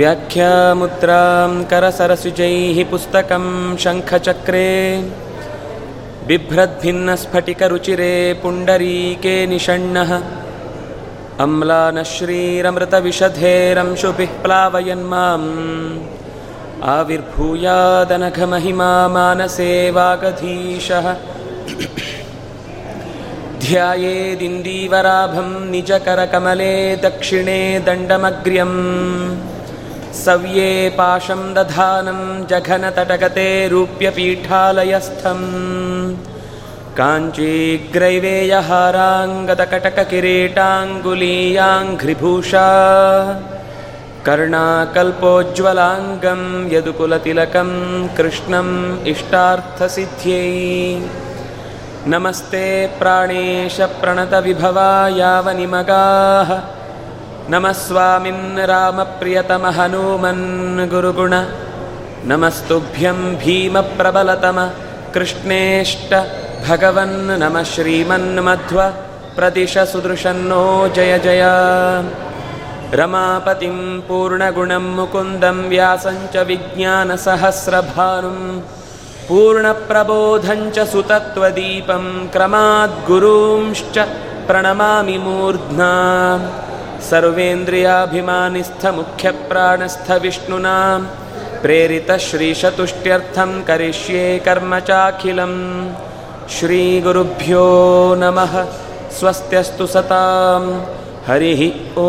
व्याख्यामुद्रां करसरसुजैः पुस्तकं शङ्खचक्रे बिभ्रद्भिन्नस्फटिकरुचिरे पुण्डरीके निषण्णः अम्लानश्रीरमृतविशधेरंशुभिः प्लावयन्माम् आविर्भूयादनघमहिमा मानसे वागधीशः ध्यायेदिन्दीवराभं निजकरकमले दक्षिणे दण्डमग्र्यम् सव्ये पाशं दधानं जघनतटगते रूप्यपीठालयस्थम्। काञ्चीग्रैवेयहाराङ्गदकटककिरीटाङ्गुलीयाङ्घ्रिभूषा कर्णाकल्पोज्ज्वलाङ्गं यदुकुलतिलकं कृष्णम् इष्टार्थसिद्ध्यै। नमस्ते प्राणेशप्रणतविभवा यावनिमगाः नमः स्वामिन् रामप्रियतमहनूमन् गुरुगुण। नमस्तुभ्यं भीमप्रबलतम। कृष्णेष्ट भगवन् नमः श्रीमन्मध्व। प्रदिश सुदृशन्नो जय जय। रमापतिं पूर्णगुणं मुकुन्दं व्यासञ्च विज्ञानसहस्रभानुं। पूर्णप्रबोधञ्च सुतत्वदीपं। क्रमाद्गुरूंश्च प्रणमामि मूर्ध्ना सर्वेन्द्रियाभिमानिस्थमुख्यप्राणस्थविष्णुना प्रेरितश्रीशतुष्ट्यर्थं करिष्ये कर्म चाखिलं श्रीगुरुभ्यो नमः स्वस्त्यस्तु सतां हरिः ॐ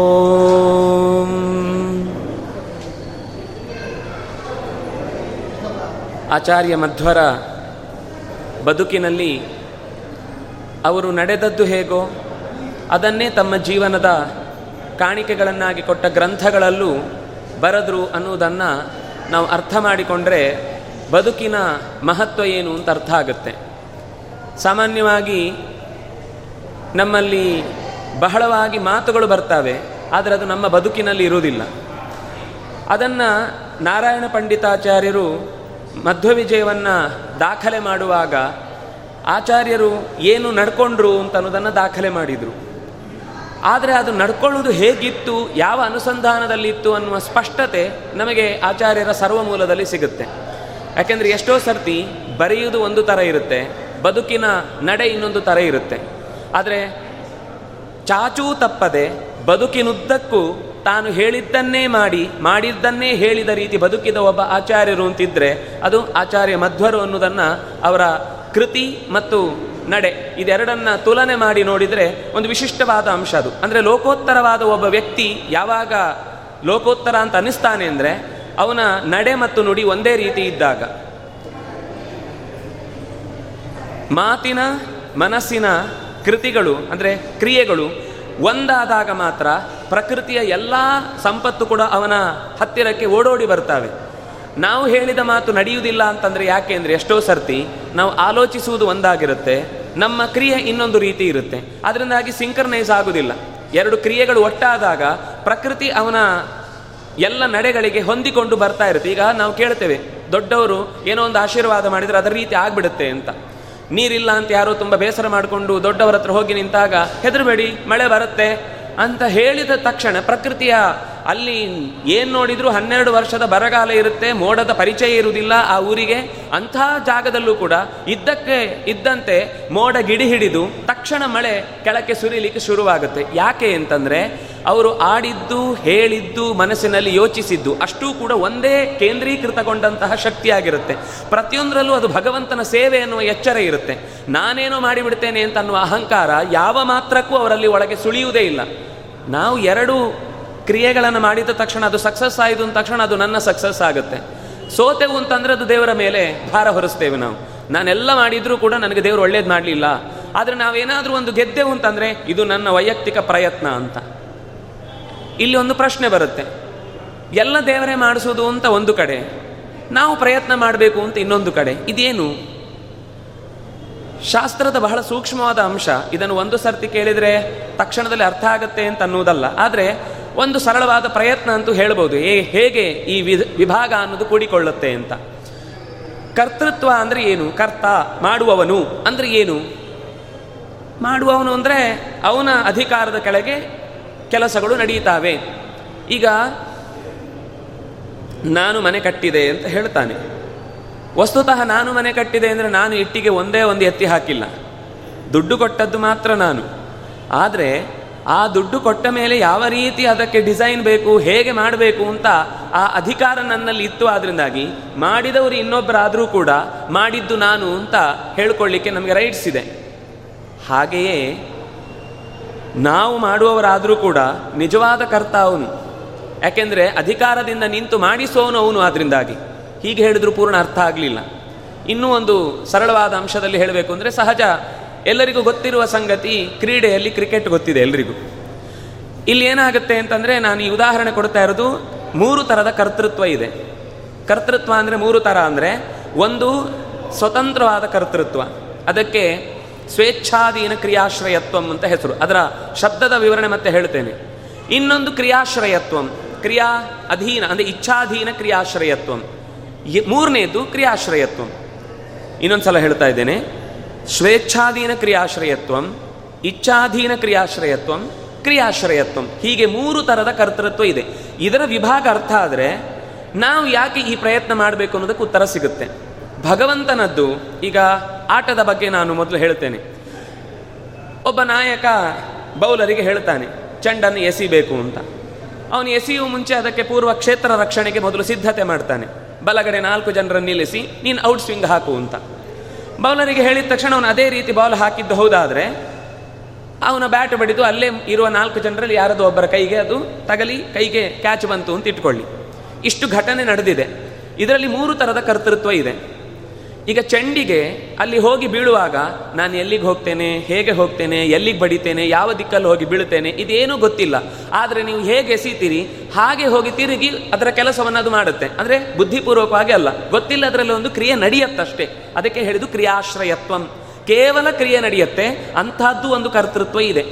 ಆಚಾರ್ಯ ಮಧ್ವರ ಬದುಕಿನಲ್ಲಿ ಅವರು ನಡೆದದ್ದು ಹೇಗೋ ಅದನ್ನೇ ತಮ್ಮ ಜೀವನದ ಕಾಣಿಕೆಗಳನ್ನಾಗಿ ಕೊಟ್ಟ ಗ್ರಂಥಗಳಲ್ಲೂ ಬರೆದ್ರು ಅನ್ನೋದನ್ನು ನಾವು ಅರ್ಥ ಮಾಡಿಕೊಂಡ್ರೆ ಬದುಕಿನ ಮಹತ್ವ ಏನು ಅಂತ ಅರ್ಥ ಆಗುತ್ತೆ. ಸಾಮಾನ್ಯವಾಗಿ ನಮ್ಮಲ್ಲಿ ಬಹಳವಾಗಿ ಮಾತುಗಳು ಬರ್ತವೆ, ಆದರೆ ಅದು ನಮ್ಮ ಬದುಕಿನಲ್ಲಿ ಇರುವುದಿಲ್ಲ. ಅದನ್ನು ನಾರಾಯಣ ಪಂಡಿತಾಚಾರ್ಯರು ಮಧ್ವ ವಿಜಯವನ್ನು ದಾಖಲೆ ಮಾಡುವಾಗ ಆಚಾರ್ಯರು ಏನು ನಡ್ಕೊಂಡ್ರು ಅಂತ ಅನ್ನೋದನ್ನು ದಾಖಲೆ ಮಾಡಿದರು. ಆದರೆ ಅದು ನಡ್ಕೊಳ್ಳೋದು ಹೇಗಿತ್ತು, ಯಾವ ಅನುಸಂಧಾನದಲ್ಲಿತ್ತು ಅನ್ನುವ ಸ್ಪಷ್ಟತೆ ನಮಗೆ ಆಚಾರ್ಯರ ಸರ್ವಮೂಲದಲ್ಲಿ ಸಿಗುತ್ತೆ. ಯಾಕೆಂದರೆ ಎಷ್ಟೋ ಸರ್ತಿ ಬರೆಯುವುದು ಒಂದು ಥರ ಇರುತ್ತೆ, ಬದುಕಿನ ನಡೆ ಇನ್ನೊಂದು ಥರ ಇರುತ್ತೆ. ಆದರೆ ಚಾಚೂ ತಪ್ಪದೆ ಬದುಕಿನುದ್ದಕ್ಕೂ ತಾನು ಹೇಳಿದ್ದನ್ನೇ ಮಾಡಿ, ಮಾಡಿದ್ದನ್ನೇ ಹೇಳಿದ ರೀತಿ ಬದುಕಿದ ಒಬ್ಬ ಆಚಾರ್ಯರು ಅಂತಿದ್ದರೆ ಅದು ಆಚಾರ್ಯ ಮಧ್ವರು ಅನ್ನೋದನ್ನು ಅವರ ಕೃತಿ ಮತ್ತು ನಡೆ. ಇದೆರಡನ್ನ ತುಲನೆ ಮಾಡಿ ನೋಡಿದರೆ ಒಂದು ವಿಶಿಷ್ಟವಾದ ಅಂಶ ಅದು. ಅಂದರೆ ಲೋಕೋತ್ತರವಾದ ಒಬ್ಬ ವ್ಯಕ್ತಿ ಯಾವಾಗ ಲೋಕೋತ್ತರ ಅಂತ ಅನ್ನಿಸ್ತಾನೆ ಅಂದರೆ ಅವನ ನಡೆ ಮತ್ತು ನುಡಿ ಒಂದೇ ರೀತಿ ಇದ್ದಾಗ. ಮಾತಿನ, ಮನಸ್ಸಿನ ಕೃತಿಗಳು ಅಂದರೆ ಕ್ರಿಯೆಗಳು ಒಂದಾದಾಗ ಮಾತ್ರ ಪ್ರಕೃತಿಯ ಎಲ್ಲ ಸಂಪತ್ತು ಕೂಡ ಅವನ ಹತ್ತಿರಕ್ಕೆ ಓಡೋಡಿ ಬರ್ತವೆ. ನಾವು ಹೇಳಿದ ಮಾತು ನಡೆಯುವುದಿಲ್ಲ ಅಂತಂದರೆ ಯಾಕೆ ಅಂದರೆ ಎಷ್ಟೋ ಸರ್ತಿ ನಾವು ಆಲೋಚಿಸುವುದು ಒಂದಾಗಿರುತ್ತೆ, ನಮ್ಮ ಕ್ರಿಯೆ ಇನ್ನೊಂದು ರೀತಿ ಇರುತ್ತೆ. ಅದರಿಂದಾಗಿ ಸಿಂಕರ್ನೈಸ್ ಆಗುವುದಿಲ್ಲ ಎರಡು ಕ್ರಿಯೆಗಳು ಒಟ್ಟಾದಾಗ ಪ್ರಕೃತಿ ಅವನ ಎಲ್ಲ ನಡೆಗಳಿಗೆ ಹೊಂದಿಕೊಂಡು ಬರ್ತಾ ಇರುತ್ತೆ. ಈಗ ನಾವು ಕೇಳ್ತೇವೆ, ದೊಡ್ಡವರು ಏನೋ ಒಂದು ಆಶೀರ್ವಾದ ಮಾಡಿದರೆ ಅದರ ರೀತಿ ಆಗ್ಬಿಡುತ್ತೆ ಅಂತ. ನೀರಿಲ್ಲ ಅಂತ ಯಾರೋ ತುಂಬ ಬೇಸರ ಮಾಡಿಕೊಂಡು ದೊಡ್ಡವರ ಹತ್ರ ಹೋಗಿ ನಿಂತಾಗ, ಹೆದರಬೇಡಿ, ಮಳೆ ಬರುತ್ತೆ ಅಂತ ಹೇಳಿದ ತಕ್ಷಣ ಪ್ರಕೃತಿಯ ಅಲ್ಲಿ ಏನು ನೋಡಿದ್ರು ಹನ್ನೆರಡು ವರ್ಷದ ಬರಗಾಲ ಇರುತ್ತೆ, ಮೋಡದ ಪರಿಚಯ ಇರುವುದಿಲ್ಲ ಆ ಊರಿಗೆ. ಅಂಥ ಜಾಗದಲ್ಲೂ ಕೂಡ ಇದ್ದಕ್ಕೆ, ಇದ್ದಂತೆ ಮೋಡ ಗಿಡಿ ಹಿಡಿದು ತಕ್ಷಣ ಮಳೆ ಕೆಳಕ್ಕೆ ಸುರಿಲಿಕ್ಕೆ ಶುರುವಾಗುತ್ತೆ. ಯಾಕೆ ಅಂತಂದರೆ ಅವರು ಆಡಿದ್ದು, ಹೇಳಿದ್ದು, ಮನಸ್ಸಿನಲ್ಲಿ ಯೋಚಿಸಿದ್ದು ಅಷ್ಟೂ ಕೂಡ ಒಂದೇ ಕೇಂದ್ರೀಕೃತಗೊಂಡಂತಹ ಶಕ್ತಿಯಾಗಿರುತ್ತೆ. ಪ್ರತಿಯೊಂದರಲ್ಲೂ ಅದು ಭಗವಂತನ ಸೇವೆ ಅನ್ನುವ ಎಚ್ಚರ ಇರುತ್ತೆ. ನಾನೇನೋ ಮಾಡಿಬಿಡ್ತೇನೆ ಅಂತ ಅನ್ನುವ ಅಹಂಕಾರ ಯಾವ ಮಾತ್ರಕ್ಕೂ ಅವರಲ್ಲಿ ಒಳಗೆ ಸುಳಿಯುವುದೇ ಇಲ್ಲ. ನಾವು ಎರಡು ಕ್ರಿಯೆಗಳನ್ನು ಮಾಡಿದ ತಕ್ಷಣ ಅದು ಸಕ್ಸಸ್ ಆಯಿತು ಅಂದ ತಕ್ಷಣ ಅದು ನನ್ನ ಸಕ್ಸಸ್ ಆಗುತ್ತೆ. ಸೋತೆವು ಅಂತಂದರೆ ಅದು ದೇವರ ಮೇಲೆ ಭಾರ ಹೊರಿಸ್ತೇವೆ ನಾವು. ನಾನೆಲ್ಲ ಮಾಡಿದರೂ ಕೂಡ ನನಗೆ ದೇವರು ಒಳ್ಳೇದು ಮಾಡಲಿಲ್ಲ. ಆದರೆ ನಾವೇನಾದರೂ ಒಂದು ಗೆದ್ದೆವು ಅಂತಂದರೆ ಇದು ನನ್ನ ವೈಯಕ್ತಿಕ ಪ್ರಯತ್ನ ಅಂತ. ಇಲ್ಲಿ ಒಂದು ಪ್ರಶ್ನೆ ಬರುತ್ತೆ. ಎಲ್ಲ ದೇವರೇ ಮಾಡಿಸೋದು ಅಂತ ಒಂದು ಕಡೆ, ನಾವು ಪ್ರಯತ್ನ ಮಾಡಬೇಕು ಅಂತ ಇನ್ನೊಂದು ಕಡೆ, ಇದೇನು? ಶಾಸ್ತ್ರದ ಬಹಳ ಸೂಕ್ಷ್ಮವಾದ ಅಂಶ, ಇದನ್ನು ಒಂದು ಸರ್ತಿ ಕೇಳಿದರೆ ತಕ್ಷಣದಲ್ಲಿ ಅರ್ಥ ಆಗುತ್ತೆ ಅಂತ ಅನ್ನುವುದಲ್ಲ. ಆದರೆ ಒಂದು ಸರಳವಾದ ಪ್ರಯತ್ನ ಅಂತೂ ಹೇಳ್ಬೋದು. ಏ, ಹೇಗೆ ಈ ವಿಭಾಗ ಅನ್ನೋದು ಕೂಡಿಕೊಳ್ಳುತ್ತೆ ಅಂತ. ಕರ್ತೃತ್ವ ಅಂದರೆ ಏನು? ಕರ್ತ, ಮಾಡುವವನು ಅಂದರೆ ಏನು? ಮಾಡುವವನು ಅಂದರೆ ಅವನ ಅಧಿಕಾರದ ಕೆಳಗೆ ಕೆಲಸಗಳು ನಡೀತಾವೆ. ಈಗ ನಾನು ಮನೆ ಕಟ್ಟಿದೆ ಅಂತ ಹೇಳ್ತಾನೆ. ವಸ್ತುತಃ ನಾನು ಮನೆ ಕಟ್ಟಿದೆ ಅಂದರೆ ನಾನು ಇಟ್ಟಿಗೆ ಒಂದೇ ಒಂದು ಎತ್ತಿ ಹಾಕಿಲ್ಲ. ದುಡ್ಡು ಕೊಟ್ಟದ್ದು ಮಾತ್ರ ನಾನು. ಆದರೆ ಆ ದುಡ್ಡು ಕೊಟ್ಟ ಮೇಲೆ ಯಾವ ರೀತಿ ಅದಕ್ಕೆ ಡಿಸೈನ್ ಬೇಕು, ಹೇಗೆ ಮಾಡಬೇಕು ಅಂತ ಆ ಅಧಿಕಾರ ನನ್ನಲ್ಲಿ ಇತ್ತು ಆದ್ರಿಂದಾಗಿ ಮಾಡಿದವರು ಇನ್ನೊಬ್ಬರಾದರೂ ಕೂಡ ಮಾಡಿದ್ದು ನಾನು ಅಂತ ಹೇಳ್ಕೊಳ್ಳಿಕ್ಕೆ ನಮಗೆ ರೈಟ್ಸ್ ಇದೆ. ಹಾಗೆಯೇ ನಾವು ಮಾಡುವವರಾದರೂ ಕೂಡ ನಿಜವಾದ ಕರ್ತ ಅವನು. ಯಾಕೆಂದರೆ ಅಧಿಕಾರದಿಂದ ನಿಂತು ಮಾಡಿಸೋನು ಅವನು ಅದರಿಂದಾಗಿ ಹೀಗೆ ಹೇಳಿದ್ರು ಪೂರ್ಣ ಅರ್ಥ ಆಗಲಿಲ್ಲ. ಇನ್ನೂ ಒಂದು ಸರಳವಾದ ಅಂಶದಲ್ಲಿ ಹೇಳಬೇಕು ಅಂದರೆ ಸಹಜ. ಎಲ್ಲರಿಗೂ ಗೊತ್ತಿರುವ ಸಂಗತಿ ಕ್ರೀಡೆಯಲ್ಲಿ ಕ್ರಿಕೆಟ್ ಗೊತ್ತಿದೆ ಎಲ್ಲರಿಗೂ ಇಲ್ಲಿ ಏನಾಗುತ್ತೆ ಅಂತಂದರೆ ನಾನು ಈ ಉದಾಹರಣೆ ಕೊಡ್ತಾ ಇರೋದು ಮೂರು ಥರದ ಕರ್ತೃತ್ವ ಇದೆ. ಕರ್ತೃತ್ವ ಅಂದರೆ ಮೂರು ಥರ ಅಂದರೆ ಒಂದು ಸ್ವತಂತ್ರವಾದ ಕರ್ತೃತ್ವ. ಅದಕ್ಕೆ ಸ್ವೇಚ್ಛಾಧೀನ ಕ್ರಿಯಾಶ್ರಯತ್ವಂ ಅಂತ ಹೆಸರು. ಅದರ ಶಬ್ದದ ವಿವರಣೆ ಮತ್ತೆ ಹೇಳ್ತೇನೆ. ಇನ್ನೊಂದು ಕ್ರಿಯಾಶ್ರಯತ್ವಂ. ಕ್ರಿಯಾ ಅಧೀನ, ಅಂದರೆ ಇಚ್ಛಾಧೀನ ಕ್ರಿಯಾಶ್ರಯತ್ವಂ. ಮೂರನೇದು ಕ್ರಿಯಾಶ್ರಯತ್ವಂ. ಇನ್ನೊಂದು ಸಲ ಹೇಳ್ತಾ ಇದ್ದೇನೆ. ಸ್ವೇಚ್ಛಾಧೀನ ಕ್ರಿಯಾಶ್ರಯತ್ವಂ, ಇಚ್ಛಾಧೀನ ಕ್ರಿಯಾಶ್ರಯತ್ವಂ ಕ್ರಿಯಾಶ್ರಯತ್ವಂ. ಹೀಗೆ ಮೂರು ಥರದ ಕರ್ತೃತ್ವ ಇದೆ. ಇದರ ವಿಭಾಗ ಅರ್ಥ ಆದರೆ ನಾವು ಯಾಕೆ ಈ ಪ್ರಯತ್ನ ಮಾಡಬೇಕು ಅನ್ನೋದಕ್ಕೆ ಉತ್ತರ ಸಿಗುತ್ತೆ. ಭಗವಂತನದ್ದು, ಈಗ ಆಟದ ಬಗ್ಗೆ ನಾನು ಮೊದಲು ಹೇಳ್ತೇನೆ. ಒಬ್ಬ ನಾಯಕ ಬೌಲರಿಗೆ ಹೇಳ್ತಾನೆ, ಚೆಂಡನ್ನು ಎಸಿಬೇಕು ಅಂತ. ಅವನು ಎಸೆಯುವ ಮುಂಚೆ ಅದಕ್ಕೆ ಪೂರ್ವ ಕ್ಷೇತ್ರ ರಕ್ಷಣೆಗೆ ಮೊದಲು ಸಿದ್ಧತೆ ಮಾಡ್ತಾನೆ. ಬಲಗಡೆ ನಾಲ್ಕು ಜನರನ್ನು ನಿಲ್ಲಿಸಿ, ನೀನು ಔಟ್ ಸ್ವಿಂಗ್ ಹಾಕು ಅಂತ. ಬೌಲರಿಗೆ ಹೇಳಿದ ತಕ್ಷಣ ಅವನು ಅದೇ ರೀತಿ ಬಾಲ್ ಹಾಕಿದ್ದು ಹೌದಾದರೆ, ಅವನ ಬ್ಯಾಟ್ ಬಡಿದು ಅಲ್ಲೇ ಇರುವ ನಾಲ್ಕು ಜನರಲ್ಲಿ ಯಾರದು ಒಬ್ಬರ ಕೈಗೆ ಅದು ತಗಲಿ, ಕೈಗೆ ಕ್ಯಾಚ್ ಬಂತು ಅಂತ ಇಟ್ಕೊಳ್ಳಿ. ಇಷ್ಟು ಘಟನೆ ನಡೆದಿದೆ. ಇದರಲ್ಲಿ ಮೂರು ಥರದ ಕರ್ತೃತ್ವ ಇದೆ. ಈಗ ಚೆಂಡಿಗೆ ಅಲ್ಲಿ ಹೋಗಿ ಬೀಳುವಾಗ ನಾನು ಎಲ್ಲಿಗೆ ಹೋಗ್ತೇನೆ, ಹೇಗೆ ಹೋಗ್ತೇನೆ, ಎಲ್ಲಿಗೆ ಬಡಿತೇನೆ, ಯಾವ ದಿಕ್ಕಲ್ಲಿ ಹೋಗಿ ಬೀಳುತ್ತೇನೆ, ಇದೇನೂ ಗೊತ್ತಿಲ್ಲ. ಆದರೆ ನೀವು ಹೇಗೆ ಎಸೀತೀರಿ, ಹಾಗೆ ಹೋಗಿ ತಿರುಗಿ ಅದರ ಕೆಲಸವನ್ನು ಅದು ಮಾಡುತ್ತೆ. ಅಂದರೆ ಬುದ್ಧಿಪೂರ್ವಕವಾಗಿ ಅಲ್ಲ, ಗೊತ್ತಿಲ್ಲ ಅದರಲ್ಲಿ ಒಂದು ಕ್ರಿಯೆ ನಡೆಯತ್ತಷ್ಟೇ. ಅದಕ್ಕೆ ಹೇಳಿದು ಕ್ರಿಯಾಶ್ರಯತ್ವಂ. ಕೇವಲ ಕ್ರಿಯೆ ನಡೆಯುತ್ತೆ, ಅಂಥದ್ದು ಒಂದು ಕರ್ತೃತ್ವ ಇದೆ.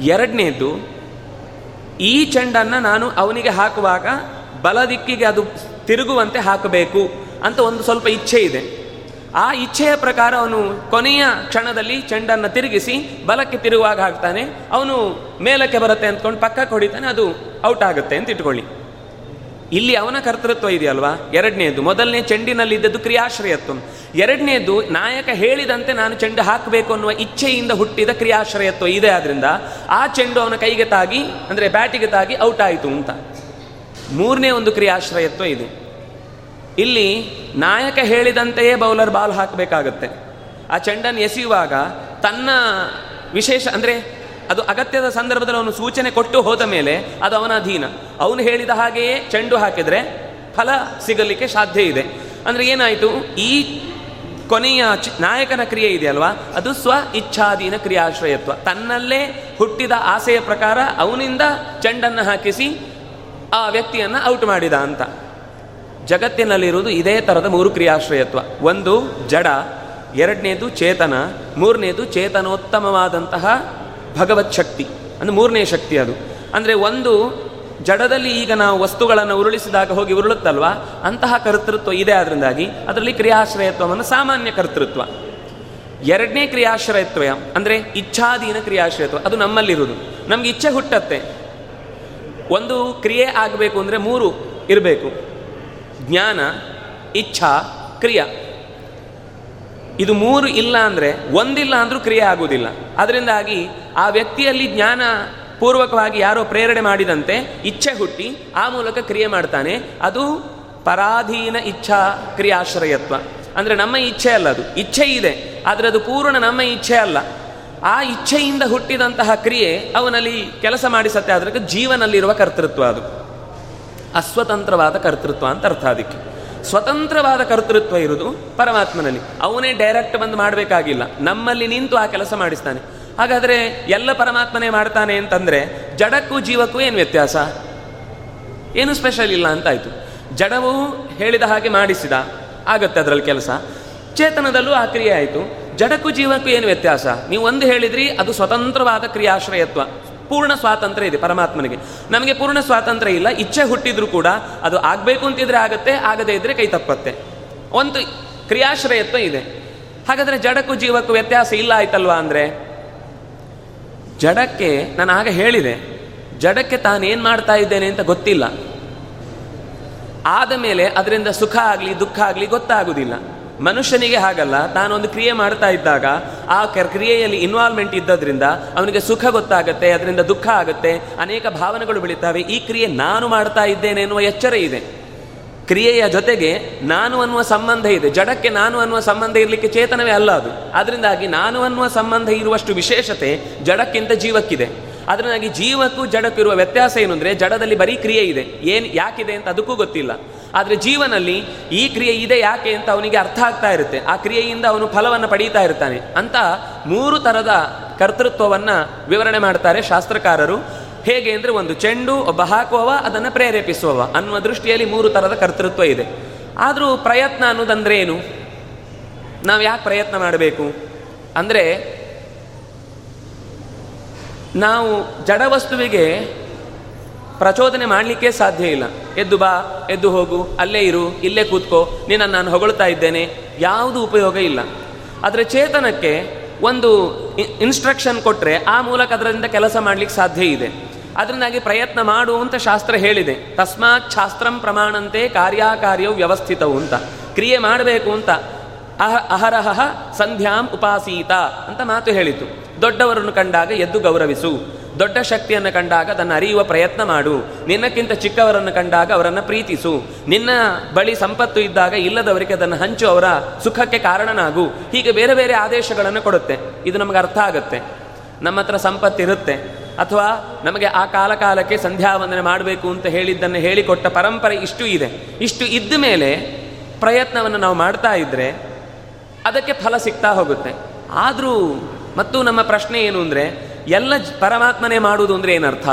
ಎರಡನೇದು ಈ ಚೆಂಡನ್ನು ನಾನು ಅವನಿಗೆ ಹಾಕುವಾಗ ಬಲ ದಿಕ್ಕಿಗೆ ಅದು ತಿರುಗುವಂತೆ ಹಾಕಬೇಕು. ಅಂತ ಒಂದು ಸ್ವಲ್ಪ ಇಚ್ಛೆ ಇದೆ. ಆ ಇಚ್ಛೆಯ ಪ್ರಕಾರ ಅವನು ಕೊನೆಯ ಕ್ಷಣದಲ್ಲಿ ಚೆಂಡನ್ನು ತಿರುಗಿಸಿ ಬಲಕ್ಕೆ ತಿರುಗುವಾಗ ಹಾಕ್ತಾನೆ. ಅವನು ಮೇಲಕ್ಕೆ ಬರುತ್ತೆ ಅಂದ್ಕೊಂಡು ಪಕ್ಕಕ್ಕೆ ಹೊಡಿತಾನೆ, ಅದು ಔಟ್ ಆಗುತ್ತೆ ಅಂತ ಇಟ್ಕೊಳ್ಳಿ. ಇಲ್ಲಿ ಅವನ ಕರ್ತೃತ್ವ ಇದೆಯಲ್ವಾ? ಎರಡನೇದು, ಮೊದಲನೇ ಚೆಂಡಿನಲ್ಲಿ ಇದ್ದದ್ದು ಕ್ರಿಯಾಶ್ರಯತ್ವ. ಎರಡನೇದು, ನಾಯಕ ಹೇಳಿದಂತೆ ನಾನು ಚೆಂಡು ಹಾಕಬೇಕು ಅನ್ನುವ ಇಚ್ಛೆಯಿಂದ ಹುಟ್ಟಿದ ಕ್ರಿಯಾಶ್ರಯತ್ವ ಇದೆ ಆದ್ರಿಂದ ಆ ಚೆಂಡು ಅವನ ಕೈಗೆ ತಾಗಿ, ಅಂದರೆ ಬ್ಯಾಟಿಗೆ ತಾಗಿ ಔಟ್ ಆಯಿತು ಅಂತ. ಮೂರನೇ ಒಂದು ಕ್ರಿಯಾಶ್ರಯತ್ವ ಇದೆ. ಇಲ್ಲಿ ನಾಯಕ ಹೇಳಿದಂತೆಯೇ ಬೌಲರ್ ಬಾಲ್ ಹಾಕಬೇಕಾಗತ್ತೆ. ಆ ಚೆಂಡನ್ನು ಎಸೆಯುವಾಗ ತನ್ನ ವಿಶೇಷ, ಅಂದರೆ ಅದು ಅಗತ್ಯದ ಸಂದರ್ಭದಲ್ಲಿ ಅವನು ಸೂಚನೆ ಕೊಟ್ಟು ಹೋದ ಮೇಲೆ ಅದು ಅವನ ಅಧೀನ. ಅವನು ಹೇಳಿದ ಹಾಗೆಯೇ ಚೆಂಡು ಹಾಕಿದರೆ ಫಲ ಸಿಗಲಿಕ್ಕೆ ಸಾಧ್ಯ ಇದೆ. ಅಂದರೆ ಏನಾಯಿತು? ಈ ಕೊನೆಯ ನಾಯಕನ ಕ್ರಿಯೆ ಇದೆಯಲ್ವಾ? ಅದು ಸ್ವ ಇಚ್ಛಾಧೀನ ಕ್ರಿಯಾಶ್ರಯತ್ವ. ತನ್ನಲ್ಲೇ ಹುಟ್ಟಿದ ಆಸೆಯ ಪ್ರಕಾರ ಅವನಿಂದ ಚೆಂಡನ್ನು ಹಾಕಿಸಿ ಆ ವ್ಯಕ್ತಿಯನ್ನು ಔಟ್ ಮಾಡಿದ ಅಂತ. ಜಗತ್ತಿನಲ್ಲಿರುವುದು ಇದೇ ಥರದ ಮೂರು ಕ್ರಿಯಾಶ್ರಯತ್ವ. ಒಂದು, ಜಡ, ಎರಡನೇದು ಚೇತನ, ಮೂರನೇದು ಚೇತನೋತ್ತಮವಾದಂತಹ ಭಗವತ್ ಶಕ್ತಿ. ಅಂದರೆ ಮೂರನೇ ಶಕ್ತಿ ಅದು. ಅಂದರೆ ಒಂದು, ಜಡದಲ್ಲಿ ಈಗ ನಾವು ವಸ್ತುಗಳನ್ನು ಉರುಳಿಸಿದಾಗ ಹೋಗಿ ಉರುಳುತ್ತಲ್ವ? ಅಂತಹ ಕರ್ತೃತ್ವ ಇದೆ ಅದರಿಂದಾಗಿ ಅದರಲ್ಲಿ ಕ್ರಿಯಾಶ್ರಯತ್ವವನ್ನು ಸಾಮಾನ್ಯ ಕರ್ತೃತ್ವ. ಎರಡನೇ ಕ್ರಿಯಾಶ್ರಯತ್ವ ಅಂದರೆ ಇಚ್ಛಾಧೀನ ಕ್ರಿಯಾಶ್ರಯತ್ವ. ಅದು ನಮ್ಮಲ್ಲಿರುವುದು. ನಮ್ಗೆ ಇಚ್ಛೆ ಹುಟ್ಟತ್ತೆ. ಒಂದು ಕ್ರಿಯೆ ಆಗಬೇಕು ಅಂದರೆ ಮೂರು ಇರಬೇಕು. ಜ್ಞಾನ, ಇಚ್ಛಾ, ಕ್ರಿಯಾ. ಇದು ಮೂರು ಇಲ್ಲ ಅಂದರೆ, ಒಂದಿಲ್ಲ ಅಂದರೂ ಕ್ರಿಯೆ ಆಗುವುದಿಲ್ಲ. ಅದರಿಂದಾಗಿ ಆ ವ್ಯಕ್ತಿಯಲ್ಲಿ ಜ್ಞಾನ ಪೂರ್ವಕವಾಗಿ ಯಾರೋ ಪ್ರೇರಣೆ ಮಾಡಿದಂತೆ ಇಚ್ಛೆ ಹುಟ್ಟಿ ಆ ಮೂಲಕ ಕ್ರಿಯೆ ಮಾಡ್ತಾನೆ. ಅದು ಪರಾಧೀನ ಇಚ್ಛಾ ಕ್ರಿಯಾಶ್ರಯತ್ವ. ಅಂದರೆ ನಮ್ಮ ಇಚ್ಛೆ ಅಲ್ಲ ಅದು. ಇಚ್ಛೆ ಇದೆ, ಆದರೆ ಅದು ಪೂರ್ಣ ನಮ್ಮ ಇಚ್ಛೆ ಅಲ್ಲ. ಆ ಇಚ್ಛೆಯಿಂದ ಹುಟ್ಟಿದಂತಹ ಕ್ರಿಯೆ ಅವನಲ್ಲಿ ಕೆಲಸ ಮಾಡಿಸತ್ತೆ ಅದಕ್ಕೆ ಜೀವನಲ್ಲಿರುವ ಕರ್ತೃತ್ವ ಅದು. ಅಸ್ವತಂತ್ರವಾದ ಕರ್ತೃತ್ವ ಅಂತ ಅರ್ಥ ಅದಕ್ಕೆ. ಸ್ವತಂತ್ರವಾದ ಕರ್ತೃತ್ವ ಇರುವುದು ಪರಮಾತ್ಮನಲ್ಲಿ. ಅವನೇ ಡೈರೆಕ್ಟ್ ಬಂದು ಮಾಡಬೇಕಾಗಿಲ್ಲ. ನಮ್ಮಲ್ಲಿ ನಿಂತು ಆ ಕೆಲಸ ಮಾಡಿಸ್ತಾನೆ. ಹಾಗಾದರೆ ಎಲ್ಲ ಪರಮಾತ್ಮನೇ ಮಾಡ್ತಾನೆ ಅಂತಂದರೆ ಜಡಕ್ಕೂ ಜೀವಕ್ಕೂ ಏನು ವ್ಯತ್ಯಾಸ? ಏನು ಸ್ಪೆಷಲ್ ಇಲ್ಲ ಅಂತಾಯಿತು. ಜಡವು ಹೇಳಿದ ಹಾಗೆ ಮಾಡಿಸಿದ, ಆಗತ್ತೆ ಅದರಲ್ಲಿ ಕೆಲಸ. ಚೇತನದಲ್ಲೂ ಆ ಕ್ರಿಯೆ ಆಯಿತು. ಜಡಕ್ಕೂ ಜೀವಕ್ಕೂ ಏನು ವ್ಯತ್ಯಾಸ? ನೀವು ಒಂದು ಹೇಳಿದ್ರಿ, ಅದು ಸ್ವತಂತ್ರವಾದ ಕ್ರಿಯಾಶ್ರಯತ್ವ. ಪೂರ್ಣ ಸ್ವಾತಂತ್ರ್ಯ ಇದೆ ಪರಮಾತ್ಮನಿಗೆ. ನಮಗೆ ಪೂರ್ಣ ಸ್ವಾತಂತ್ರ್ಯ ಇಲ್ಲ, ಇಚ್ಛೆ ಹುಟ್ಟಿದ್ರು ಕೂಡ ಅದು ಆಗಬೇಕು ಅಂತಿದ್ರೆ ಆಗತ್ತೆ, ಆಗದೇ ಇದ್ರೆ ಕೈ ತಪ್ಪತ್ತೆ. ಒಂದು ಕ್ರಿಯಾಶ್ರಯತ್ವ ಇದೆ. ಹಾಗಾದರೆ ಜಡಕ್ಕೂ ಜೀವಕ್ಕೂ ವ್ಯತ್ಯಾಸ ಇಲ್ಲ ಆಯ್ತಲ್ವಾ ಅಂದರೆ? ಜಡಕ್ಕೆ ನಾನು ಆಗ ಹೇಳಿದೆ, ಜಡಕ್ಕೆ ತಾನೇನು ಮಾಡ್ತಾ ಇದ್ದೇನೆ ಅಂತ ಗೊತ್ತಿಲ್ಲ. ಆದ ಮೇಲೆ ಅದರಿಂದ ಸುಖ ಆಗಲಿ, ದುಃಖ ಆಗಲಿ ಗೊತ್ತಾಗುವುದಿಲ್ಲ ಮನುಷ್ಯನಿಗೆ ಹಾಗಲ್ಲ, ತಾನೊಂದು ಕ್ರಿಯೆ ಮಾಡ್ತಾ ಇದ್ದಾಗ, ಆ ಕ್ರಿಯೆಯಲ್ಲಿ ಇನ್ವಾಲ್ವ್ಮೆಂಟ್ ಇದ್ದದ್ರಿಂದ ಅವನಿಗೆ ಸುಖ ಗೊತ್ತಾಗುತ್ತೆ, ಅದರಿಂದ ದುಃಖ ಆಗುತ್ತೆ, ಅನೇಕ ಭಾವನೆಗಳು ಬೆಳೀತಾವೆ. ಈ ಕ್ರಿಯೆ ನಾನು ಮಾಡ್ತಾ ಇದ್ದೇನೆ ಎನ್ನುವ ಎಚ್ಚರ ಇದೆ. ಕ್ರಿಯೆಯ ಜೊತೆಗೆ ನಾನು ಅನ್ನುವ ಸಂಬಂಧ ಇದೆ. ಜಡಕ್ಕೆ ನಾನು ಅನ್ನುವ ಸಂಬಂಧ ಇರಲಿಕ್ಕೆ ಚೇತನವೇ ಅಲ್ಲ ಅದು. ಅದರಿಂದಾಗಿ ನಾನು ಅನ್ನುವ ಸಂಬಂಧ ಇರುವಷ್ಟು ವಿಶೇಷತೆ ಜಡಕ್ಕಿಂತ ಜೀವಕ್ಕಿದೆ. ಅದರಿಂದಾಗಿ ಜೀವಕ್ಕೂ ಜಡಕ್ಕಿರುವ ವ್ಯತ್ಯಾಸ ಏನು ಜಡದಲ್ಲಿ ಬರೀ ಕ್ರಿಯೆ ಇದೆ. ಏನು, ಯಾಕಿದೆ ಅಂತ ಅದಕ್ಕೂ ಗೊತ್ತಿಲ್ಲ. ಆದರೆ ಜೀವನಲ್ಲಿ ಈ ಕ್ರಿಯೆ ಇದೆ ಯಾಕೆ ಅಂತ ಅವನಿಗೆ ಅರ್ಥ ಆಗ್ತಾ ಇರುತ್ತೆ. ಆ ಕ್ರಿಯೆಯಿಂದ ಅವನು ಫಲವನ್ನು ಪಡೀತಾ ಇರ್ತಾನೆ. ಅಂತ ಮೂರು ಥರದ ಕರ್ತೃತ್ವವನ್ನು ವಿವರಣೆ ಮಾಡ್ತಾರೆ ಶಾಸ್ತ್ರಕಾರರು. ಹೇಗೆ ಅಂದರೆ ಒಂದು ಚೆಂಡು, ಒಬ್ಬ ಹಾಕುವವ, ಅದನ್ನು ಪ್ರೇರೇಪಿಸುವವ. ಅನ್ನುವ ದೃಷ್ಟಿಯಲ್ಲಿ ಮೂರು ಥರದ ಕರ್ತೃತ್ವ ಇದೆ. ಆದರೂ ಪ್ರಯತ್ನ ಅನ್ನೋದಂದ್ರೆ ಏನು? ನಾವು ಯಾಕೆ ಪ್ರಯತ್ನ ಮಾಡಬೇಕು? ಅಂದರೆ ನಾವು ಜಡವಸ್ತುವಿಗೆ ಪ್ರಚೋದನೆ ಮಾಡಲಿಕ್ಕೆ ಸಾಧ್ಯ ಇಲ್ಲ. ಎದ್ದು ಬಾ, ಎದ್ದು ಹೋಗು, ಅಲ್ಲೇ ಇರು, ಇಲ್ಲೇ ಕೂತ್ಕೋ, ನಿನ್ನನ್ನು ನಾನು ಹೊಗಳ್ತಾ ಇದ್ದೇನೆ, ಯಾವುದು ಉಪಯೋಗ ಇಲ್ಲ. ಆದರೆ ಚೇತನಕ್ಕೆ ಒಂದು ಇನ್ಸ್ಟ್ರಕ್ಷನ್ ಕೊಟ್ಟರೆ ಆ ಮೂಲಕ ಅದರಿಂದ ಕೆಲಸ ಮಾಡಲಿಕ್ಕೆ ಸಾಧ್ಯ ಇದೆ. ಅದರಿಂದಾಗಿ ಪ್ರಯತ್ನ ಮಾಡು ಅಂತ ಶಾಸ್ತ್ರ ಹೇಳಿದೆ. ತಸ್ಮಾತ್ ಶಾಸ್ತ್ರಂ ಪ್ರಮಾಣಂತೆ ಕಾರ್ಯಾಕಾರ್ಯವು ವ್ಯವಸ್ಥಿತವು ಅಂತ. ಕ್ರಿಯೆ ಮಾಡಬೇಕು ಅಂತ. ಅಹ ಅಹರಹ ಸಂಧ್ಯಾಂ ಉಪಾಸೀತ ಅಂತ ಮಾತು ಹೇಳಿತು. ದೊಡ್ಡವರನ್ನು ಕಂಡಾಗ ಎದ್ದು ಗೌರವಿಸು. ದೊಡ್ಡ ಶಕ್ತಿಯನ್ನು ಕಂಡಾಗ ಅದನ್ನು ಅರಿಯುವ ಪ್ರಯತ್ನ ಮಾಡು. ನಿನ್ನಕ್ಕಿಂತ ಚಿಕ್ಕವರನ್ನು ಕಂಡಾಗ ಅವರನ್ನು ಪ್ರೀತಿಸು. ನಿನ್ನ ಬಳಿ ಸಂಪತ್ತು ಇದ್ದಾಗ ಇಲ್ಲದವರಿಗೆ ಅದನ್ನು ಹಂಚು, ಅವರ ಸುಖಕ್ಕೆ ಕಾರಣನಾಗು. ಹೀಗೆ ಬೇರೆ ಬೇರೆ ಆದೇಶಗಳನ್ನು ಕೊಡುತ್ತೆ. ಇದು ನಮಗೆ ಅರ್ಥ ಆಗುತ್ತೆ. ನಮ್ಮ ಹತ್ರ ಸಂಪತ್ತಿರುತ್ತೆ. ಅಥವಾ ನಮಗೆ ಆ ಕಾಲ ಕಾಲಕ್ಕೆ ಸಂಧ್ಯಾವಂದನೆ ಮಾಡಬೇಕು ಅಂತ ಹೇಳಿದ್ದನ್ನು ಹೇಳಿಕೊಟ್ಟ ಪರಂಪರೆ ಇಷ್ಟು ಇದೆ. ಇಷ್ಟು ಇದ್ದ ಮೇಲೆ ಪ್ರಯತ್ನವನ್ನು ನಾವು ಮಾಡ್ತಾ ಇದ್ದರೆ ಅದಕ್ಕೆ ಫಲ ಸಿಗ್ತಾ ಹೋಗುತ್ತೆ. ಆದರೂ, ಮತ್ತು ನಮ್ಮ ಪ್ರಶ್ನೆ ಏನು ಅಂದರೆ ಎಲ್ಲ ಪರಮಾತ್ಮನೇ ಮಾಡುವುದು ಅಂದ್ರೆ ಏನರ್ಥ?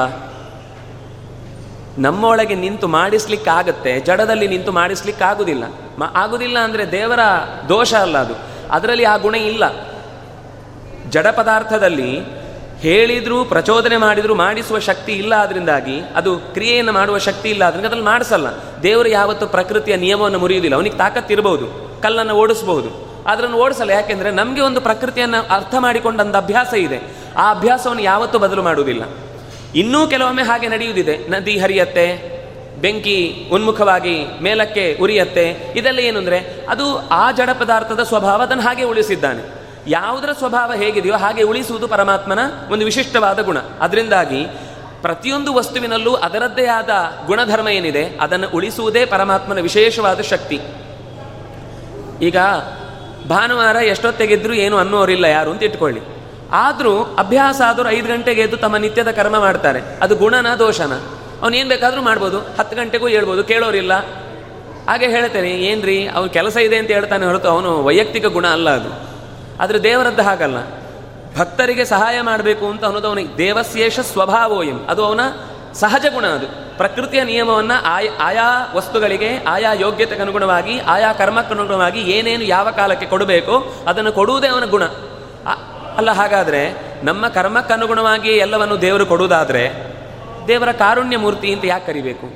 ನಮ್ಮೊಳಗೆ ನಿಂತು ಮಾಡಿಸ್ಲಿಕ್ಕಾಗತ್ತೆ, ಜಡದಲ್ಲಿ ನಿಂತು ಮಾಡಿಸ್ಲಿಕ್ಕಾಗುವುದಿಲ್ಲ ಮ ಆಗುದಿಲ್ಲ ಅಂದ್ರೆ ದೇವರ ದೋಷ ಅಲ್ಲ ಅದು. ಅದರಲ್ಲಿ ಆ ಗುಣ ಇಲ್ಲ. ಜಡ ಪದಾರ್ಥದಲ್ಲಿ ಹೇಳಿದ್ರು, ಪ್ರಚೋದನೆ ಮಾಡಿದ್ರು ಮಾಡಿಸುವ ಶಕ್ತಿ ಇಲ್ಲ ಅದರಿಂದಾಗಿ ಅದು ಕ್ರಿಯೆಯನ್ನು ಮಾಡುವ ಶಕ್ತಿ ಇಲ್ಲ ಅದರಿಂದ ಅದ್ರಲ್ಲಿ ಮಾಡಿಸಲ್ಲ. ದೇವರು ಯಾವತ್ತು ಪ್ರಕೃತಿಯ ನಿಯಮವನ್ನು ಮುರಿಯುವುದಿಲ್ಲ. ಅವನಿಗೆ ತಾಕತ್ತಿರಬಹುದು ಕಲ್ಲನ್ನು ಓಡಿಸಬಹುದು ಅದನ್ನು ಓಡಿಸಲ್ಲ. ಯಾಕೆಂದರೆ ನಮಗೆ ಒಂದು ಪ್ರಕೃತಿಯನ್ನು ಅರ್ಥ ಮಾಡಿಕೊಂಡಂಥ ಅಭ್ಯಾಸ ಇದೆ. ಆ ಅಭ್ಯಾಸವನ್ನು ಯಾವತ್ತೂ ಬದಲು ಮಾಡುವುದಿಲ್ಲ. ಇನ್ನೂ ಕೆಲವೊಮ್ಮೆ ಹಾಗೆ ನಡೆಯುವುದಿದೆ. ನದಿ ಹರಿಯತ್ತೆ, ಬೆಂಕಿ ಉನ್ಮುಖವಾಗಿ ಮೇಲಕ್ಕೆ ಉರಿಯತ್ತೆ. ಇದೆಲ್ಲ ಏನು ಅಂದರೆ, ಅದು ಆ ಜಡ ಪದಾರ್ಥದ ಸ್ವಭಾವ ಅದನ್ನು ಹಾಗೆ ಉಳಿಸಿದ್ದಾನೆ. ಯಾವುದರ ಸ್ವಭಾವ ಹೇಗಿದೆಯೋ ಹಾಗೆ ಉಳಿಸುವುದು ಪರಮಾತ್ಮನ ಒಂದು ವಿಶಿಷ್ಟವಾದ ಗುಣ. ಅದರಿಂದಾಗಿ ಪ್ರತಿಯೊಂದು ವಸ್ತುವಿನಲ್ಲೂ ಅದರದ್ದೇ ಆದ ಗುಣಧರ್ಮ ಏನಿದೆ, ಅದನ್ನು ಉಳಿಸುವುದೇ ಪರಮಾತ್ಮನ ವಿಶೇಷವಾದ ಶಕ್ತಿ. ಈಗ ಭಾನುವಾರ ಎಷ್ಟೊತ್ತೆಗೆದ್ರು ಏನು ಅನ್ನೋರಿಲ್ಲ ಯಾರು ಅಂತ ಇಟ್ಕೊಳ್ಳಿ. ಆದರೂ ಅಭ್ಯಾಸ ಆದರೂ ಐದು ಗಂಟೆಗೆ ಎದ್ದು ತಮ್ಮ ನಿತ್ಯದ ಕರ್ಮ ಮಾಡ್ತಾರೆ. ಅದು ಗುಣನ ದೋಷನ? ಏನು ಬೇಕಾದರೂ ಮಾಡ್ಬೋದು. ಹತ್ತು ಗಂಟೆಗೂ ಹೇಳ್ಬೋದು. ಕೇಳೋರಿಲ್ಲ. ಹಾಗೆ ಹೇಳ್ತೇನೆ, ಏನ್ರಿ, ಅವ್ನು ಕೆಲಸ ಇದೆ ಅಂತ ಹೇಳ್ತಾನೆ ಹೊರತು ಅವನು ವೈಯಕ್ತಿಕ ಗುಣ ಅಲ್ಲ ಅದು. ಆದರೆ ದೇವರದ್ದು ಹಾಗಲ್ಲ. ಭಕ್ತರಿಗೆ ಸಹಾಯ ಮಾಡಬೇಕು ಅಂತ ಅನ್ನೋದು ಅವನಿಗೆ ದೇವಸ್ಯೇಷ ಸ್ವಭಾವೋಯಂ. ಅದು ಅವನ ಸಹಜ ಗುಣ ಅದು. ಪ್ರಕೃತಿಯ ನಿಯಮವನ್ನು ಆಯಾ ಆಯಾ ವಸ್ತುಗಳಿಗೆ, ಆಯಾ ಯೋಗ್ಯತೆಗೆ ಅನುಗುಣವಾಗಿ ಆಯಾ ಕರ್ಮಕ್ಕನುಗುಣವಾಗಿ ಏನೇನು ಯಾವ ಕಾಲಕ್ಕೆ ಕೊಡಬೇಕು, ಅದನ್ನು ಕೊಡುವುದೇ ಅವನ ಗುಣ. ಅಲ್ಲ ಹಾಗಾದರೆ ನಮ್ಮ ಕರ್ಮಕ್ಕನುಗುಣವಾಗಿ ಎಲ್ಲವನ್ನು ದೇವರು ಕೊಡುವುದಾದರೆ ದೇವರ ಕಾರುಣ್ಯ ಮೂರ್ತಿ ಅಂತ ಯಾಕೆ ಕರಿಬೇಕು?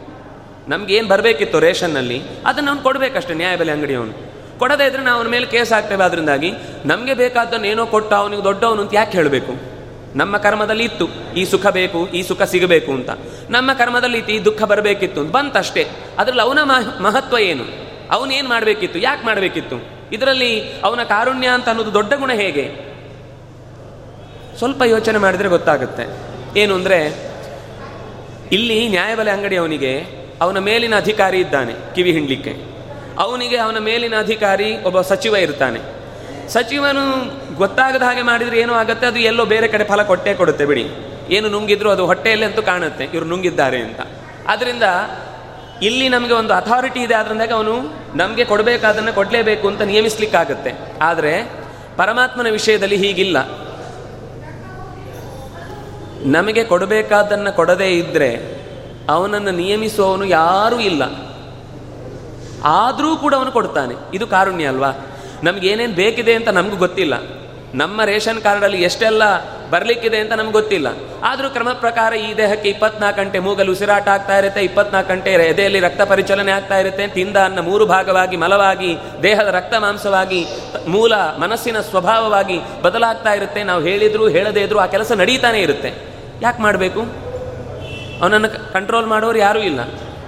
ನಮ್ಗೆ ಏನು ಬರಬೇಕಿತ್ತು ರೇಷನ್ನಲ್ಲಿ, ಅದನ್ನು ಅವ್ನು ಕೊಡಬೇಕಷ್ಟೇ ನ್ಯಾಯಬೆಲೆ ಅಂಗಡಿಯವನು. ಕೊಡದೇ ಇದ್ರೆ ನಾವು ಅವನ ಮೇಲೆ ಕೇಸ್ ಆಗ್ತೇವೆ ಅದರಿಂದಾಗಿ ನಮಗೆ ಬೇಕಾದ್ದನ್ನು ಏನೋ ಕೊಟ್ಟ ಅವನಿಗೆ ದೊಡ್ಡವನು ಅಂತ ಯಾಕೆ ಹೇಳಬೇಕು? ನಮ್ಮ ಕರ್ಮದಲ್ಲಿ ಇತ್ತು. ಈ ಸುಖ ಬೇಕು, ಈ ಸುಖ ಸಿಗಬೇಕು ಅಂತ. ನಮ್ಮ ಕರ್ಮದಲ್ಲಿ ಇತ್ತು, ಈ ದುಃಖ ಬರಬೇಕಿತ್ತು ಅಂತ. ಬಂತಷ್ಟೇ. ಅದರಲ್ಲಿ ಅವನ ಮಹತ್ವ ಏನು? ಅವನೇನು ಮಾಡಬೇಕಿತ್ತು? ಯಾಕೆ ಮಾಡಬೇಕಿತ್ತು? ಇದರಲ್ಲಿ ಅವನ ಕಾರುಣ್ಯ ಅಂತ ಅನ್ನೋದು ದೊಡ್ಡ ಗುಣ ಹೇಗೆ? ಸ್ವಲ್ಪ ಯೋಚನೆ ಮಾಡಿದರೆ ಗೊತ್ತಾಗುತ್ತೆ. ಏನು ಅಂದರೆ, ಇಲ್ಲಿ ನ್ಯಾಯಬಲೆ ಅಂಗಡಿ ಅವನಿಗೆ ಅವನ ಮೇಲಿನ ಅಧಿಕಾರಿ ಇದ್ದಾನೆ, ಕಿವಿ ಹಿಂಡ್ಲಿಕ್ಕೆ. ಅವನಿಗೆ ಅವನ ಮೇಲಿನ ಅಧಿಕಾರಿ ಒಬ್ಬ ಸಚಿವ ಇರ್ತಾನೆ. ಸಚಿವನು ಗೊತ್ತಾಗದ ಹಾಗೆ ಮಾಡಿದ್ರೆ ಏನೋ ಆಗುತ್ತೆ, ಅದು ಎಲ್ಲೋ ಬೇರೆ ಕಡೆ ಫಲ ಕೊಟ್ಟೇ ಕೊಡುತ್ತೆ ಬಿಡಿ. ಏನು ನುಂಗಿದ್ರು ಅದು ಹೊಟ್ಟೆಯಲ್ಲಿ ಅಂತೂ ಕಾಣುತ್ತೆ, ಇವರು ನುಂಗಿದ್ದಾರೆ ಅಂತ. ಆದ್ದರಿಂದ ಇಲ್ಲಿ ನಮಗೆ ಒಂದು ಅಥಾರಿಟಿ ಇದೆ, ಆದ್ರಿಂದಾಗ ಅವನು ನಮಗೆ ಕೊಡಬೇಕಾದನ್ನು ಕೊಡಲೇಬೇಕು ಅಂತ ನಿಯಮಿಸ್ಲಿಕ್ಕಾಗತ್ತೆ. ಆದರೆ ಪರಮಾತ್ಮನ ವಿಷಯದಲ್ಲಿ ಹೀಗಿಲ್ಲ. ನಮಗೆ ಕೊಡಬೇಕಾದನ್ನು ಕೊಡದೇ ಇದ್ದರೆ ಅವನನ್ನು ನಿಯಮಿಸುವವನು ಯಾರೂ ಇಲ್ಲ. ಆದರೂ ಕೂಡ ಅವನು ಕೊಡ್ತಾನೆ. ಇದು ಕಾರುಣ್ಯ ಅಲ್ವಾ? ನಮ್ಗೆ ಏನೇನು ಬೇಕಿದೆ ಅಂತ ನಮಗೂ ಗೊತ್ತಿಲ್ಲ. ನಮ್ಮ ರೇಷನ್ ಕಾರ್ಡಲ್ಲಿ ಎಷ್ಟೆಲ್ಲ ಬರಲಿಕ್ಕಿದೆ ಅಂತ ನಮ್ಗೆ ಗೊತ್ತಿಲ್ಲ. ಆದರೂ ಕ್ರಮ ಪ್ರಕಾರ ಈ ದೇಹಕ್ಕೆ ಇಪ್ಪತ್ನಾಲ್ಕು ಗಂಟೆ ಮೂಗಲು ಉಸಿರಾಟ ಆಗ್ತಾ ಇರುತ್ತೆ, ಇಪ್ಪತ್ನಾಲ್ಕು ಗಂಟೆ ಎದೆಯಲ್ಲಿ ರಕ್ತ ಪರಿಚಲನೆ ಆಗ್ತಾ ಇರುತ್ತೆ, ತಿಂದ ಅನ್ನ ಮೂರು ಭಾಗವಾಗಿ ಮಲವಾಗಿ, ದೇಹದ ರಕ್ತ ಮಾಂಸವಾಗಿ, ಮೂಲ ಮನಸ್ಸಿನ ಸ್ವಭಾವವಾಗಿ ಬದಲಾಗ್ತಾ ಇರುತ್ತೆ. ನಾವು ಹೇಳಿದ್ರು ಹೇಳದೇ ಇದ್ರು ಆ ಕೆಲಸ ನಡೀತಾನೆ ಇರುತ್ತೆ. ಯಾಕೆ ಮಾಡಬೇಕು? ಅವನನ್ನು ಕಂಟ್ರೋಲ್ ಮಾಡೋರು ಯಾರೂ ಇಲ್ಲ.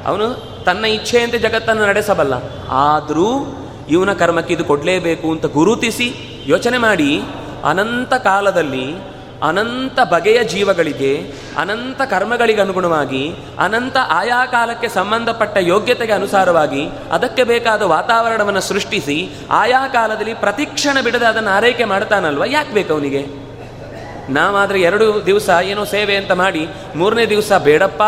ಅವನು ತನ್ನ ಇಚ್ಛೆಯಂತೆ ಜಗತ್ತನ್ನು ನಡೆಸಬಲ್ಲ. ಆದರೂ ಇವನ ಕರ್ಮಕ್ಕೆ ಇದು ಕೊಡಲೇಬೇಕು ಅಂತ ಗುರುತಿಸಿ ಯೋಚನೆ ಮಾಡಿ, ಅನಂತ ಕಾಲದಲ್ಲಿ, ಅನಂತ ಬಗೆಯ ಜೀವಗಳಿಗೆ, ಅನಂತ ಕರ್ಮಗಳಿಗೆ ಅನುಗುಣವಾಗಿ, ಅನಂತ ಆಯಾ ಕಾಲಕ್ಕೆ ಸಂಬಂಧಪಟ್ಟ ಯೋಗ್ಯತೆಗೆ ಅನುಸಾರವಾಗಿ, ಅದಕ್ಕೆ ಬೇಕಾದ ವಾತಾವರಣವನ್ನು ಸೃಷ್ಟಿಸಿ, ಆಯಾ ಕಾಲದಲ್ಲಿ ಪ್ರತಿಕ್ಷಣ ಬಿಡದೆ ಅದನ್ನು ಆರೈಕೆ ಮಾಡ್ತಾನಲ್ವ? ಯಾಕೆ ಬೇಕು ಅವನಿಗೆ? ನಾವಾದರೆ ಎರಡು ದಿವಸ ಏನೋ ಸೇವೆ ಅಂತ ಮಾಡಿ, ಮೂರನೇ ದಿವಸ ಬೇಡಪ್ಪ,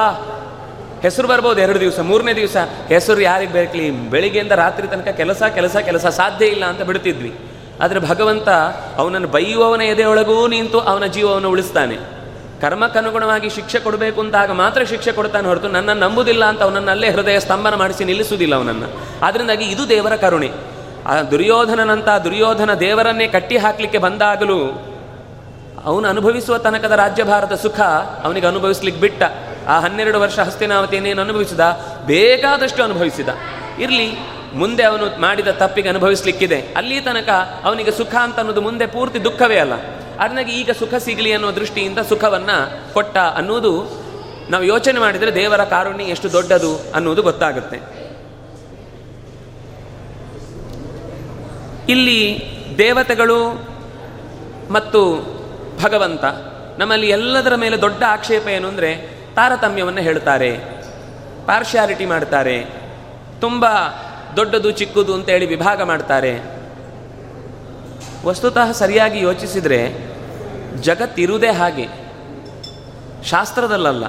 ಹೆಸರು ಬರ್ಬೋದು ಎರಡು ದಿವಸ, ಮೂರನೇ ದಿವಸ, ಹೆಸರು ಯಾರಿಗೆ ಬೇಕಲಿ? ಬೆಳಿಗ್ಗೆಯಿಂದ ರಾತ್ರಿ ತನಕ ಕೆಲಸ ಕೆಲಸ ಕೆಲಸ ಸಾಧ್ಯ ಇಲ್ಲ ಅಂತ ಬಿಡ್ತಿದ್ವಿ. ಆದರೆ ಭಗವಂತ ಅವನನ್ನು ಬೈಯುವವನ ಎದೆಯೊಳಗೂ ನಿಂತು ಅವನ ಜೀವವನ್ನು ಉಳಿಸ್ತಾನೆ. ಕರ್ಮಕ್ಕನುಗುಣವಾಗಿ ಶಿಕ್ಷೆ ಕೊಡಬೇಕು ಅಂತಾಗ ಮಾತ್ರ ಶಿಕ್ಷೆ ಕೊಡ್ತಾನೆ ಹೊರತು ನನ್ನನ್ನು ನಂಬುದಿಲ್ಲ ಅಂತ ಅವನನ್ನು ಅಲ್ಲೇ ಹೃದಯ ಸ್ತಂಭನ ಮಾಡಿಸಿ ನಿಲ್ಲಿಸುವುದಿಲ್ಲ ಅವನನ್ನು. ಅದರಿಂದಾಗಿ ಇದು ದೇವರ ಕರುಣೆ. ಆ ದುರ್ಯೋಧನನಂತ ದುರ್ಯೋಧನ ದೇವರನ್ನೇ ಕಟ್ಟಿ ಹಾಕಲಿಕ್ಕೆ ಬಂದಾಗಲೂ ಅವನು ಅನುಭವಿಸುವ ತನಕದ ರಾಜ್ಯಭಾರದ ಸುಖ ಅವನಿಗೆ ಅನುಭವಿಸ್ಲಿಕ್ಕೆ ಬಿಟ್ಟ. ಆ ಹನ್ನೆರಡು ವರ್ಷ ಹಸ್ತಿನಾವತಿಯನ್ನೇನು ಅನುಭವಿಸಿದ? ಬೇಕಾದಷ್ಟು ಅನುಭವಿಸಿದ. ಇರಲಿ ಮುಂದೆ ಅವನು ಮಾಡಿದ ತಪ್ಪಿಗೆ ಅನುಭವಿಸ್ಲಿಕ್ಕಿದೆ. ಅಲ್ಲಿ ತನಕ ಅವನಿಗೆ ಸುಖ ಅಂತ ಅನ್ನೋದು ಮುಂದೆ ಪೂರ್ತಿ ದುಃಖವೇ ಅಲ್ಲ. ಅದನ್ನಾಗಿ ಈಗ ಸುಖ ಸಿಗಲಿ ಅನ್ನೋ ದೃಷ್ಟಿಯಿಂದ ಸುಖವನ್ನ ಕೊಟ್ಟ ಅನ್ನೋದು ನಾವು ಯೋಚನೆ ಮಾಡಿದರೆ ದೇವರ ಕಾರುಣ್ಯ ಎಷ್ಟು ದೊಡ್ಡದು ಅನ್ನೋದು ಗೊತ್ತಾಗುತ್ತೆ. ಇಲ್ಲಿ ದೇವತೆಗಳು ಮತ್ತು ಭಗವಂತ ನಮ್ಮಲ್ಲಿ ಎಲ್ಲದರ ಮೇಲೆ ದೊಡ್ಡ ಆಕ್ಷೇಪ ಏನು ಅಂದರೆ ತಾರತಮ್ಯವನ್ನು ಹೇಳ್ತಾರೆ ಪಾರ್ಶಿಯಾಲಿಟಿ ಮಾಡ್ತಾರೆ, ತುಂಬ ದೊಡ್ಡದು ಚಿಕ್ಕದು ಅಂತೇಳಿ ವಿಭಾಗ ಮಾಡ್ತಾರೆ. ವಸ್ತುತಃ ಸರಿಯಾಗಿ ಯೋಚಿಸಿದರೆ ಜಗತ್ತಿರುವುದೇ ಹಾಗೆ. ಶಾಸ್ತ್ರದಲ್ಲಲ್ಲ.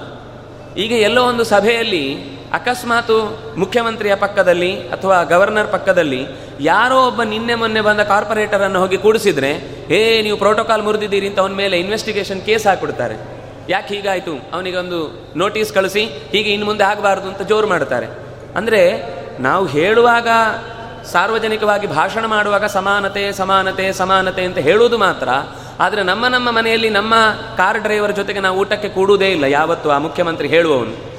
ಈಗ ಎಲ್ಲೋ ಒಂದು ಸಭೆಯಲ್ಲಿ ಅಕಸ್ಮಾತು ಮುಖ್ಯಮಂತ್ರಿಯ ಪಕ್ಕದಲ್ಲಿ ಅಥವಾ ಗವರ್ನರ್ ಪಕ್ಕದಲ್ಲಿ ಯಾರೋ ಒಬ್ಬ ನಿನ್ನೆ ಮೊನ್ನೆ ಬಂದ ಕಾರ್ಪೊರೇಟರನ್ನು ಹೋಗಿ ಕೂಡಿಸಿದ್ರೆ ಏ ನೀವು ಪ್ರೋಟೋಕಾಲ್ ಮುರಿದಿದ್ದೀರಿ ಅಂತ ಅವನ ಮೇಲೆ ಇನ್ವೆಸ್ಟಿಗೇಷನ್ ಕೇಸ್ ಹಾಕ್ಬಿಡ್ತಾರೆ. ಯಾಕೆ ಹೀಗಾಯಿತು? ಅವನಿಗೆ ಒಂದು ನೋಟಿಸ್ ಕಳಿಸಿ, ಹೀಗೆ ಇನ್ನು ಮುಂದೆ ಆಗಬಾರ್ದು ಅಂತ ಜೋರು ಮಾಡ್ತಾರೆ. ಅಂದರೆ ನಾವು ಹೇಳುವಾಗ ಸಾರ್ವಜನಿಕವಾಗಿ ಭಾಷಣ ಮಾಡುವಾಗ ಸಮಾನತೆ ಸಮಾನತೆ ಸಮಾನತೆ ಅಂತ ಹೇಳುವುದು ಮಾತ್ರ. ಆದರೆ ನಮ್ಮ ನಮ್ಮ ಮನೆಯಲ್ಲಿ ನಮ್ಮ ಕಾರ್ ಡ್ರೈವರ್ ಜೊತೆಗೆ ನಾವು ಊಟಕ್ಕೆ ಕೂಡುವುದೇ ಇಲ್ಲ. ಯಾವತ್ತು ಆ ಮುಖ್ಯಮಂತ್ರಿ ಹೇಳುವವನು.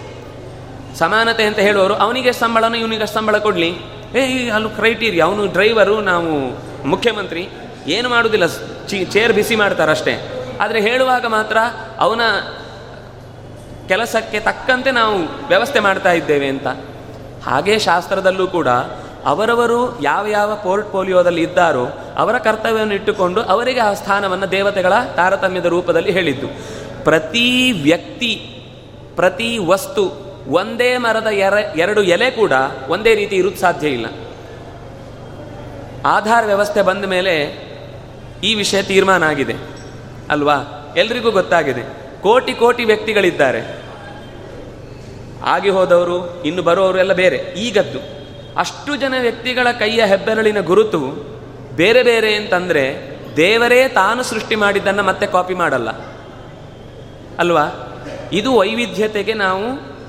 ಸಮಾನತೆ ಅಂತ ಹೇಳುವವರು, ಅವನಿಗೆ ಸಂಬಳನ ಇವನಿಗೆ ಸಂಬಳ ಕೊಡಲಿ. ಏ ಅಲ್ಲಿ ಕ್ರೈಟೀರಿಯಾ ಅವನು ಡ್ರೈವರು ನಾವು ಮುಖ್ಯಮಂತ್ರಿ. ಏನು ಮಾಡುವುದಿಲ್ಲ ಚಿ ಚೇರ್ ಬಿಸಿ ಮಾಡ್ತಾರಷ್ಟೇ. ಆದರೆ ಹೇಳುವಾಗ ಮಾತ್ರ ಅವನ ಕೆಲಸಕ್ಕೆ ತಕ್ಕಂತೆ ನಾವು ವ್ಯವಸ್ಥೆ ಮಾಡ್ತಾ ಇದ್ದೇವೆ ಅಂತ. ಹಾಗೆ ಶಾಸ್ತ್ರದಲ್ಲೂ ಕೂಡ ಅವರವರು ಯಾವ ಯಾವ ಪೋರ್ಟ್ಫೋಲಿಯೋದಲ್ಲಿ ಇದ್ದಾರೋ ಅವರ ಕರ್ತವ್ಯವನ್ನು ಇಟ್ಟುಕೊಂಡು ಅವರಿಗೆ ಆ ಸ್ಥಾನವನ್ನು ದೇವತೆಗಳ ತಾರತಮ್ಯದ ರೂಪದಲ್ಲಿ ಹೇಳಿದ್ದು. ಪ್ರತಿ ವ್ಯಕ್ತಿ, ಪ್ರತಿ ವಸ್ತು, ಒಂದೇ ಮರದ ಎರ, ಎರಡು ಎಲೆ ಕೂಡ ಒಂದೇ ರೀತಿ ಇರುವುದು ಸಾಧ್ಯ ಇಲ್ಲ. ಆಧಾರ್ ವ್ಯವಸ್ಥೆ ಬಂದ ಮೇಲೆ ಈ ವಿಷಯ ತೀರ್ಮಾನ ಆಗಿದೆ. ಅಲ್ವಾ? ಎಲ್ರಿಗೂ ಗೊತ್ತಾಗಿದೆ. ಕೋಟಿ ಕೋಟಿ ವ್ಯಕ್ತಿಗಳಿದ್ದಾರೆ. ಆಗಿ ಹೋದವರು, ಇನ್ನು ಬರುವವರು ಎಲ್ಲ ಬೇರೆ. ಈಗದ್ದು. ಅಷ್ಟು ಜನ ವ್ಯಕ್ತಿಗಳ ಕೈಯ ಹೆಬ್ಬೆರಳಿನ ಗುರುತು ಬೇರೆ ಬೇರೆ ಅಂತಂದರೆ ದೇವರೇ ತಾನು ಸೃಷ್ಟಿ ಮಾಡಿದ್ದನ್ನು ಮತ್ತೆ ಕಾಪಿ ಮಾಡಲ್ಲ. ಅಲ್ವಾ? ಇದು ವೈವಿಧ್ಯತೆಗೆ ನಾವು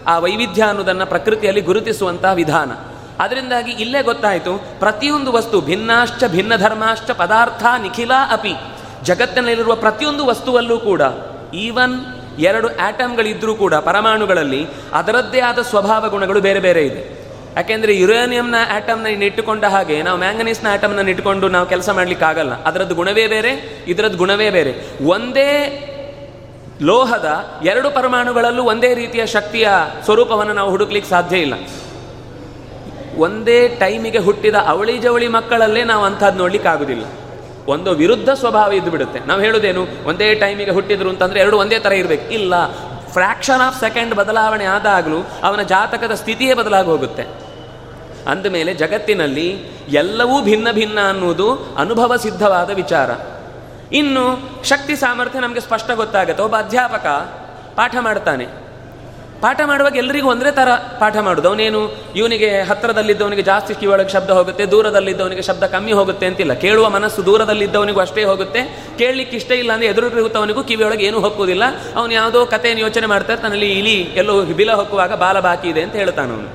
ಆ ವೈವಿಧ್ಯ ಅನ್ನೋದನ್ನು ಪ್ರಕೃತಿಯಲ್ಲಿ ಗುರುತಿಸುವಂತಹ ವಿಧಾನ. ಅದರಿಂದಾಗಿ ಇಲ್ಲೇ ಗೊತ್ತಾಯಿತು, ಪ್ರತಿಯೊಂದು ವಸ್ತು ಭಿನ್ನಾಶ್ಚ ಭಿನ್ನ ಧರ್ಮಾಶ್ಚ ಪದಾರ್ಥ ನಿಖಿಲ ಅಪಿ. ಜಗತ್ತಿನಲ್ಲಿರುವ ಪ್ರತಿಯೊಂದು ವಸ್ತುವಲ್ಲೂ ಕೂಡ ಈವನ್ ಎರಡು ಆಟಮ್ಗಳಿದ್ರೂ ಕೂಡ ಪರಮಾಣುಗಳಲ್ಲಿ ಅದರದ್ದೇ ಆದ ಸ್ವಭಾವ ಗುಣಗಳು ಬೇರೆ ಬೇರೆ ಇದೆ. ಯಾಕೆಂದರೆ ಯುರೇನಿಯಂನ ಆಟಮ್ನ ಇಟ್ಟುಕೊಂಡ ಹಾಗೆ ನಾವು ಮ್ಯಾಂಗನೀಸ್ನ ಆಟಮ್ನ ಇಟ್ಟುಕೊಂಡು ನಾವು ಕೆಲಸ ಮಾಡಲಿಕ್ಕಾಗಲ್ಲ ಅದರದ್ದು ಗುಣವೇ ಬೇರೆ, ಇದರದ್ದು ಗುಣವೇ ಬೇರೆ. ಒಂದೇ ಲೋಹದ ಎರಡು ಪರಮಾಣುಗಳಲ್ಲೂ ಒಂದೇ ರೀತಿಯ ಶಕ್ತಿಯ ಸ್ವರೂಪವನ್ನು ನಾವು ಹುಡುಕ್ಲಿಕ್ಕೆ ಸಾಧ್ಯ ಇಲ್ಲ. ಒಂದೇ ಟೈಮಿಗೆ ಹುಟ್ಟಿದ ಅವಳಿ ಜವಳಿ ಮಕ್ಕಳಲ್ಲೇ ನಾವು ಅಂಥದ್ದು ನೋಡ್ಲಿಕ್ಕೆ ಆಗುದಿಲ್ಲ. ಒಂದು ವಿರುದ್ಧ ಸ್ವಭಾವ ಇದ್ದು ಬಿಡುತ್ತೆ. ನಾವು ಹೇಳೋದೇನು, ಒಂದೇ ಟೈಮಿಗೆ ಹುಟ್ಟಿದ್ರು ಅಂತಂದ್ರೆ ಎರಡು ಒಂದೇ ಥರ ಇರಬೇಕು. ಇಲ್ಲ, ಫ್ರ್ಯಾಕ್ಷನ್ ಆಫ್ ಸೆಕೆಂಡ್ ಬದಲಾವಣೆ ಆದಾಗಲೂ ಅವನ ಜಾತಕದ ಸ್ಥಿತಿಯೇ ಬದಲಾಗಿ ಹೋಗುತ್ತೆ. ಅಂದಮೇಲೆ ಜಗತ್ತಿನಲ್ಲಿ ಎಲ್ಲವೂ ಭಿನ್ನ ಭಿನ್ನ ಅನ್ನುವುದು ಅನುಭವ ಸಿದ್ಧವಾದ ವಿಚಾರ. ಇನ್ನು ಶಕ್ತಿ ಸಾಮರ್ಥ್ಯ ನಮಗೆ ಸ್ಪಷ್ಟ ಗೊತ್ತಾಗುತ್ತೆ. ಒಬ್ಬ ಅಧ್ಯಾಪಕ ಪಾಠ ಮಾಡ್ತಾನೆ. ಪಾಠ ಮಾಡುವಾಗ ಎಲ್ಲರಿಗೂ ಒಂದೇ ಥರ ಪಾಠ ಮಾಡೋದು ಅವನೇನು, ಇವನಿಗೆ ಹತ್ತಿರದಲ್ಲಿದ್ದವನಿಗೆ ಜಾಸ್ತಿ ಕಿವೊಳಗೆ ಶಬ್ದ ಹೋಗುತ್ತೆ, ದೂರದಲ್ಲಿದ್ದವನಿಗೆ ಶಬ್ದ ಕಮ್ಮಿ ಹೋಗುತ್ತೆ ಅಂತಿಲ್ಲ. ಕೇಳುವ ಮನಸ್ಸು ದೂರದಲ್ಲಿದ್ದವನಿಗೂ ಅಷ್ಟೇ ಹೋಗುತ್ತೆ. ಕೇಳಲಿಕ್ಕೆ ಇಷ್ಟ ಇಲ್ಲ ಅಂದರೆ ಎದುರಿರುತ್ತವನಿಗೂ ಕಿವಿಯೊಳಗೆ ಏನೂ ಹೋಗುವುದಿಲ್ಲ ಅವನು ಯಾವುದೋ ಕಥೆಯನ್ನು ಯೋಚನೆ ಮಾಡ್ತಾರೆ ತನ್ನಲ್ಲಿ ಇಲಿ ಎಲ್ಲೋ ಬಿಲ ಹೊಕ್ಕುವಾಗ ಬಾಲ ಬಾಕಿ ಇದೆ ಅಂತ ಹೇಳ್ತಾನೆ ಅವನು.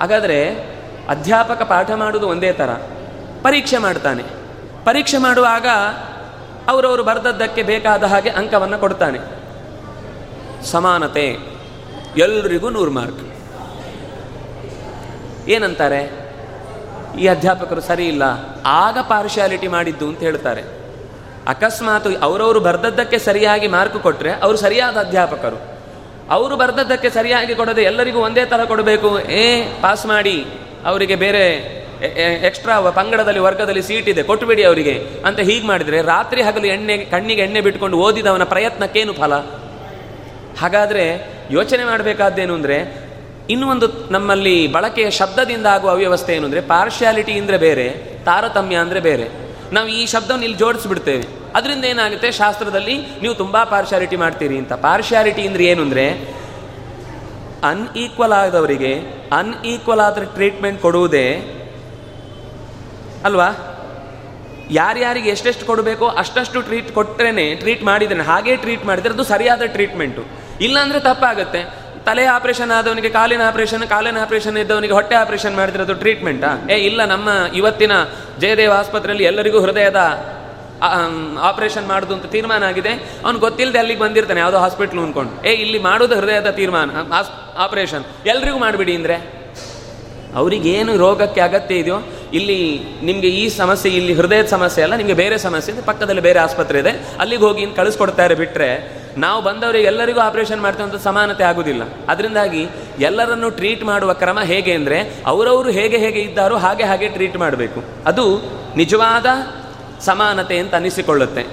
ಹಾಗಾದರೆ ಅಧ್ಯಾಪಕ ಪಾಠ ಮಾಡುವುದು ಒಂದೇ ಥರ ಪರೀಕ್ಷೆ ಮಾಡ್ತಾನೆ. ಪರೀಕ್ಷೆ ಮಾಡುವಾಗ ಅವರವರು ಬರೆದದ್ದಕ್ಕೆ ಬೇಕಾದ ಹಾಗೆ ಅಂಕವನ್ನು ಕೊಡ್ತಾನೆ. ಸಮಾನತೆ. ಎಲ್ರಿಗೂ ನೂರು ಮಾರ್ಕ್. ಏನಂತಾರೆ? ಈ ಅಧ್ಯಾಪಕರು ಸರಿ ಇಲ್ಲ, ಆಗ ಪಾರ್ಶಿಯಾಲಿಟಿ ಮಾಡಿದ್ದು ಅಂತ ಹೇಳ್ತಾರೆ. ಅಕಸ್ಮಾತ್ ಅವರವರು ಬರೆದದ್ದಕ್ಕೆ ಸರಿಯಾಗಿ ಮಾರ್ಕ್ ಕೊಟ್ಟರೆ ಅವರು ಸರಿಯಾದ ಅಧ್ಯಾಪಕರು. ಅವರು ಬರೆದದ್ದಕ್ಕೆ ಸರಿಯಾಗಿ ಕೊಡದೆ ಎಲ್ಲರಿಗೂ ಒಂದೇ ಥರ ಕೊಡಬೇಕು, ಏ ಪಾಸ್ ಮಾಡಿ, ಅವರಿಗೆ ಬೇರೆ ಎಕ್ಸ್ಟ್ರಾ ಪಂಗಡದಲ್ಲಿ, ವರ್ಗದಲ್ಲಿ ಸೀಟ್ ಇದೆ ಕೊಟ್ಟುಬಿಡಿ ಅವರಿಗೆ ಅಂತ ಹೀಗೆ ಮಾಡಿದರೆ ರಾತ್ರಿ ಹಗಲು ಎಣ್ಣೆ, ಕಣ್ಣಿಗೆ ಎಣ್ಣೆ ಬಿಟ್ಕೊಂಡು ಓದಿದವನ ಪ್ರಯತ್ನಕ್ಕೇನು ಫಲ? ಹಾಗಾದರೆ ಯೋಚನೆ ಮಾಡಬೇಕಾದ್ದೇನು ಅಂದರೆ, ಇನ್ನು ಒಂದು ನಮ್ಮಲ್ಲಿ ಬಳಕೆಯ ಶಬ್ದದಿಂದ ಆಗುವ ಅವ್ಯವಸ್ಥೆ ಏನು ಅಂದರೆ ಪಾರ್ಶಿಯಾಲಿಟಿ ಅಂದರೆ ಬೇರೆ, ತಾರತಮ್ಯ ಅಂದರೆ ಬೇರೆ. ನಾವು ಈ ಶಬ್ದವನ್ನು ಇಲ್ಲಿ ಜೋಡಿಸ್ಬಿಡ್ತೇವೆ. ಅದರಿಂದ ಏನಾಗುತ್ತೆ? ಶಾಸ್ತ್ರದಲ್ಲಿ ನೀವು ತುಂಬ ಪಾರ್ಶಿಯಾಲಿಟಿ ಮಾಡ್ತೀರಿ ಅಂತ. ಪಾರ್ಶಿಯಾಲಿಟಿ ಅಂದರೆ ಏನು ಅಂದರೆ ಅನ್ಈಕ್ವಲ್ ಆದವರಿಗೆ ಅನ್ಈಕ್ವಲ್ ಆದ ಟ್ರೀಟ್ಮೆಂಟ್ ಕೊಡುವುದೇ ಅಲ್ವಾ? ಯಾರ್ಯಾರಿಗೆ ಎಷ್ಟೆಷ್ಟು ಕೊಡಬೇಕೋ ಅಷ್ಟಷ್ಟು ಟ್ರೀಟ್ ಕೊಟ್ಟರೆ ಟ್ರೀಟ್ ಮಾಡಿದ್ರೆ ಹಾಗೆ ಟ್ರೀಟ್ ಮಾಡಿದರೆ ಅದು ಸರಿಯಾದ ಟ್ರೀಟ್ಮೆಂಟು ಇಲ್ಲಾಂದರೆ ತಪ್ಪಾಗುತ್ತೆ. ತಲೆ ಆಪರೇಷನ್ ಆದವನಿಗೆ, ಕಾಲಿನ ಆಪರೇಷನ್ ಕಾಲಿನ ಆಪರೇಷನ್ ಇದ್ದವನಿಗೆ ಹೊಟ್ಟೆ ಆಪರೇಷನ್ ಮಾಡಿದ್ರೆ ಟ್ರೀಟ್ಮೆಂಟ್ ಏ, ಇಲ್ಲ, ನಮ್ಮ ಇವತ್ತಿನ ಜಯದೇವ ಆಸ್ಪತ್ರೆಯಲ್ಲಿ ಎಲ್ಲರಿಗೂ ಹೃದಯದ ಆಪರೇಷನ್ ಮಾಡುದು ಅಂತ ತೀರ್ಮಾನ ಆಗಿದೆ. ಅವ್ನು ಗೊತ್ತಿಲ್ಲದೆ ಅಲ್ಲಿಗೆ ಬಂದಿರ್ತಾನೆ, ಯಾವುದೋ ಹಾಸ್ಪಿಟ್ಲ್ ಅನ್ಕೊಂಡು. ಏ, ಇಲ್ಲಿ ಮಾಡೋದು ಹೃದಯದ ತೀರ್ಮಾನ ಆಪರೇಷನ್. ಎಲ್ರಿಗೂ ಮಾಡಿಬಿಡಿ ಅಂದರೆ. ಅವರಿಗೇನು ರೋಗಕ್ಕೆ ಅಗತ್ಯ ಇದೆಯೋ, ಇಲ್ಲಿ ನಿಮಗೆ ಈ ಸಮಸ್ಯೆ, ಇಲ್ಲಿ ಹೃದಯದ ಸಮಸ್ಯೆ ಅಲ್ಲ, ನಿಮಗೆ ಬೇರೆ ಸಮಸ್ಯೆ ಇದೆ, ಪಕ್ಕದಲ್ಲಿ ಬೇರೆ ಆಸ್ಪತ್ರೆ ಇದೆ. ಅಲ್ಲಿಗೆ ಹೋಗಿ ಕಳಿಸ್ಕೊಡ್ತಾರೆ ಬಿಟ್ಟರೆ ನಾವು ಬಂದವರಿಗೆ ಎಲ್ಲರಿಗೂ ಆಪರೇಷನ್ ಮಾಡ್ತೇವೆ ಅಂತ ಸಮಾನತೆ ಆಗುವುದಿಲ್ಲ ಅದರಿಂದಾಗಿ ಎಲ್ಲರನ್ನು ಟ್ರೀಟ್ ಮಾಡುವ ಕ್ರಮ ಹೇಗೆ ಅಂದರೆ ಅವರವರು ಹೇಗೆ ಹೇಗೆ ಇದ್ದಾರೋ ಹಾಗೆ ಹಾಗೆ ಟ್ರೀಟ್ ಮಾಡಬೇಕು. ಅದು ನಿಜವಾದ ಸಮಾನತೆ ಅಂತ ಅನಿಸಿಕೊಳ್ಳುತ್ತೆ.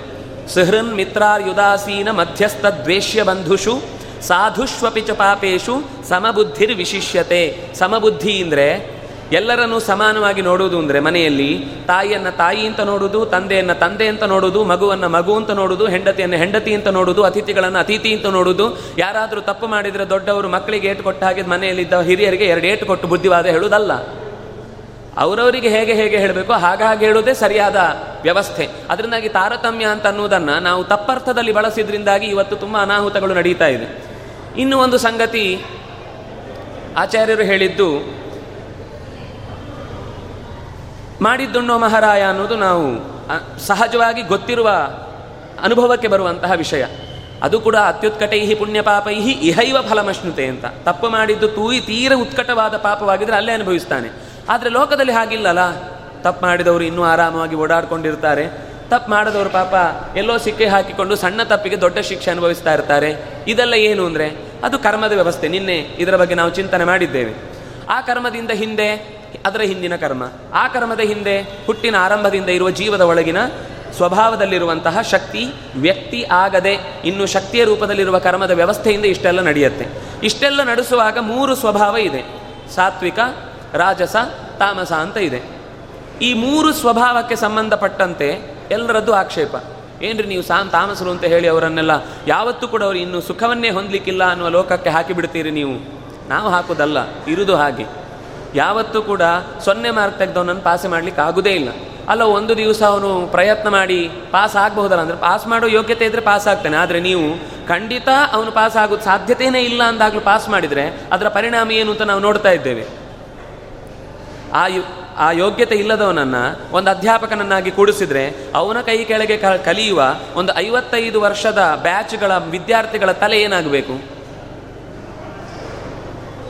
ಸುಹೃನ್ ಮಿತ್ರಾರ್ಯುದಾಸೀನ ಮಧ್ಯಸ್ಥ ದ್ವೇಷ್ಯ ಬಂಧುಷು ಸಾಧುಷ್ವಪಿಚ ಪಾಪೇಶು ಸಮಬುದ್ಧಿರ್ ವಿಶಿಷ್ಯತೆ. ಸಮಬುದ್ಧಿ ಅಂದರೆ ಎಲ್ಲರನ್ನೂ ಸಮಾನವಾಗಿ ನೋಡುವುದು ಅಂದರೆ ಮನೆಯಲ್ಲಿ ತಾಯಿಯನ್ನು ತಾಯಿ ಅಂತ ನೋಡುವುದು, ತಂದೆಯನ್ನು ತಂದೆ ಅಂತ ನೋಡುವುದು, ಮಗುವನ್ನು ಮಗು ಅಂತ ನೋಡುವುದು, ಹೆಂಡತಿಯನ್ನು ಹೆಂಡತಿ ಅಂತ ನೋಡುವುದು, ಅತಿಥಿಗಳನ್ನು ಅತಿಥಿ ಅಂತ ನೋಡುವುದು. ಯಾರಾದರೂ ತಪ್ಪು ಮಾಡಿದರೆ ದೊಡ್ಡವರು ಮಕ್ಕಳಿಗೆ ಏಟು ಕೊಟ್ಟ ಹಾಗೆ ಮನೆಯಲ್ಲಿದ್ದ ಹಿರಿಯರಿಗೆ ಎರಡು ಏಟು ಕೊಟ್ಟು ಬುದ್ಧಿವಾದ ಹೇಳುವುದಲ್ಲ. ಅವರವರಿಗೆ ಹೇಗೆ ಹೇಗೆ ಹೇಳಬೇಕು? ಹಾಗಾಗಿ ಹೇಳುವುದೇ ಸರಿಯಾದ ವ್ಯವಸ್ಥೆ. ಅದರಿಂದಾಗಿ ತಾರತಮ್ಯ ಅಂತ ಅನ್ನುವುದನ್ನು ನಾವು ತಪ್ಪರ್ಥದಲ್ಲಿ ಬಳಸಿದ್ರಿಂದಾಗಿ ಇವತ್ತು ತುಂಬ ಅನಾಹುತಗಳು ನಡೀತಾ ಇದೆ. ಇನ್ನು ಒಂದು ಸಂಗತಿ ಆಚಾರ್ಯರು ಹೇಳಿದ್ದು ಮಾಡಿದ್ದುಣ್ಣೋ ಮಹಾರಾಯ ಅನ್ನೋದು ನಾವು ಸಹಜವಾಗಿ ಗೊತ್ತಿರುವ ಅನುಭವಕ್ಕೆ ಬರುವಂತಹ ವಿಷಯ. ಅದು ಕೂಡ ಅತ್ಯುತ್ಕಟೈಹಿ ಪುಣ್ಯ ಪಾಪೈ ಇಹೈವ ಫಲಮಶ್ನುತೆ ಅಂತ. ತಪ್ಪು ಮಾಡಿದ್ದು ತೂಯಿ ತೀರ ಉತ್ಕಟವಾದ ಪಾಪವಾಗಿದ್ರೆ ಅಲ್ಲೇ ಅನುಭವಿಸ್ತಾನೆ. ಆದರೆ ಲೋಕದಲ್ಲಿ ಹಾಗಿಲ್ಲಲ್ಲ. ತಪ್ಪು ಮಾಡಿದವರು ಇನ್ನೂ ಆರಾಮವಾಗಿ ಓಡಾಡ್ಕೊಂಡಿರ್ತಾರೆ. ತಪ್ಪು ಮಾಡಿದವರು ಪಾಪ ಎಲ್ಲೋ ಸಿಕ್ಕಿ ಹಾಕಿಕೊಂಡು ಸಣ್ಣ ತಪ್ಪಿಗೆ ದೊಡ್ಡ ಶಿಕ್ಷೆ ಅನುಭವಿಸ್ತಾ ಇರ್ತಾರೆ. ಇದೆಲ್ಲ ಏನು ಅಂದರೆ, ಅದು ಕರ್ಮದ ವ್ಯವಸ್ಥೆ. ನಿನ್ನೆ ಇದರ ಬಗ್ಗೆ ನಾವು ಚಿಂತನೆ ಮಾಡಿದ್ದೇವೆ. ಆ ಕರ್ಮದಿಂದ ಹಿಂದೆ ಅದರ ಹಿಂದಿನ ಕರ್ಮ. ಆ ಕರ್ಮದ ಹಿಂದೆ, ಹುಟ್ಟಿನ ಆರಂಭದಿಂದ ಇರುವ ಜೀವದ ಒಳಗಿನ ಸ್ವಭಾವದಲ್ಲಿರುವಂತಹ ಶಕ್ತಿ, ವ್ಯಕ್ತಿ ಆಗದೆ ಇನ್ನು ಶಕ್ತಿಯ ರೂಪದಲ್ಲಿರುವ ಕರ್ಮದ ವ್ಯವಸ್ಥೆಯಿಂದ ಇಷ್ಟೆಲ್ಲ ನಡೆಯುತ್ತೆ. ಇಷ್ಟೆಲ್ಲ ನಡೆಸುವಾಗ ಮೂರು ಸ್ವಭಾವ ಇದೆ. ಸಾತ್ವಿಕ, ರಾಜಸ, ತಾಮಸ ಅಂತ ಇದೆ. ಈ ಮೂರು ಸ್ವಭಾವಕ್ಕೆ ಸಂಬಂಧಪಟ್ಟಂತೆ ಎಲ್ಲರದ್ದು ಆಕ್ಷೇಪ. ಏನ್ರಿ ನೀವು ಸಾನ್ ತಾಮಸರು ಅಂತ ಹೇಳಿ ಅವರನ್ನೆಲ್ಲ, ಯಾವತ್ತೂ ಕೂಡ ಅವರು ಇನ್ನು ಸುಖವನ್ನೇ ಹೊಂದಲಿಕ್ಕಿಲ್ಲ ಅನ್ನುವ ಲೋಕಕ್ಕೆ ಹಾಕಿಬಿಡ್ತೀರಿ ನೀವು. ನಾವು ಹಾಕೋದಲ್ಲ ಇರುವುದು ಹಾಗೆ. ಯಾವತ್ತೂ ಕೂಡ ಸೊನ್ನೆ ಮಾರ್ಕ್ ತೆಗೆದವನನ್ನು ಪಾಸ್ ಮಾಡಲಿಕ್ಕೆ ಆಗುದೇ ಇಲ್ಲ. ಅಲ್ಲ, ಒಂದು ದಿವಸ ಅವನು ಪ್ರಯತ್ನ ಮಾಡಿ ಪಾಸ್ ಆಗಬಹುದಲ್ಲ ಅಂದರೆ ಪಾಸ್ ಮಾಡೋ ಯೋಗ್ಯತೆ ಇದ್ದರೆ ಪಾಸ್ ಆಗ್ತಾನೆ. ಆದರೆ ನೀವು ಖಂಡಿತ ಅವನು ಪಾಸ್ ಆಗೋದು ಸಾಧ್ಯತೆಯೇ ಇಲ್ಲ ಅಂದಾಗಲೂ ಪಾಸ್ ಮಾಡಿದರೆ ಅದರ ಪರಿಣಾಮ ಏನು ಅಂತ ನಾವು ನೋಡ್ತಾ ಇದ್ದೇವೆ. ಆ ಯು, ಆ ಯೋಗ್ಯತೆ ಇಲ್ಲದವನನ್ನು ಒಂದು ಅಧ್ಯಾಪಕನನ್ನಾಗಿ ಕೂಡಿಸಿದರೆ ಅವನ ಕೈ ಕೆಳಗೆ ಕಲಿಯುವ ಒಂದು ಐವತ್ತೈದು ವರ್ಷದ ಬ್ಯಾಚ್ಗಳ ವಿದ್ಯಾರ್ಥಿಗಳ ತಲೆ ಏನಾಗಬೇಕು?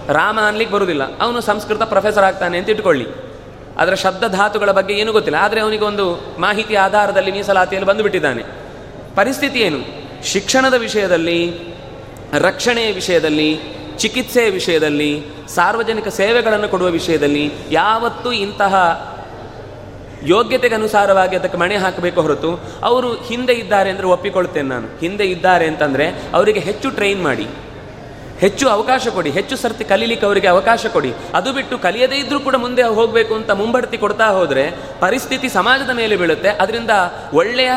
ರಾಮ ಅನ್ಲಿಕ್ಕೆ ಬರುವುದಿಲ್ಲ ಅವನು ಸಂಸ್ಕೃತ ಪ್ರೊಫೆಸರ್ ಆಗ್ತಾನೆ ಅಂತ ಇಟ್ಕೊಳ್ಳಿ. ಅದರ ಶಬ್ದ ಧಾತುಗಳ ಬಗ್ಗೆ ಏನೂ ಗೊತ್ತಿಲ್ಲ. ಆದರೆ ಅವನಿಗೆ ಒಂದು ಮಾಹಿತಿ ಆಧಾರದಲ್ಲಿ ಮೀಸಲಾತಿಯಲ್ಲಿ ಬಂದುಬಿಟ್ಟಿದ್ದಾನೆ. ಪರಿಸ್ಥಿತಿ ಏನು? ಶಿಕ್ಷಣದ ವಿಷಯದಲ್ಲಿ, ರಕ್ಷಣೆಯ ವಿಷಯದಲ್ಲಿ, ಚಿಕಿತ್ಸೆಯ ವಿಷಯದಲ್ಲಿ, ಸಾರ್ವಜನಿಕ ಸೇವೆಗಳನ್ನು ಕೊಡುವ ವಿಷಯದಲ್ಲಿ ಯಾವತ್ತೂ ಇಂತಹ ಯೋಗ್ಯತೆಗೆ ಅನುಸಾರವಾಗಿ ಅದಕ್ಕೆ ಮಣೆ ಹಾಕಬೇಕು ಹೊರತು ಅವರು ಹಿಂದೆ ಇದ್ದಾರೆ ಅಂದರೆ ಒಪ್ಪಿಕೊಳ್ತೇನೆ ನಾನು. ಹಿಂದೆ ಇದ್ದಾರೆ ಅಂತಂದರೆ ಅವರಿಗೆ ಹೆಚ್ಚು ಟ್ರೈನ್ ಮಾಡಿ. ಹೆಚ್ಚು ಅವಕಾಶ ಕೊಡಿ, ಹೆಚ್ಚು ಸರ್ತಿ ಕಲೀಲಿಕ್ಕೆ ಅವರಿಗೆ ಅವಕಾಶ ಕೊಡಿ. ಅದು ಬಿಟ್ಟು ಕಲಿಯದೇ ಇದ್ರೂ ಕೂಡ ಮುಂದೆ ಹೋಗಬೇಕು ಅಂತ ಮುಂಬಡ್ತಿ ಕೊಡ್ತಾ ಹೋದರೆ ಪರಿಸ್ಥಿತಿ ಸಮಾಜದ ಮೇಲೆ ಬೀಳುತ್ತೆ. ಅದರಿಂದ ಒಳ್ಳೆಯ,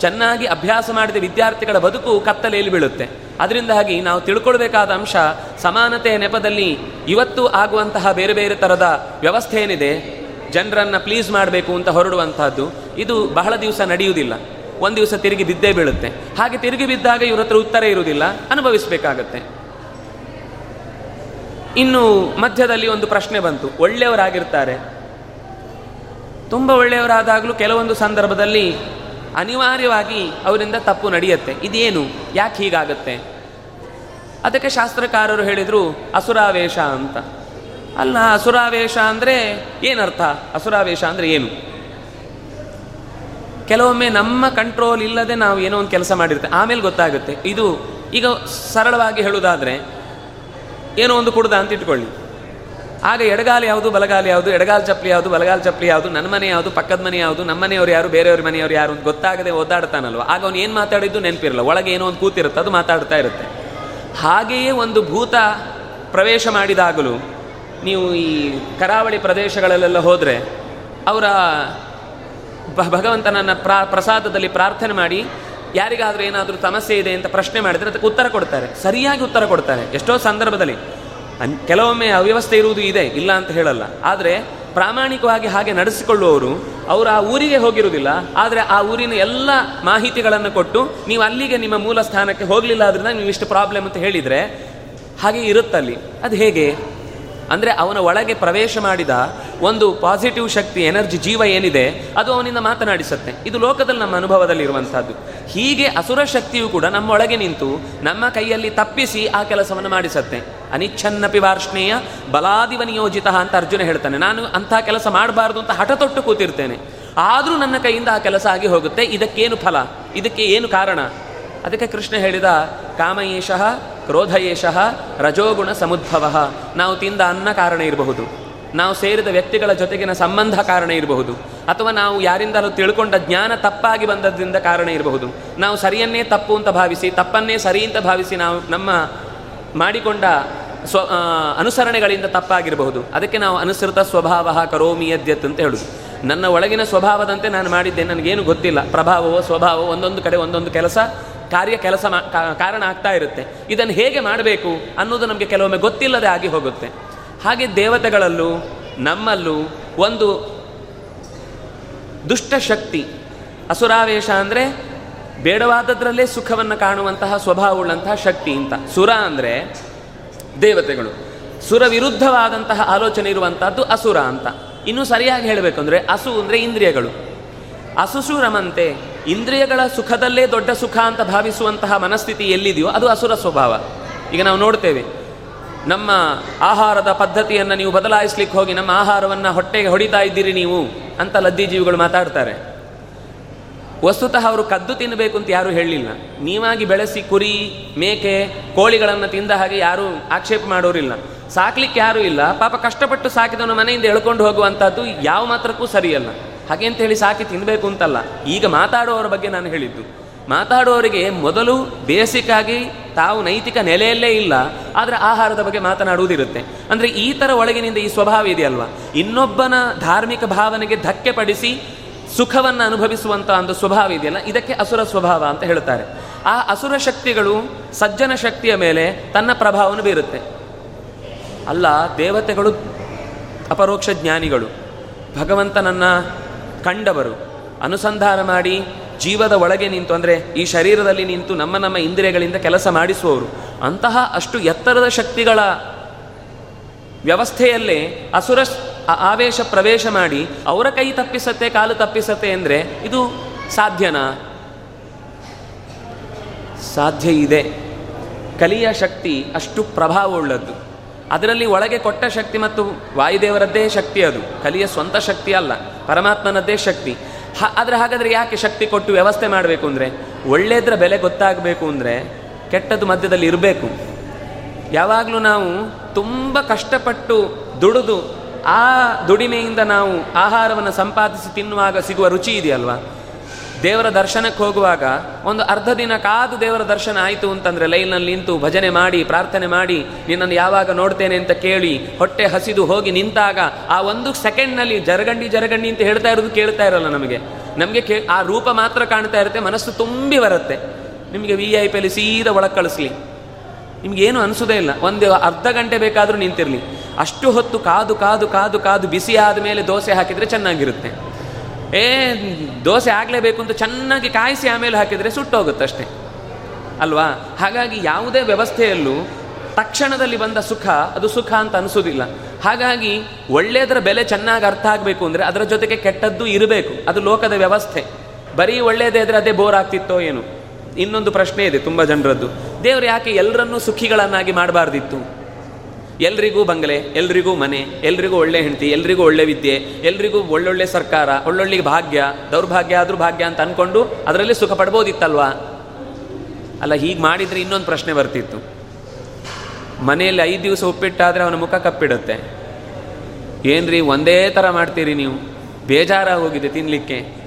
ಚೆನ್ನಾಗಿ ಅಭ್ಯಾಸ ಮಾಡಿದ ವಿದ್ಯಾರ್ಥಿಗಳ ಬದುಕು ಕತ್ತಲೆಯಲ್ಲಿ ಬೀಳುತ್ತೆ. ಅದರಿಂದಾಗಿ ನಾವು ತಿಳ್ಕೊಳ್ಬೇಕಾದ ಅಂಶ ಸಮಾನತೆಯ ನೆಪದಲ್ಲಿ ಇವತ್ತು ಆಗುವಂತಹ ಬೇರೆ ಬೇರೆ ಥರದ ವ್ಯವಸ್ಥೆ ಏನಿದೆ? ಜನರನ್ನು ಪ್ಲೀಸ್ ಮಾಡಬೇಕು ಅಂತ ಹೊರಡುವಂತಹದ್ದು. ಇದು ಬಹಳ ದಿವಸ ನಡೆಯುವುದಿಲ್ಲ. ಒಂದು ದಿವಸ ತಿರುಗಿ ಬಿದ್ದೇ ಬೀಳುತ್ತೆ. ಹಾಗೆ ತಿರುಗಿ ಬಿದ್ದಾಗ ಇವ್ರ ಹತ್ರ ಉತ್ತರ ಇರುವುದಿಲ್ಲ. ಅನುಭವಿಸಬೇಕಾಗತ್ತೆ. ಇನ್ನು ಮಧ್ಯದಲ್ಲಿ ಒಂದು ಪ್ರಶ್ನೆ ಬಂತು. ಒಳ್ಳೆಯವರಾಗಿರ್ತಾರೆ. ತುಂಬ ಒಳ್ಳೆಯವರಾದಾಗಲೂ ಕೆಲವೊಂದು ಸಂದರ್ಭದಲ್ಲಿ ಅನಿವಾರ್ಯವಾಗಿ ಅವರಿಂದ ತಪ್ಪು ನಡೆಯುತ್ತೆ. ಇದೇನು? ಯಾಕೆ ಹೀಗಾಗತ್ತೆ? ಅದಕ್ಕೆ ಶಾಸ್ತ್ರಕಾರರು ಹೇಳಿದರು, ಅಸುರಾವೇಶ ಅಂತ. ಅಲ್ಲ, ಅಸುರಾವೇಶ ಅಂದರೆ ಏನರ್ಥ? ಅಸುರಾವೇಶ ಅಂದರೆ ಏನು? ಕೆಲವೊಮ್ಮೆ ನಮ್ಮ ಕಂಟ್ರೋಲ್ ಇಲ್ಲದೆ ನಾವು ಏನೋ ಒಂದು ಕೆಲಸ ಮಾಡಿರ್ತೇವೆ ಆಮೇಲೆ ಗೊತ್ತಾಗುತ್ತೆ. ಇದು ಈಗ ಸರಳವಾಗಿ ಹೇಳುವುದಾದರೆ ಏನೋ ಒಂದು ಕುಡ್ದ ಅಂತ ಇಟ್ಕೊಳ್ಳಿ. ಆಗ ಎಡಗಾಲ ಯಾವುದು, ಬಲಗಾಲ ಯಾವುದು, ಎಡಗಾಲ ಚಪ್ಪಲಿ ಯಾವುದು, ಬಲಗಾಲ ಚಪ್ಪಲಿ ಯಾವುದು, ನನ್ನ ಮನೆ ಯಾವುದು, ಪಕ್ಕದ ಮನೆ ಯಾವುದು, ನಮ್ಮ ಮನೆಯವರು ಯಾರು, ಬೇರೆಯವ್ರ ಮನೆಯವರು ಯಾರು ಅಂತ ಗೊತ್ತಾಗದೆ ಓದಾಡ್ತಾನಲ್ವ? ಆಗ ಅವ್ನು ಏನು ಮಾತಾಡಿದ್ದು ನೆನಪಿರಲ್ಲ. ಒಳಗೆ ಏನೋ ಒಂದು ಕೂತಿರುತ್ತೆ, ಅದು ಮಾತಾಡ್ತಾ ಇರುತ್ತೆ. ಹಾಗೆಯೇ ಒಂದು ಭೂತ ಪ್ರವೇಶ ಮಾಡಿದಾಗಲೂ ನೀವು ಈ ಕರಾವಳಿ ಪ್ರದೇಶಗಳಲ್ಲೆಲ್ಲ ಹೋದರೆ ಅವರ ಭಗವಂತನನ್ನು ಪ್ರಾ, ಪ್ರಸಾದದಲ್ಲಿ ಪ್ರಾರ್ಥನೆ ಮಾಡಿ ಯಾರಿಗಾದರೂ ಏನಾದರೂ ಸಮಸ್ಯೆ ಇದೆ ಅಂತ ಪ್ರಶ್ನೆ ಮಾಡಿದರೆ ಅದಕ್ಕೆ ಉತ್ತರ ಕೊಡ್ತಾರೆ. ಸರಿಯಾಗಿ ಉತ್ತರ ಕೊಡ್ತಾರೆ. ಎಷ್ಟೋ ಸಂದರ್ಭದಲ್ಲಿ. ಕೆಲವೊಮ್ಮೆ ಅವ್ಯವಸ್ಥೆ ಇರುವುದು ಇದೆ, ಇಲ್ಲ ಅಂತ ಹೇಳಲ್ಲ. ಆದರೆ ಪ್ರಾಮಾಣಿಕವಾಗಿ ಹಾಗೆ ನಡೆಸಿಕೊಳ್ಳುವವರು ಅವರು ಆ ಊರಿಗೆ ಹೋಗಿರುವುದಿಲ್ಲ. ಆದರೆ ಆ ಊರಿನ ಎಲ್ಲ ಮಾಹಿತಿಗಳನ್ನು ಕೊಟ್ಟು ನೀವು ಅಲ್ಲಿಗೆ ನಿಮ್ಮ ಮೂಲ ಸ್ಥಾನಕ್ಕೆ ಹೋಗಲಿಲ್ಲ ಆದ್ರಿಂದ ನೀವು ಇಷ್ಟು ಪ್ರಾಬ್ಲಮ್ ಅಂತ ಹೇಳಿದರೆ ಹಾಗೆ ಇರುತ್ತಲ್ಲಿ. ಅದು ಹೇಗೆ? ಅಂದರೆ ಅವನ ಒಳಗೆ ಪ್ರವೇಶ ಮಾಡಿದ ಒಂದು ಪಾಸಿಟಿವ್ ಶಕ್ತಿ ಎನರ್ಜಿ ಜೀವ ಏನಿದೆ, ಅದು ಅವನಿಂದ ಮಾತನಾಡಿಸುತ್ತೆ. ಇದು ಲೋಕದಲ್ಲಿ ನಮ್ಮ ಅನುಭವದಲ್ಲಿ ಇರುವಂಥದ್ದು ಹೀಗೆ ಅಸುರ ಶಕ್ತಿಯು ಕೂಡ ನಮ್ಮ ಒಳಗೆ ನಿಂತು ನಮ್ಮ ಕೈಯಲ್ಲಿ ತಪ್ಪಿಸಿ ಆ ಕೆಲಸವನ್ನು ಮಾಡಿಸುತ್ತೆ. ಅನಿಚ್ಛನ್ನಪಿ ವಾರ್ಷ್ಣೇಯ ಬಲಾದಿವ ನಿಯೋಜಿತ ಅಂತ ಅರ್ಜುನ ಹೇಳ್ತಾನೆ. ನಾನು ಅಂಥ ಕೆಲಸ ಮಾಡಬಾರ್ದು ಅಂತ ಹಠ ತೊಟ್ಟು ಕೂತಿರ್ತೇನೆ. ಆದರೂ ನನ್ನ ಕೈಯಿಂದ ಆ ಕೆಲಸ ಆಗಿ ಹೋಗುತ್ತೆ. ಇದಕ್ಕೇನು ಫಲ? ಇದಕ್ಕೆ ಏನು ಕಾರಣ? ಅದಕ್ಕೆ ಕೃಷ್ಣ ಹೇಳಿದ, ಕಾಮಯೇಷಃ, ಕ್ರೋಧಯೇಷಃ, ರಜೋಗುಣ ಸಮುದ್ಭವ. ನಾವು ತಿಂದ ಅನ್ನ ಕಾರಣ ಇರಬಹುದು. ನಾವು ಸೇರಿದ ವ್ಯಕ್ತಿಗಳ ಜೊತೆಗಿನ ಸಂಬಂಧ ಕಾರಣ ಇರಬಹುದು. ಅಥವಾ ನಾವು ಯಾರಿಂದಲೂ ತಿಳ್ಕೊಂಡ ಜ್ಞಾನ ತಪ್ಪಾಗಿ ಬಂದದ್ದರಿಂದ ಕಾರಣ ಇರಬಹುದು. ನಾವು ಸರಿಯನ್ನೇ ತಪ್ಪು ಅಂತ ಭಾವಿಸಿ, ತಪ್ಪನ್ನೇ ಸರಿ ಅಂತ ಭಾವಿಸಿ ನಾವು ನಮ್ಮ ಮಾಡಿಕೊಂಡ ಸ್ವ ಅನುಸರಣೆಗಳಿಂದ ತಪ್ಪಾಗಿರಬಹುದು. ಅದಕ್ಕೆ ನಾವು ಅನುಸೃತ ಸ್ವಭಾವ ಕರೋಮಿ ಅಂತ ಹೇಳುದು. ನನ್ನ ಒಳಗಿನ ಸ್ವಭಾವದಂತೆ ನಾನು ಮಾಡಿದ್ದೆ, ನನಗೇನು ಗೊತ್ತಿಲ್ಲ. ಪ್ರಭಾವವೋ, ಸ್ವಭಾವವೋ ಒಂದೊಂದು ಕಡೆ ಒಂದೊಂದು ಕೆಲಸ ಕಾರ್ಯ ಕೆಲಸ ಕಾರಣ ಆಗ್ತಾ ಇರುತ್ತೆ. ಇದನ್ನು ಹೇಗೆ ಮಾಡಬೇಕು ಅನ್ನೋದು ನಮಗೆ ಕೆಲವೊಮ್ಮೆ ಗೊತ್ತಿಲ್ಲದೆ ಆಗಿ ಹೋಗುತ್ತೆ. ಹಾಗೆ ದೇವತೆಗಳಲ್ಲೂ, ನಮ್ಮಲ್ಲೂ ಒಂದು ದುಷ್ಟಶಕ್ತಿ ಅಸುರಾವೇಶ ಅಂದರೆ ಬೇಡವಾದದ್ರಲ್ಲೇ ಸುಖವನ್ನು ಕಾಣುವಂತಹ ಸ್ವಭಾವವುಳ್ಳಂತಹ ಶಕ್ತಿ ಅಂತ. ಸುರ ಅಂದರೆ ದೇವತೆಗಳು. ಸುರ ವಿರುದ್ಧವಾದಂತಹ ಆಲೋಚನೆ ಇರುವಂತಹದ್ದು ಅಸುರ ಅಂತ. ಇನ್ನು ಸರಿಯಾಗಿ ಹೇಳಬೇಕು ಅಂದರೆ ಅಸು ಅಂದರೆ ಇಂದ್ರಿಯಗಳು. ಅಸುಸು ರಮಂತೆ ಇಂದ್ರಿಯಗಳ ಸುಖದಲ್ಲೇ ದೊಡ್ಡ ಸುಖ ಅಂತ ಭಾವಿಸುವಂತಹ ಮನಸ್ಥಿತಿ ಎಲ್ಲಿದೆಯೋ ಅದು ಅಸುರ ಸ್ವಭಾವ. ಈಗ ನಾವು ನೋಡ್ತೇವೆ, ನಮ್ಮ ಆಹಾರದ ಪದ್ಧತಿಯನ್ನು ನೀವು ಬದಲಾಯಿಸ್ಲಿಕ್ಕೆ ಹೋಗಿ ನಮ್ಮ ಆಹಾರವನ್ನು ಹೊಟ್ಟೆಗೆ ಹೊಡಿತಾ ಇದ್ದೀರಿ ನೀವು ಅಂತ ಲದ್ದಿ ಜೀವಿಗಳು ಮಾತಾಡ್ತಾರೆ. ವಸ್ತುತಃ ಅವರು ಕದ್ದು ತಿನ್ನಬೇಕು ಅಂತ ಯಾರೂ ಹೇಳಲಿಲ್ಲ ನೀವಾಗಿ ಬೆಳೆಸಿ ಕುರಿ, ಮೇಕೆ, ಕೋಳಿಗಳನ್ನು ತಿಂದ ಹಾಗೆ ಯಾರೂ ಆಕ್ಷೇಪ ಮಾಡೋರಿಲ್ಲ. ಸಾಕ್ಲಿಕ್ಕೆ ಯಾರೂ ಇಲ್ಲ. ಪಾಪ ಕಷ್ಟಪಟ್ಟು ಸಾಕಿದವನು ಮನೆಯಿಂದ ಎಳ್ಕೊಂಡು ಹೋಗುವಂಥದ್ದು ಯಾವ ಮಾತ್ರಕ್ಕೂ ಸರಿಯಲ್ಲ. ಹಾಗೆ ಅಂತ ಹೇಳಿ ಸಾಕಿ ತಿನ್ನಬೇಕು ಅಂತಲ್ಲ. ಈಗ ಮಾತಾಡುವವರ ಬಗ್ಗೆ ನಾನು ಹೇಳಿದ್ದು. ಮಾತಾಡುವವರಿಗೆ ಮೊದಲು ಬೇಸಿಕ್ ಆಗಿ ತಾವು ನೈತಿಕ ನೆಲೆಯಲ್ಲೇ ಇಲ್ಲ, ಆದರೆ ಆಹಾರದ ಬಗ್ಗೆ ಮಾತನಾಡುವುದಿರುತ್ತೆ. ಅಂದರೆ ಈ ಥರ ಒಳಗಿನಿಂದ ಈ ಸ್ವಭಾವ ಇದೆಯಲ್ವಾ? ಇನ್ನೊಬ್ಬನ ಧಾರ್ಮಿಕ ಭಾವನೆಗೆ ಧಕ್ಕೆ ಪಡಿಸಿ ಸುಖವನ್ನು ಅನುಭವಿಸುವಂಥ ಒಂದು ಸ್ವಭಾವ ಇದೆಯಲ್ಲ, ಇದಕ್ಕೆ ಅಸುರ ಸ್ವಭಾವ ಅಂತ ಹೇಳ್ತಾರೆ. ಆ ಅಸುರ ಶಕ್ತಿಗಳು ಸಜ್ಜನ ಶಕ್ತಿಯ ಮೇಲೆ ತನ್ನ ಪ್ರಭಾವವನ್ನು ಬೀರುತ್ತೆ. ಅಲ್ಲ, ದೇವತೆಗಳು ಅಪರೋಕ್ಷ ಜ್ಞಾನಿಗಳು. ಭಗವಂತನನ್ನ ಕಂಡವರು. ಅನುಸಂಧಾನ ಮಾಡಿ ಜೀವದ ಒಳಗೆ ನಿಂತು, ಅಂದರೆ ಈ ಶರೀರದಲ್ಲಿ ನಿಂತು ನಮ್ಮ ನಮ್ಮ ಇಂದ್ರಿಯಗಳಿಂದ ಕೆಲಸ ಮಾಡಿಸುವವರು. ಅಂತಹ ಅಷ್ಟು ಎತ್ತರದ ಶಕ್ತಿಗಳ ವ್ಯವಸ್ಥೆಯಲ್ಲೇ ಅಸುರ ಆವೇಶ ಪ್ರವೇಶ ಮಾಡಿ ಅವರ ಕೈ ತಪ್ಪಿಸತ್ತೆ, ಕಾಲು ತಪ್ಪಿಸತ್ತೆ ಅಂದರೆ ಇದು ಸಾಧ್ಯನಾ? ಸಾಧ್ಯ ಇದೆ. ಕಲಿಯ ಶಕ್ತಿ ಅಷ್ಟು ಪ್ರಭಾವವುಳ್ಳದ್ದು. ಅದರಲ್ಲಿ ಒಳಗೆ ಕೊಟ್ಟ ಶಕ್ತಿ ಮತ್ತು ವಾಯುದೇವರದ್ದೇ ಶಕ್ತಿ ಅದು. ಕಲಿಯ ಸ್ವಂತ ಶಕ್ತಿ ಅಲ್ಲ, ಪರಮಾತ್ಮನದ್ದೇ ಶಕ್ತಿ. ಹ, ಆದರೆ ಹಾಗಾದರೆ ಯಾಕೆ ಶಕ್ತಿ ಕೊಟ್ಟು ವ್ಯವಸ್ಥೆ ಮಾಡಬೇಕು ಅಂದರೆ? ಒಳ್ಳೆಯದ್ರ ಬೆಲೆ ಗೊತ್ತಾಗಬೇಕು ಅಂದರೆ ಕೆಟ್ಟದ್ದು ಮಧ್ಯದಲ್ಲಿ ಇರಬೇಕು. ಯಾವಾಗಲೂ ನಾವು ತುಂಬ ಕಷ್ಟಪಟ್ಟು ದುಡಿದು ಆ ದುಡಿಮೆಯಿಂದ ನಾವು ಆಹಾರವನ್ನು ಸಂಪಾದಿಸಿ ತಿನ್ನುವಾಗ ಸಿಗುವ ರುಚಿ ಇದೆಯಲ್ವಾ? ದೇವರ ದರ್ಶನಕ್ಕೆ ಹೋಗುವಾಗ ಒಂದು ಅರ್ಧ ದಿನ ಕಾದು ದೇವರ ದರ್ಶನ ಆಯಿತು ಅಂತಂದರೆ ಲೈನಲ್ಲಿ ನಿಂತು ಭಜನೆ ಮಾಡಿ, ಪ್ರಾರ್ಥನೆ ಮಾಡಿ, ನಿನ್ನನ್ನು ಯಾವಾಗ ನೋಡ್ತೇನೆ ಅಂತ ಕೇಳಿ ಹೊಟ್ಟೆ ಹಸಿದು ಹೋಗಿ ನಿಂತಾಗ ಆ ಒಂದು ಸೆಕೆಂಡ್ನಲ್ಲಿ ಜರಗಂಡಿ ಜರಗಂಡಿ ಅಂತ ಹೇಳ್ತಾ ಇರೋದು ಕೇಳ್ತಾ ಇರಲ್ಲ ನಮಗೆ. ನಮಗೆ ಕೇ ಆ ರೂಪ ಮಾತ್ರ ಕಾಣ್ತಾ ಇರುತ್ತೆ, ಮನಸ್ಸು ತುಂಬಿ ಬರುತ್ತೆ. ನಿಮಗೆ ವಿ ಐ ಪಿಯಲ್ಲಿ ಸೀದಾ ಒಳಗೆ ಕಳಿಸ್ಲಿ. ನಿಮಗೇನು ಅನಿಸೋದೇ ಇಲ್ಲ, ಒಂದು ಅರ್ಧ ಗಂಟೆ ಬೇಕಾದರೂ ನಿಂತಿರಲಿ. ಅಷ್ಟು ಹೊತ್ತು ಕಾದು ಕಾದು ಕಾದು ಕಾದು ಬಿಸಿ ಆದ ಮೇಲೆ ದೋಸೆ ಹಾಕಿದರೆ ಚೆನ್ನಾಗಿರುತ್ತೆ. ಏ, ದೋಸೆ ಆಗಲೇಬೇಕು ಅಂತ ಚೆನ್ನಾಗಿ ಕಾಯಿಸಿ ಆಮೇಲೆ ಹಾಕಿದರೆ ಸುಟ್ಟೋಗುತ್ತಷ್ಟೇ ಅಲ್ವಾ? ಹಾಗಾಗಿ ಯಾವುದೇ ವ್ಯವಸ್ಥೆಯಲ್ಲೂ ತಕ್ಷಣದಲ್ಲಿ ಬಂದ ಸುಖ, ಅದು ಸುಖ ಅಂತ ಅನಿಸೋದಿಲ್ಲ. ಹಾಗಾಗಿ ಒಳ್ಳೆಯದರ ಬೆಲೆ ಚೆನ್ನಾಗಿ ಅರ್ಥ ಆಗಬೇಕು ಅಂದರೆ ಅದರ ಜೊತೆಗೆ ಕೆಟ್ಟದ್ದು ಇರಬೇಕು. ಅದು ಲೋಕದ ವ್ಯವಸ್ಥೆ. ಬರೀ ಒಳ್ಳೆಯದೇ ಇದ್ರೆ ಅದೇ ಬೋರ್ ಆಗ್ತಿತ್ತೋ ಏನು? ಇನ್ನೊಂದು ಪ್ರಶ್ನೆ ಇದೆ ತುಂಬ ಜನರದ್ದು. ದೇವರು ಯಾಕೆ ಎಲ್ಲರನ್ನೂ ಸುಖಿಗಳನ್ನಾಗಿ ಮಾಡಬಾರ್ದಿತ್ತು? ಎಲ್ರಿಗೂ ಬಂಗಲೆ, ಎಲ್ರಿಗೂ ಮನೆ, ಎಲ್ರಿಗೂ ಒಳ್ಳೆ ಹೆಂಡತಿ, ಎಲ್ರಿಗೂ ಒಳ್ಳೆ ವಿದ್ಯೆ, ಎಲ್ರಿಗೂ ಒಳ್ಳೊಳ್ಳೆ ಸರ್ಕಾರ ಒಳ್ಳೊಳ್ಳೆ ಭಾಗ್ಯ, ದೌರ್ಭಾಗ್ಯ ಆದರೂ ಭಾಗ್ಯ ಅಂತ ಅಂದ್ಕೊಂಡು ಅದರಲ್ಲಿ ಸುಖ ಪಡ್ಬೋದಿತ್ತಲ್ವಾ? ಅಲ್ಲ, ಹೀಗೆ ಮಾಡಿದರೆ ಇನ್ನೊಂದು ಪ್ರಶ್ನೆ ಬರ್ತಿತ್ತು. ಮನೆಯಲ್ಲಿ ಐದು ದಿವಸ ಉಪ್ಪಿಟ್ಟಾದರೆ ಅವನ ಮುಖ ಕಪ್ಪಿಡುತ್ತೆ. ಏನ್ರಿ, ಒಂದೇ ಥರ ಮಾಡ್ತೀರಿ ನೀವು? ಬೇಜಾರಾಗಿ ಹೋಗಿದೆ ತಿನ್ನಲಿಕ್ಕೆ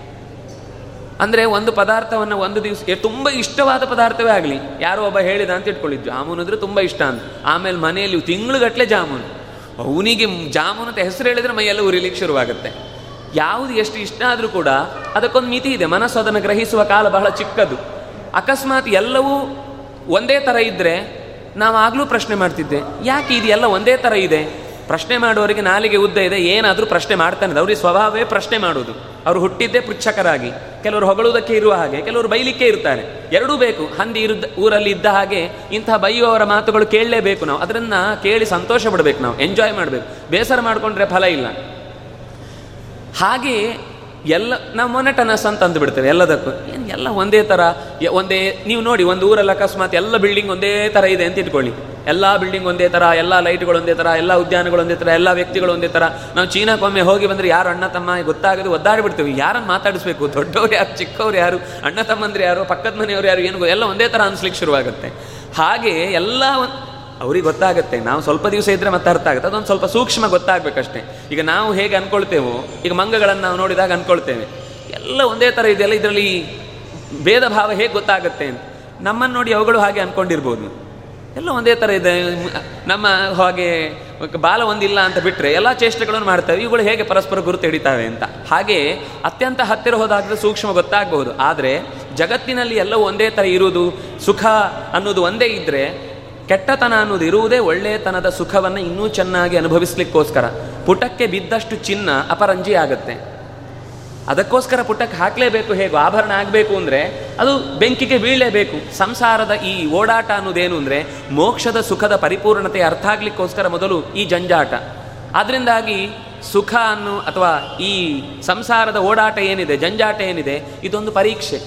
ಅಂದರೆ ಒಂದು ಪದಾರ್ಥವನ್ನು ಒಂದು ದಿವಸಕ್ಕೆ ತುಂಬ ಇಷ್ಟವಾದ ಪದಾರ್ಥವೇ ಆಗಲಿ. ಯಾರೋ ಒಬ್ಬ ಹೇಳಿದ ಅಂತ ಇಟ್ಕೊಳ್ಳಿ ಜಾಮೂನು ಅಂದರೆ ತುಂಬ ಇಷ್ಟ ಅಂತ. ಆಮೇಲೆ ಮನೆಯಲ್ಲಿ ತಿಂಗಳುಗಟ್ಟಲೆ ಜಾಮೂನು. ಅವನಿಗೆ ಜಾಮೂನು ಅಂತ ಹೆಸರು ಹೇಳಿದ್ರೆ ಮೈಯೆಲ್ಲ ಉರಿಲಿಕ್ಕೆ ಶುರುವಾಗುತ್ತೆ. ಯಾವುದು ಎಷ್ಟು ಇಷ್ಟ ಆದರೂ ಕೂಡ ಅದಕ್ಕೊಂದು ಮಿತಿ ಇದೆ. ಮನಸ್ಸು ಅದನ್ನು ಗ್ರಹಿಸುವ ಕಾಲ ಬಹಳ ಚಿಕ್ಕದು. ಅಕಸ್ಮಾತ್ ಎಲ್ಲವೂ ಒಂದೇ ಥರ ಇದ್ದರೆ ನಾವು ಆಗಲೂ ಪ್ರಶ್ನೆ ಮಾಡ್ತಿದ್ದೆ, ಯಾಕೆ ಇದು ಎಲ್ಲ ಒಂದೇ ಥರ ಇದೆ? ಪ್ರಶ್ನೆ ಮಾಡುವವರಿಗೆ ನಾಲಿಗೆ ಉದ್ದ ಇದೆ, ಏನಾದರೂ ಪ್ರಶ್ನೆ ಮಾಡ್ತಾನೆ. ಅವ್ರಿಗೆ ಸ್ವಭಾವವೇ ಪ್ರಶ್ನೆ ಮಾಡೋದು ಅವರು ಹುಟ್ಟಿದ್ದೇ ಪೃಚ್ಛಕರಾಗಿ, ಕೆಲವರು ಹೊಗಳುವುದಕ್ಕೆ ಇರುವ ಹಾಗೆ, ಕೆಲವರು ಬೈಲಿಕ್ಕೆ ಇರ್ತಾರೆ. ಎರಡೂ ಬೇಕು, ಹಂದಿ ಇರುದ್ದ, ಊರಲ್ಲಿ ಇದ್ದ ಹಾಗೆ ಇಂತಹ ಬೈಯುವವರ ಮಾತುಗಳು ಕೇಳಲೇಬೇಕು ನಾವು. ಅದನ್ನ ಕೇಳಿ ಸಂತೋಷ ಪಡಬೇಕು ನಾವು ಎಂಜಾಯ್ ಮಾಡಬೇಕು. ಬೇಸರ ಮಾಡಿಕೊಂಡ್ರೆ ಫಲ ಇಲ್ಲ. ಹಾಗೆ ಎಲ್ಲ ನಾವು ಮೊನೆಟನಸ್ ಅಂತ ಅಂದುಬಿಡ್ತೇವೆ ಎಲ್ಲದಕ್ಕೂ. ಏನು ಎಲ್ಲ ಒಂದೇ ಥರ ಒಂದೇ, ನೀವು ನೋಡಿ, ಒಂದು ಊರಲ್ಲಿ ಅಕಸ್ಮಾತ್ ಎಲ್ಲ ಬಿಲ್ಡಿಂಗ್ ಒಂದೇ ಥರ ಇದೆ ಅಂತ ಇಟ್ಕೊಳ್ಳಿ. ಎಲ್ಲ ಬಿಲ್ಡಿಂಗ್ ಒಂದೇ ಥರ ಎಲ್ಲ ಲೈಟ್ಗಳು ಒಂದೇ ಥರ ಎಲ್ಲ ಉದ್ಯಾನಗಳು ಒಂದೇ ಥರ ಎಲ್ಲ ವ್ಯಕ್ತಿಗಳು ಒಂದೇ ಥರ ನಾವು ಚೀನಾಕ್ಕೊಮ್ಮೆ ಹೋಗಿ ಬಂದರೆ ಯಾರು ಅಣ್ಣ, ತಮ್ಮ ಗೊತ್ತಾಗದು ಒದ್ದಾಡಿಬಿಡ್ತೀವಿ. ಯಾರನ್ನು ಮಾತಾಡಿಸ್ಬೇಕು? ದೊಡ್ಡವ್ರು ಯಾರು, ಚಿಕ್ಕವ್ರು ಯಾರು, ಅಣ್ಣ, ತಮ್ಮಂದ್ರೆ ಯಾರು, ಪಕ್ಕದ ಮನೆಯವರು ಯಾರು, ಏನು ಎಲ್ಲ ಒಂದೇ ಥರ ಅನ್ಸ್ಲಿಕ್ಕೆ ಶುರುವಾಗುತ್ತೆ. ಹಾಗೆ ಎಲ್ಲ ಅವ್ರಿಗೆ ಗೊತ್ತಾಗುತ್ತೆ. ನಾವು ಸ್ವಲ್ಪ ದಿವಸ ಇದ್ರೆ ಮತ್ತೆ ಅರ್ಥ ಆಗುತ್ತೆ. ಅದೊಂದು ಸ್ವಲ್ಪ ಸೂಕ್ಷ್ಮ ಗೊತ್ತಾಗಬೇಕಷ್ಟೇ. ಈಗ ನಾವು ಹೇಗೆ ಅನ್ಕೊಳ್ತೇವೋ, ಈಗ ಮಂಗಗಳನ್ನು ನಾವು ನೋಡಿದಾಗ ಅನ್ಕೊಳ್ತೇವೆ. ಎಲ್ಲ ಒಂದೇ ಥರ ಇದೆಯಲ್ಲ, ಇದರಲ್ಲಿ ಭೇದ ಭಾವ ಹೇಗೆ ಗೊತ್ತಾಗುತ್ತೆ ಅಂತ. ನಮ್ಮನ್ನು ನೋಡಿ ಅವುಗಳು ಹಾಗೆ ಅನ್ಕೊಂಡಿರ್ಬೋದು. ಎಲ್ಲ ಒಂದೇ ಥರ ಇದೆ. ನಮ್ಮ ಹಾಗೆ ಬಾಲ ಒಂದಿಲ್ಲ ಅಂತ ಬಿಟ್ಟರೆ ಎಲ್ಲ ಚೇಷ್ಟೆಗಳನ್ನು ಮಾಡ್ತವೆ. ಇವುಗಳು ಹೇಗೆ ಪರಸ್ಪರ ಗುರುತು ಹಿಡಿತಾವೆ ಅಂತ. ಹಾಗೆ ಅತ್ಯಂತ ಹತ್ತಿರ ಹೋದಾಗಲೂ ಸೂಕ್ಷ್ಮ ಗೊತ್ತಾಗಬಹುದು. ಆದರೆ ಜಗತ್ತಿನಲ್ಲಿ ಎಲ್ಲವೂ ಒಂದೇ ಥರ ಇರುವುದು ಸುಖ ಅನ್ನೋದು ಒಂದೇ ಇದ್ದರೆ ಕೆಟ್ಟತನ ಅನ್ನೋದು ಇರುವುದೇ ಒಳ್ಳೆಯತನದ ಸುಖವನ್ನು ಇನ್ನೂ ಚೆನ್ನಾಗಿ ಅನುಭವಿಸ್ಲಿಕ್ಕೋಸ್ಕರ. ಪುಟಕ್ಕೆ ಬಿದ್ದಷ್ಟು ಚಿನ್ನ ಅಪರಂಜಿ ಆಗುತ್ತೆ. ಅದಕ್ಕೋಸ್ಕರ ಪುಟಕ್ಕೆ ಹಾಕಲೇಬೇಕು ಹೇಗೂ, ಆಭರಣ ಆಗಬೇಕು ಅಂದರೆ ಅದು ಬೆಂಕಿಗೆ ಬೀಳಲೇಬೇಕು. ಸಂಸಾರದ ಈ ಓಡಾಟ ಅನ್ನೋದೇನು ಅಂದರೆ ಮೋಕ್ಷದ ಸುಖದ ಪರಿಪೂರ್ಣತೆ ಅರ್ಥ ಆಗ್ಲಿಕ್ಕೋಸ್ಕರ ಮೊದಲು ಈ ಜಂಜಾಟ. ಅದರಿಂದಾಗಿ ಸುಖ ಅನ್ನು ಅಥವಾ ಈ ಸಂಸಾರದ ಓಡಾಟ ಏನಿದೆ, ಜಂಜಾಟ ಏನಿದೆ, ಇದೊಂದು ಪರೀಕ್ಷೆ.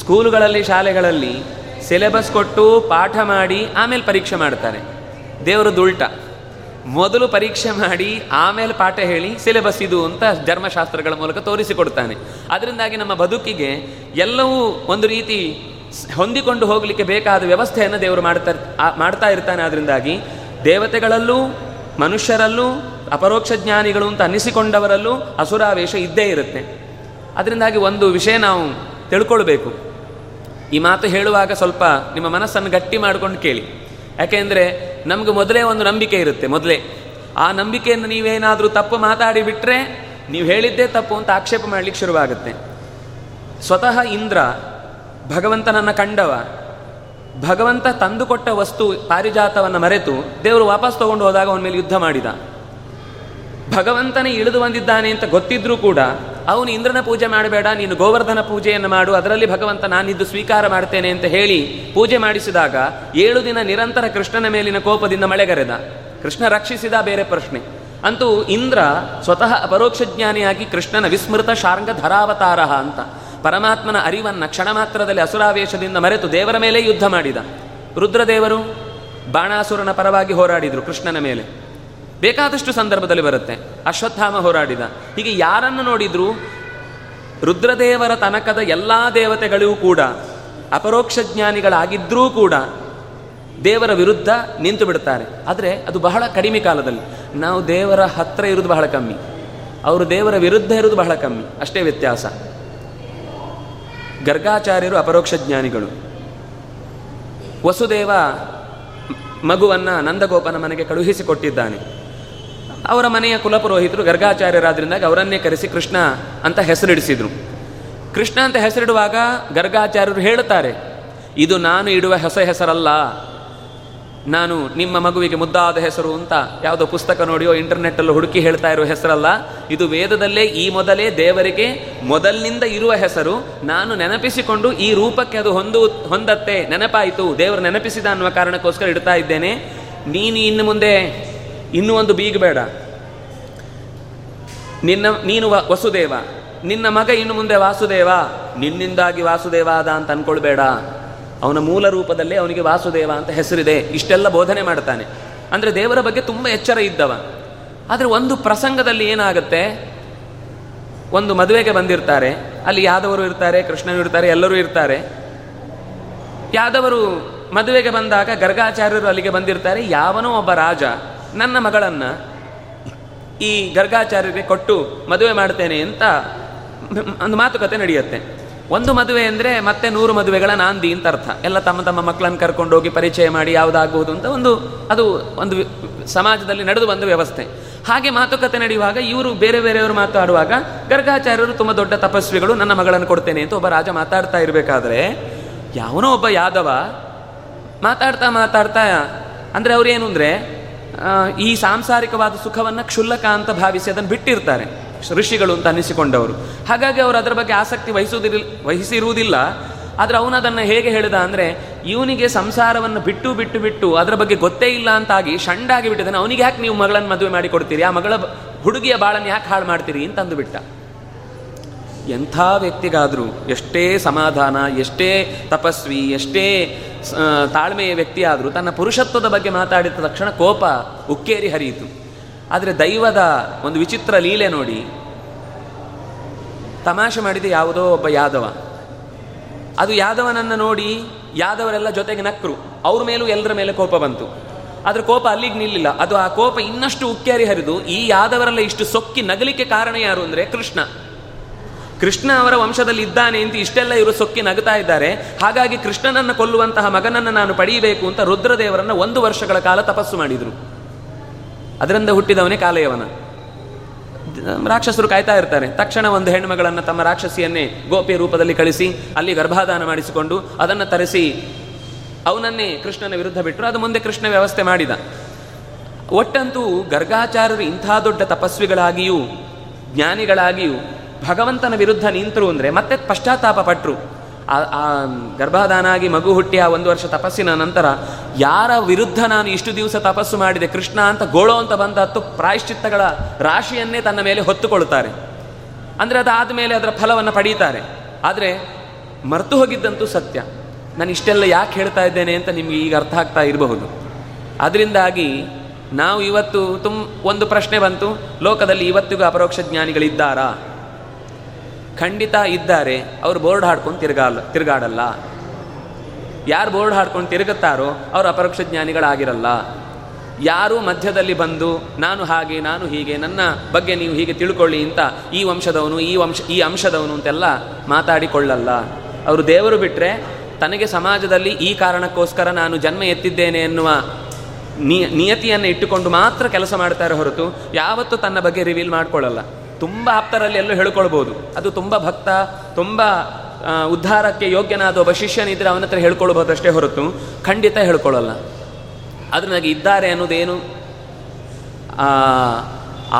ಸ್ಕೂಲುಗಳಲ್ಲಿ, ಶಾಲೆಗಳಲ್ಲಿ ಸಿಲೆಬಸ್ ಕೊಟ್ಟು ಪಾಠ ಮಾಡಿ ಆಮೇಲೆ ಪರೀಕ್ಷೆ ಮಾಡ್ತಾರೆ. ದೇವರದ್ದು ಉಲ್ಟ ಮೊದಲು ಪರೀಕ್ಷೆ ಮಾಡಿ ಆಮೇಲೆ ಪಾಠ ಹೇಳಿ ಸಿಲೆಬಸ್ ಇದು ಅಂತ ಧರ್ಮಶಾಸ್ತ್ರಗಳ ಮೂಲಕ ತೋರಿಸಿಕೊಡ್ತಾನೆ. ಅದರಿಂದಾಗಿ ನಮ್ಮ ಬದುಕಿಗೆ ಎಲ್ಲವೂ ಒಂದು ರೀತಿ ಹೊಂದಿಕೊಂಡು ಹೋಗಲಿಕ್ಕೆ ಬೇಕಾದ ವ್ಯವಸ್ಥೆಯನ್ನು ದೇವರು ಮಾಡ್ತಾ ಮಾಡ್ತಾ ಇರ್ತಾನೆ. ಅದರಿಂದಾಗಿ ದೇವತೆಗಳಲ್ಲೂ, ಮನುಷ್ಯರಲ್ಲೂ, ಅಪರೋಕ್ಷ ಜ್ಞಾನಿಗಳು ಅಂತ ಅನ್ನಿಸಿಕೊಂಡವರಲ್ಲೂ ಅಸುರಾವೇಶ ಇದ್ದೇ ಇರುತ್ತೆ. ಅದರಿಂದಾಗಿ ಒಂದು ವಿಷಯ ನಾವು ತಿಳ್ಕೊಳ್ಬೇಕು. ಈ ಮಾತು ಹೇಳುವಾಗ ಸ್ವಲ್ಪ ನಿಮ್ಮ ಮನಸ್ಸನ್ನು ಗಟ್ಟಿ ಮಾಡ್ಕೊಂಡು ಕೇಳಿ. ಯಾಕೆಂದರೆ ನಮಗೆ ಮೊದಲೇ ಒಂದು ನಂಬಿಕೆ ಇರುತ್ತೆ, ಮೊದಲೇ. ಆ ನಂಬಿಕೆಯನ್ನು ನೀವೇನಾದರೂ ತಪ್ಪು ಮಾತಾಡಿ ಬಿಟ್ಟರೆ ನೀವು ಹೇಳಿದ್ದೇ ತಪ್ಪು ಅಂತ ಆಕ್ಷೇಪ ಮಾಡಲಿಕ್ಕೆ ಶುರುವಾಗುತ್ತೆ. ಸ್ವತಃ ಇಂದ್ರ, ಭಗವಂತನನ್ನು ಕಂಡವ, ಭಗವಂತ ತಂದುಕೊಟ್ಟ ವಸ್ತು, ಪಾರಿಜಾತವನ್ನು ಮರೆತು ದೇವರು ವಾಪಸ್ ತಗೊಂಡು ಹೋದಾಗ ಅವನ ಮೇಲೆ ಯುದ್ಧ ಮಾಡಿದ. ಭಗವಂತನೇ ಇಳಿದು ಬಂದಿದ್ದಾನೆ ಅಂತ ಗೊತ್ತಿದ್ರೂ ಕೂಡ ಅವನು ಇಂದ್ರನ ಪೂಜೆ ಮಾಡಬೇಡ, ನೀನು ಗೋವರ್ಧನ ಪೂಜೆಯನ್ನು ಮಾಡು, ಅದರಲ್ಲಿ ಭಗವಂತ ನಾನಿದ್ದು ಸ್ವೀಕಾರ ಮಾಡ್ತೇನೆ ಅಂತ ಹೇಳಿ ಪೂಜೆ ಮಾಡಿಸಿದಾಗ ಏಳು ದಿನ ನಿರಂತರ ಕೃಷ್ಣನ ಮೇಲಿನ ಕೋಪದಿಂದ ಮಳೆಗರೆದ. ಕೃಷ್ಣ ರಕ್ಷಿಸಿದ ಬೇರೆ ಪ್ರಶ್ನೆ. ಅಂತೂ ಇಂದ್ರ ಸ್ವತಃ ಅಪರೋಕ್ಷ ಜ್ಞಾನಿಯಾಗಿ ಕೃಷ್ಣನ ವಿಸ್ಮೃತ ಶಾರ್ಂಗ ಧರಾವತಾರ ಅಂತ ಪರಮಾತ್ಮನ ಅರಿವನ್ನ ಕ್ಷಣ ಮಾತ್ರದಲ್ಲಿ ಅಸುರಾವೇಶದಿಂದ ಮರೆತು ದೇವರ ಮೇಲೆ ಯುದ್ಧ ಮಾಡಿದ. ರುದ್ರದೇವರು ಬಾಣಾಸುರನ ಪರವಾಗಿ ಹೋರಾಡಿದರು ಕೃಷ್ಣನ ಮೇಲೆ. ಬೇಕಾದಷ್ಟು ಸಂದರ್ಭದಲ್ಲಿ ಬರುತ್ತೆ. ಅಶ್ವತ್ಥಾಮ ಹೋರಾಡಿದ. ಹೀಗೆ ಯಾರನ್ನು ನೋಡಿದ್ರು ರುದ್ರದೇವರ ತನಕದ ಎಲ್ಲ ದೇವತೆಗಳಿಗೂ ಕೂಡ, ಅಪರೋಕ್ಷ ಜ್ಞಾನಿಗಳಾಗಿದ್ರೂ ಕೂಡ ದೇವರ ವಿರುದ್ಧ ನಿಂತು ಬಿಡ್ತಾರೆ. ಆದರೆ ಅದು ಬಹಳ ಕಡಿಮೆ ಕಾಲದಲ್ಲಿ. ನಾವು ದೇವರ ಹತ್ತಿರ ಇರುವುದು ಬಹಳ ಕಮ್ಮಿ. ಅವರು ದೇವರ ವಿರುದ್ಧ ಇರುವುದು ಬಹಳ ಕಮ್ಮಿ. ಅಷ್ಟೇ ವ್ಯತ್ಯಾಸ. ಗರ್ಗಾಚಾರ್ಯರು ಅಪರೋಕ್ಷ ಜ್ಞಾನಿಗಳು. ವಸುದೇವ ಮಗುವನ್ನು ನಂದಗೋಪನ ಮನೆಗೆ ಕಳುಹಿಸಿಕೊಟ್ಟಿದ್ದಾನೆ. ಅವರ ಮನೆಯ ಕುಲಪುರೋಹಿತರು ಗರ್ಗಾಚಾರ್ಯರಾದ್ರಿಂದಾಗಿ ಅವರನ್ನೇ ಕರೆಸಿ ಕೃಷ್ಣ ಅಂತ ಹೆಸರಿಡಿಸಿದರು. ಕೃಷ್ಣ ಅಂತ ಹೆಸರಿಡುವಾಗ ಗರ್ಗಾಚಾರ್ಯರು ಹೇಳುತ್ತಾರೆ, ಇದು ನಾನು ಇಡುವ ಹೊಸ ಹೆಸರಲ್ಲ. ನಾನು ನಿಮ್ಮ ಮಗುವಿಗೆ ಮುದ್ದಾದ ಹೆಸರು ಅಂತ ಯಾವುದೋ ಪುಸ್ತಕ ನೋಡಿಯೋ ಇಂಟರ್ನೆಟ್ಟಲ್ಲೂ ಹುಡುಕಿ ಹೇಳ್ತಾ ಇರೋ ಹೆಸರಲ್ಲ. ಇದು ವೇದದಲ್ಲೇ ಈ ಮೊದಲೇ ದೇವರಿಗೆ ಮೊದಲಿನಿಂದ ಇರುವ ಹೆಸರು. ನಾನು ನೆನಪಿಸಿಕೊಂಡು ಈ ರೂಪಕ್ಕೆ ಅದು ಹೊಂದು, ಹೊಂದತ್ತೆ, ನೆನಪಾಯಿತು, ದೇವರು ನೆನಪಿಸಿದ ಅನ್ನುವ ಕಾರಣಕ್ಕೋಸ್ಕರ ಇಡ್ತಾ ಇದ್ದೇನೆ. ನೀನು ಇನ್ನು ಮುಂದೆ ಇನ್ನೂ ಒಂದು ಬೀಗಬೇಡ ನಿನ್ನ, ನೀನು ವಸುದೇವ. ನಿನ್ನ ಮಗ ಇನ್ನು ಮುಂದೆ ವಾಸುದೇವ. ನಿನ್ನಿಂದಾಗಿ ವಾಸುದೇವ ಆದ ಅಂತ ಅನ್ಕೊಳ್ಬೇಡ. ಅವನ ಮೂಲ ರೂಪದಲ್ಲೇ ಅವನಿಗೆ ವಾಸುದೇವ ಅಂತ ಹೆಸರಿದೆ. ಇಷ್ಟೆಲ್ಲ ಬೋಧನೆ ಮಾಡ್ತಾನೆ. ಅಂದರೆ ದೇವರ ಬಗ್ಗೆ ತುಂಬ ಎಚ್ಚರ ಇದ್ದವ. ಆದರೆ ಒಂದು ಪ್ರಸಂಗದಲ್ಲಿ ಏನಾಗುತ್ತೆ? ಒಂದು ಮದುವೆಗೆ ಬಂದಿರ್ತಾರೆ. ಅಲ್ಲಿ ಯಾದವರು ಇರ್ತಾರೆ, ಕೃಷ್ಣನು ಇರ್ತಾರೆ, ಎಲ್ಲರೂ ಇರ್ತಾರೆ. ಯಾದವರು ಮದುವೆಗೆ ಬಂದಾಗ ಗರ್ಗಾಚಾರ್ಯರು ಅಲ್ಲಿಗೆ ಬಂದಿರ್ತಾರೆ. ಯಾವನೋ ಒಬ್ಬ ರಾಜ. ನನ್ನ ಮಗಳನ್ನು ಈ ಗರ್ಗಾಚಾರ್ಯರಿಗೆ ಕೊಟ್ಟು ಮದುವೆ ಮಾಡ್ತೇನೆ ಅಂತ ಒಂದು ಮಾತುಕತೆ ನಡೆಯುತ್ತೆ. ಒಂದು ಮದುವೆ ಅಂದರೆ ಮತ್ತೆ ನೂರು ಮದುವೆಗಳ ನಾಂದಿ ಅಂತ ಅರ್ಥ. ಎಲ್ಲ ತಮ್ಮ ತಮ್ಮ ಮಕ್ಕಳನ್ನು ಕರ್ಕೊಂಡು ಹೋಗಿ ಪರಿಚಯ ಮಾಡಿ ಯಾವುದಾಗುವುದು ಅಂತ ಒಂದು, ಅದು ಒಂದು ಸಮಾಜದಲ್ಲಿ ನಡೆದು ಬಂದ ವ್ಯವಸ್ಥೆ. ಹಾಗೆ ಮಾತುಕತೆ ನಡೆಯುವಾಗ ಇವರು ಬೇರೆ ಬೇರೆಯವರು ಮಾತಾಡುವಾಗ ಗರ್ಗಾಚಾರ್ಯರು ತುಂಬ ದೊಡ್ಡ ತಪಸ್ವಿಗಳು, ನನ್ನ ಮಗಳನ್ನು ಕೊಡ್ತೇನೆ ಅಂತ ಒಬ್ಬ ರಾಜ ಮಾತಾಡ್ತಾ ಇರಬೇಕಾದ್ರೆ, ಯಾವನೋ ಒಬ್ಬ ಯಾದವ ಮಾತಾಡ್ತಾ ಮಾತಾಡ್ತಾ, ಅಂದರೆ ಅವ್ರೇನು ಅಂದರೆ ಈ ಸಾಂಸಾರಿಕವಾದ ಸುಖವನ್ನು ಕ್ಷುಲ್ಲಕ ಅಂತ ಭಾವಿಸಿ ಅದನ್ನು ಬಿಟ್ಟಿರ್ತಾರೆ. ಋಷಿಗಳು ಅಂತ ಅನ್ನಿಸಿಕೊಂಡವರು ಹಾಗಾಗಿ ಅವರು ಅದರ ಬಗ್ಗೆ ಆಸಕ್ತಿ ವಹಿಸುವುದಿಲ್ಲ ವಹಿಸಿರುವುದಿಲ್ಲ. ಆದರೆ ಅವನು ಅದನ್ನು ಹೇಗೆ ಹೇಳಿದ ಅಂದರೆ, ಇವನಿಗೆ ಸಂಸಾರವನ್ನು ಬಿಟ್ಟು ಬಿಟ್ಟು ಬಿಟ್ಟು ಅದರ ಬಗ್ಗೆ ಗೊತ್ತೇ ಇಲ್ಲ ಅಂತಾಗಿ ಷಂಡಾಗಿ ಬಿಟ್ಟಿದ್ದಾನೆ. ಅವನಿಗೆ ಯಾಕೆ ನೀವು ಮಗಳನ್ನು ಮದುವೆ ಮಾಡಿ ಕೊಡ್ತೀರಿ ಆ ಮಗಳ ಹುಡುಗಿಯ ಬಾಳನ್ನು ಯಾಕೆ ಹಾಳು ಮಾಡ್ತೀರಿ ಅಂತ ಅಂದುಬಿಟ್ಟ. ಎಂಥ ವ್ಯಕ್ತಿಗಾದರೂ ಎಷ್ಟೇ ಸಮಾಧಾನ, ಎಷ್ಟೇ ತಪಸ್ವಿ, ಎಷ್ಟೇ ತಾಳ್ಮೆಯ ವ್ಯಕ್ತಿಯಾದರೂ, ತನ್ನ ಪುರುಷತ್ವದ ಬಗ್ಗೆ ಮಾತಾಡಿದ ತಕ್ಷಣ ಕೋಪ ಉಕ್ಕೇರಿ ಹರಿಯಿತು. ಆದರೆ ದೈವದ ಒಂದು ವಿಚಿತ್ರ ಲೀಲೆ ನೋಡಿ, ತಮಾಷೆ ಮಾಡಿದ ಯಾವುದೋ ಒಬ್ಬ ಯಾದವ. ಅದು ಯಾದವನನ್ನು ನೋಡಿ ಯಾದವರೆಲ್ಲ ಜೊತೆಗೆ ನಕ್ರು, ಅವ್ರ ಮೇಲೂ ಎಲ್ಲರ ಮೇಲೆ ಕೋಪ ಬಂತು. ಆದರೆ ಕೋಪ ಅಲ್ಲಿಗೆ ನಿಲ್ಲಿಲ್ಲ. ಅದು ಆ ಕೋಪ ಇನ್ನಷ್ಟು ಉಕ್ಕೇರಿ ಹರಿದು, ಈ ಯಾದವರೆಲ್ಲ ಇಷ್ಟು ಸೊಕ್ಕಿ ನಗಲಿಕ್ಕೆ ಕಾರಣ ಯಾರು ಅಂದರೆ ಕೃಷ್ಣ. ಕೃಷ್ಣ ಅವರ ವಂಶದಲ್ಲಿ ಇದ್ದಾನೆ ಅಂತ ಇಷ್ಟೆಲ್ಲ ಇವರು ಸೊಕ್ಕಿ ನಗ್ತಾ ಇದ್ದಾರೆ. ಹಾಗಾಗಿ ಕೃಷ್ಣನನ್ನು ಕೊಲ್ಲುವಂತಹ ಮಗನನ್ನು ನಾನು ಪಡೆಯಬೇಕು ಅಂತ ರುದ್ರದೇವರನ್ನ ಒಂದು ವರ್ಷಗಳ ಕಾಲ ತಪಸ್ಸು ಮಾಡಿದರು. ಅದರಿಂದ ಹುಟ್ಟಿದವನೇ ಕಾಲಯವನ. ರಾಕ್ಷಸರು ಕಾಯ್ತಾ ಇರ್ತಾರೆ. ತಕ್ಷಣ ಒಂದು ಹೆಣ್ಮಗಳನ್ನು ತಮ್ಮ ರಾಕ್ಷಸಿಯನ್ನೇ ಗೋಪಿಯ ರೂಪದಲ್ಲಿ ಕಳಿಸಿ, ಅಲ್ಲಿ ಗರ್ಭಾಧಾನ ಮಾಡಿಸಿಕೊಂಡು ಅದನ್ನು ತರಿಸಿ ಅವನನ್ನೇ ಕೃಷ್ಣನ ವಿರುದ್ಧ ಬಿಟ್ಟರು. ಅದು ಮುಂದೆ ಕೃಷ್ಣ ವ್ಯವಸ್ಥೆ ಮಾಡಿದ. ಒಟ್ಟಂತೂ ಗರ್ಗಾಚಾರ್ಯರು ಇಂಥ ದೊಡ್ಡ ತಪಸ್ವಿಗಳಾಗಿಯೂ, ಜ್ಞಾನಿಗಳಾಗಿಯೂ ಭಗವಂತನ ವಿರುದ್ಧ ನಿಂತರು ಅಂದರೆ ಮತ್ತೆ ಪಶ್ಚಾತ್ತಾಪ ಪಟ್ಟರು ಆ ಆ ಗರ್ಭಾಧಾನ ಆಗಿ ಮಗು ಹುಟ್ಟಿ ಆ ಒಂದು ವರ್ಷ ತಪಸ್ಸಿನ ನಂತರ ಯಾರ ವಿರುದ್ಧ ನಾನು ಇಷ್ಟು ದಿವಸ ತಪಸ್ಸು ಮಾಡಿದೆ, ಕೃಷ್ಣ ಅಂತ ಗೋಳೋ ಅಂತ ಬಂದ ಹತ್ತು ಪ್ರಾಯಶ್ಚಿತ್ತಗಳ ರಾಶಿಯನ್ನೇ ತನ್ನ ಮೇಲೆ ಹೊತ್ತುಕೊಳ್ತಾರೆ ಅಂದರೆ ಅದಾದ ಮೇಲೆ ಅದರ ಫಲವನ್ನು ಪಡೀತಾರೆ. ಆದರೆ ಮರೆತು ಹೋಗಿದ್ದಂತೂ ಸತ್ಯ. ನಾನು ಇಷ್ಟೆಲ್ಲ ಯಾಕೆ ಹೇಳ್ತಾ ಇದ್ದೇನೆ ಅಂತ ನಿಮಗೆ ಈಗ ಅರ್ಥ ಆಗ್ತಾ ಇರಬಹುದು. ಅದರಿಂದಾಗಿ ನಾವು ಇವತ್ತು ತುಮ್, ಒಂದು ಪ್ರಶ್ನೆ ಬಂತು. ಲೋಕದಲ್ಲಿ ಇವತ್ತಿಗೂ ಅಪರೋಕ್ಷ ಜ್ಞಾನಿಗಳಿದ್ದಾರಾ? ಖಂಡಿತ ಇದ್ದಾರೆ. ಅವರು ಬೋರ್ಡ್ ಹಾಡ್ಕೊಂಡು ತಿರುಗಾಲ, ತಿರುಗಾಡಲ್ಲ. ಯಾರು ಬೋರ್ಡ್ ಹಾಡ್ಕೊಂಡು ತಿರುಗುತ್ತಾರೋ ಅವರು ಅಪರೋಕ್ಷ ಜ್ಞಾನಿಗಳಾಗಿರಲ್ಲ. ಯಾರು ಮಧ್ಯದಲ್ಲಿ ಬಂದು, ನಾನು ಹಾಗೆ, ನಾನು ಹೀಗೆ, ನನ್ನ ಬಗ್ಗೆ ನೀವು ಹೀಗೆ ತಿಳ್ಕೊಳ್ಳಿ ಅಂತ ಈ ವಂಶದವನು, ಈ ವಂಶ, ಈ ಅಂಶದವನು ಅಂತೆಲ್ಲ ಮಾತಾಡಿಕೊಳ್ಳಲ್ಲ. ಅವರು ದೇವರು ಬಿಟ್ಟರೆ ತನಗೆ ಸಮಾಜದಲ್ಲಿ ಈ ಕಾರಣಕ್ಕೋಸ್ಕರ ನಾನು ಜನ್ಮ ಎತ್ತಿದ್ದೇನೆ ಎನ್ನುವ ನಿಯ, ನಿಯತಿಯನ್ನು ಇಟ್ಟುಕೊಂಡು ಮಾತ್ರ ಕೆಲಸ ಮಾಡ್ತಾರೆ ಹೊರತು ಯಾವತ್ತೂ ತನ್ನ ಬಗ್ಗೆ ರಿವೀಲ್ ಮಾಡ್ಕೊಳ್ಳಲ್ಲ. ತುಂಬ ಆಪ್ತರಲ್ಲಿ ಎಲ್ಲೂ ಹೇಳ್ಕೊಳ್ಬೋದು. ಅದು ತುಂಬ ಭಕ್ತ, ತುಂಬ ಉದ್ಧಾರಕ್ಕೆ ಯೋಗ್ಯನಾದ ಒಬ್ಬ ಶಿಷ್ಯನಿದ್ರೆ ಅವನ ಹತ್ರ ಹೇಳ್ಕೊಳ್ಬೋದಷ್ಟೇ ಹೊರತು. ಖಂಡಿತ ಹೇಳ್ಕೊಳ್ಳಲ್ಲ ಆದರೆ ನನಗೆ ಇದ್ದಾರೆ ಅನ್ನೋದೇನು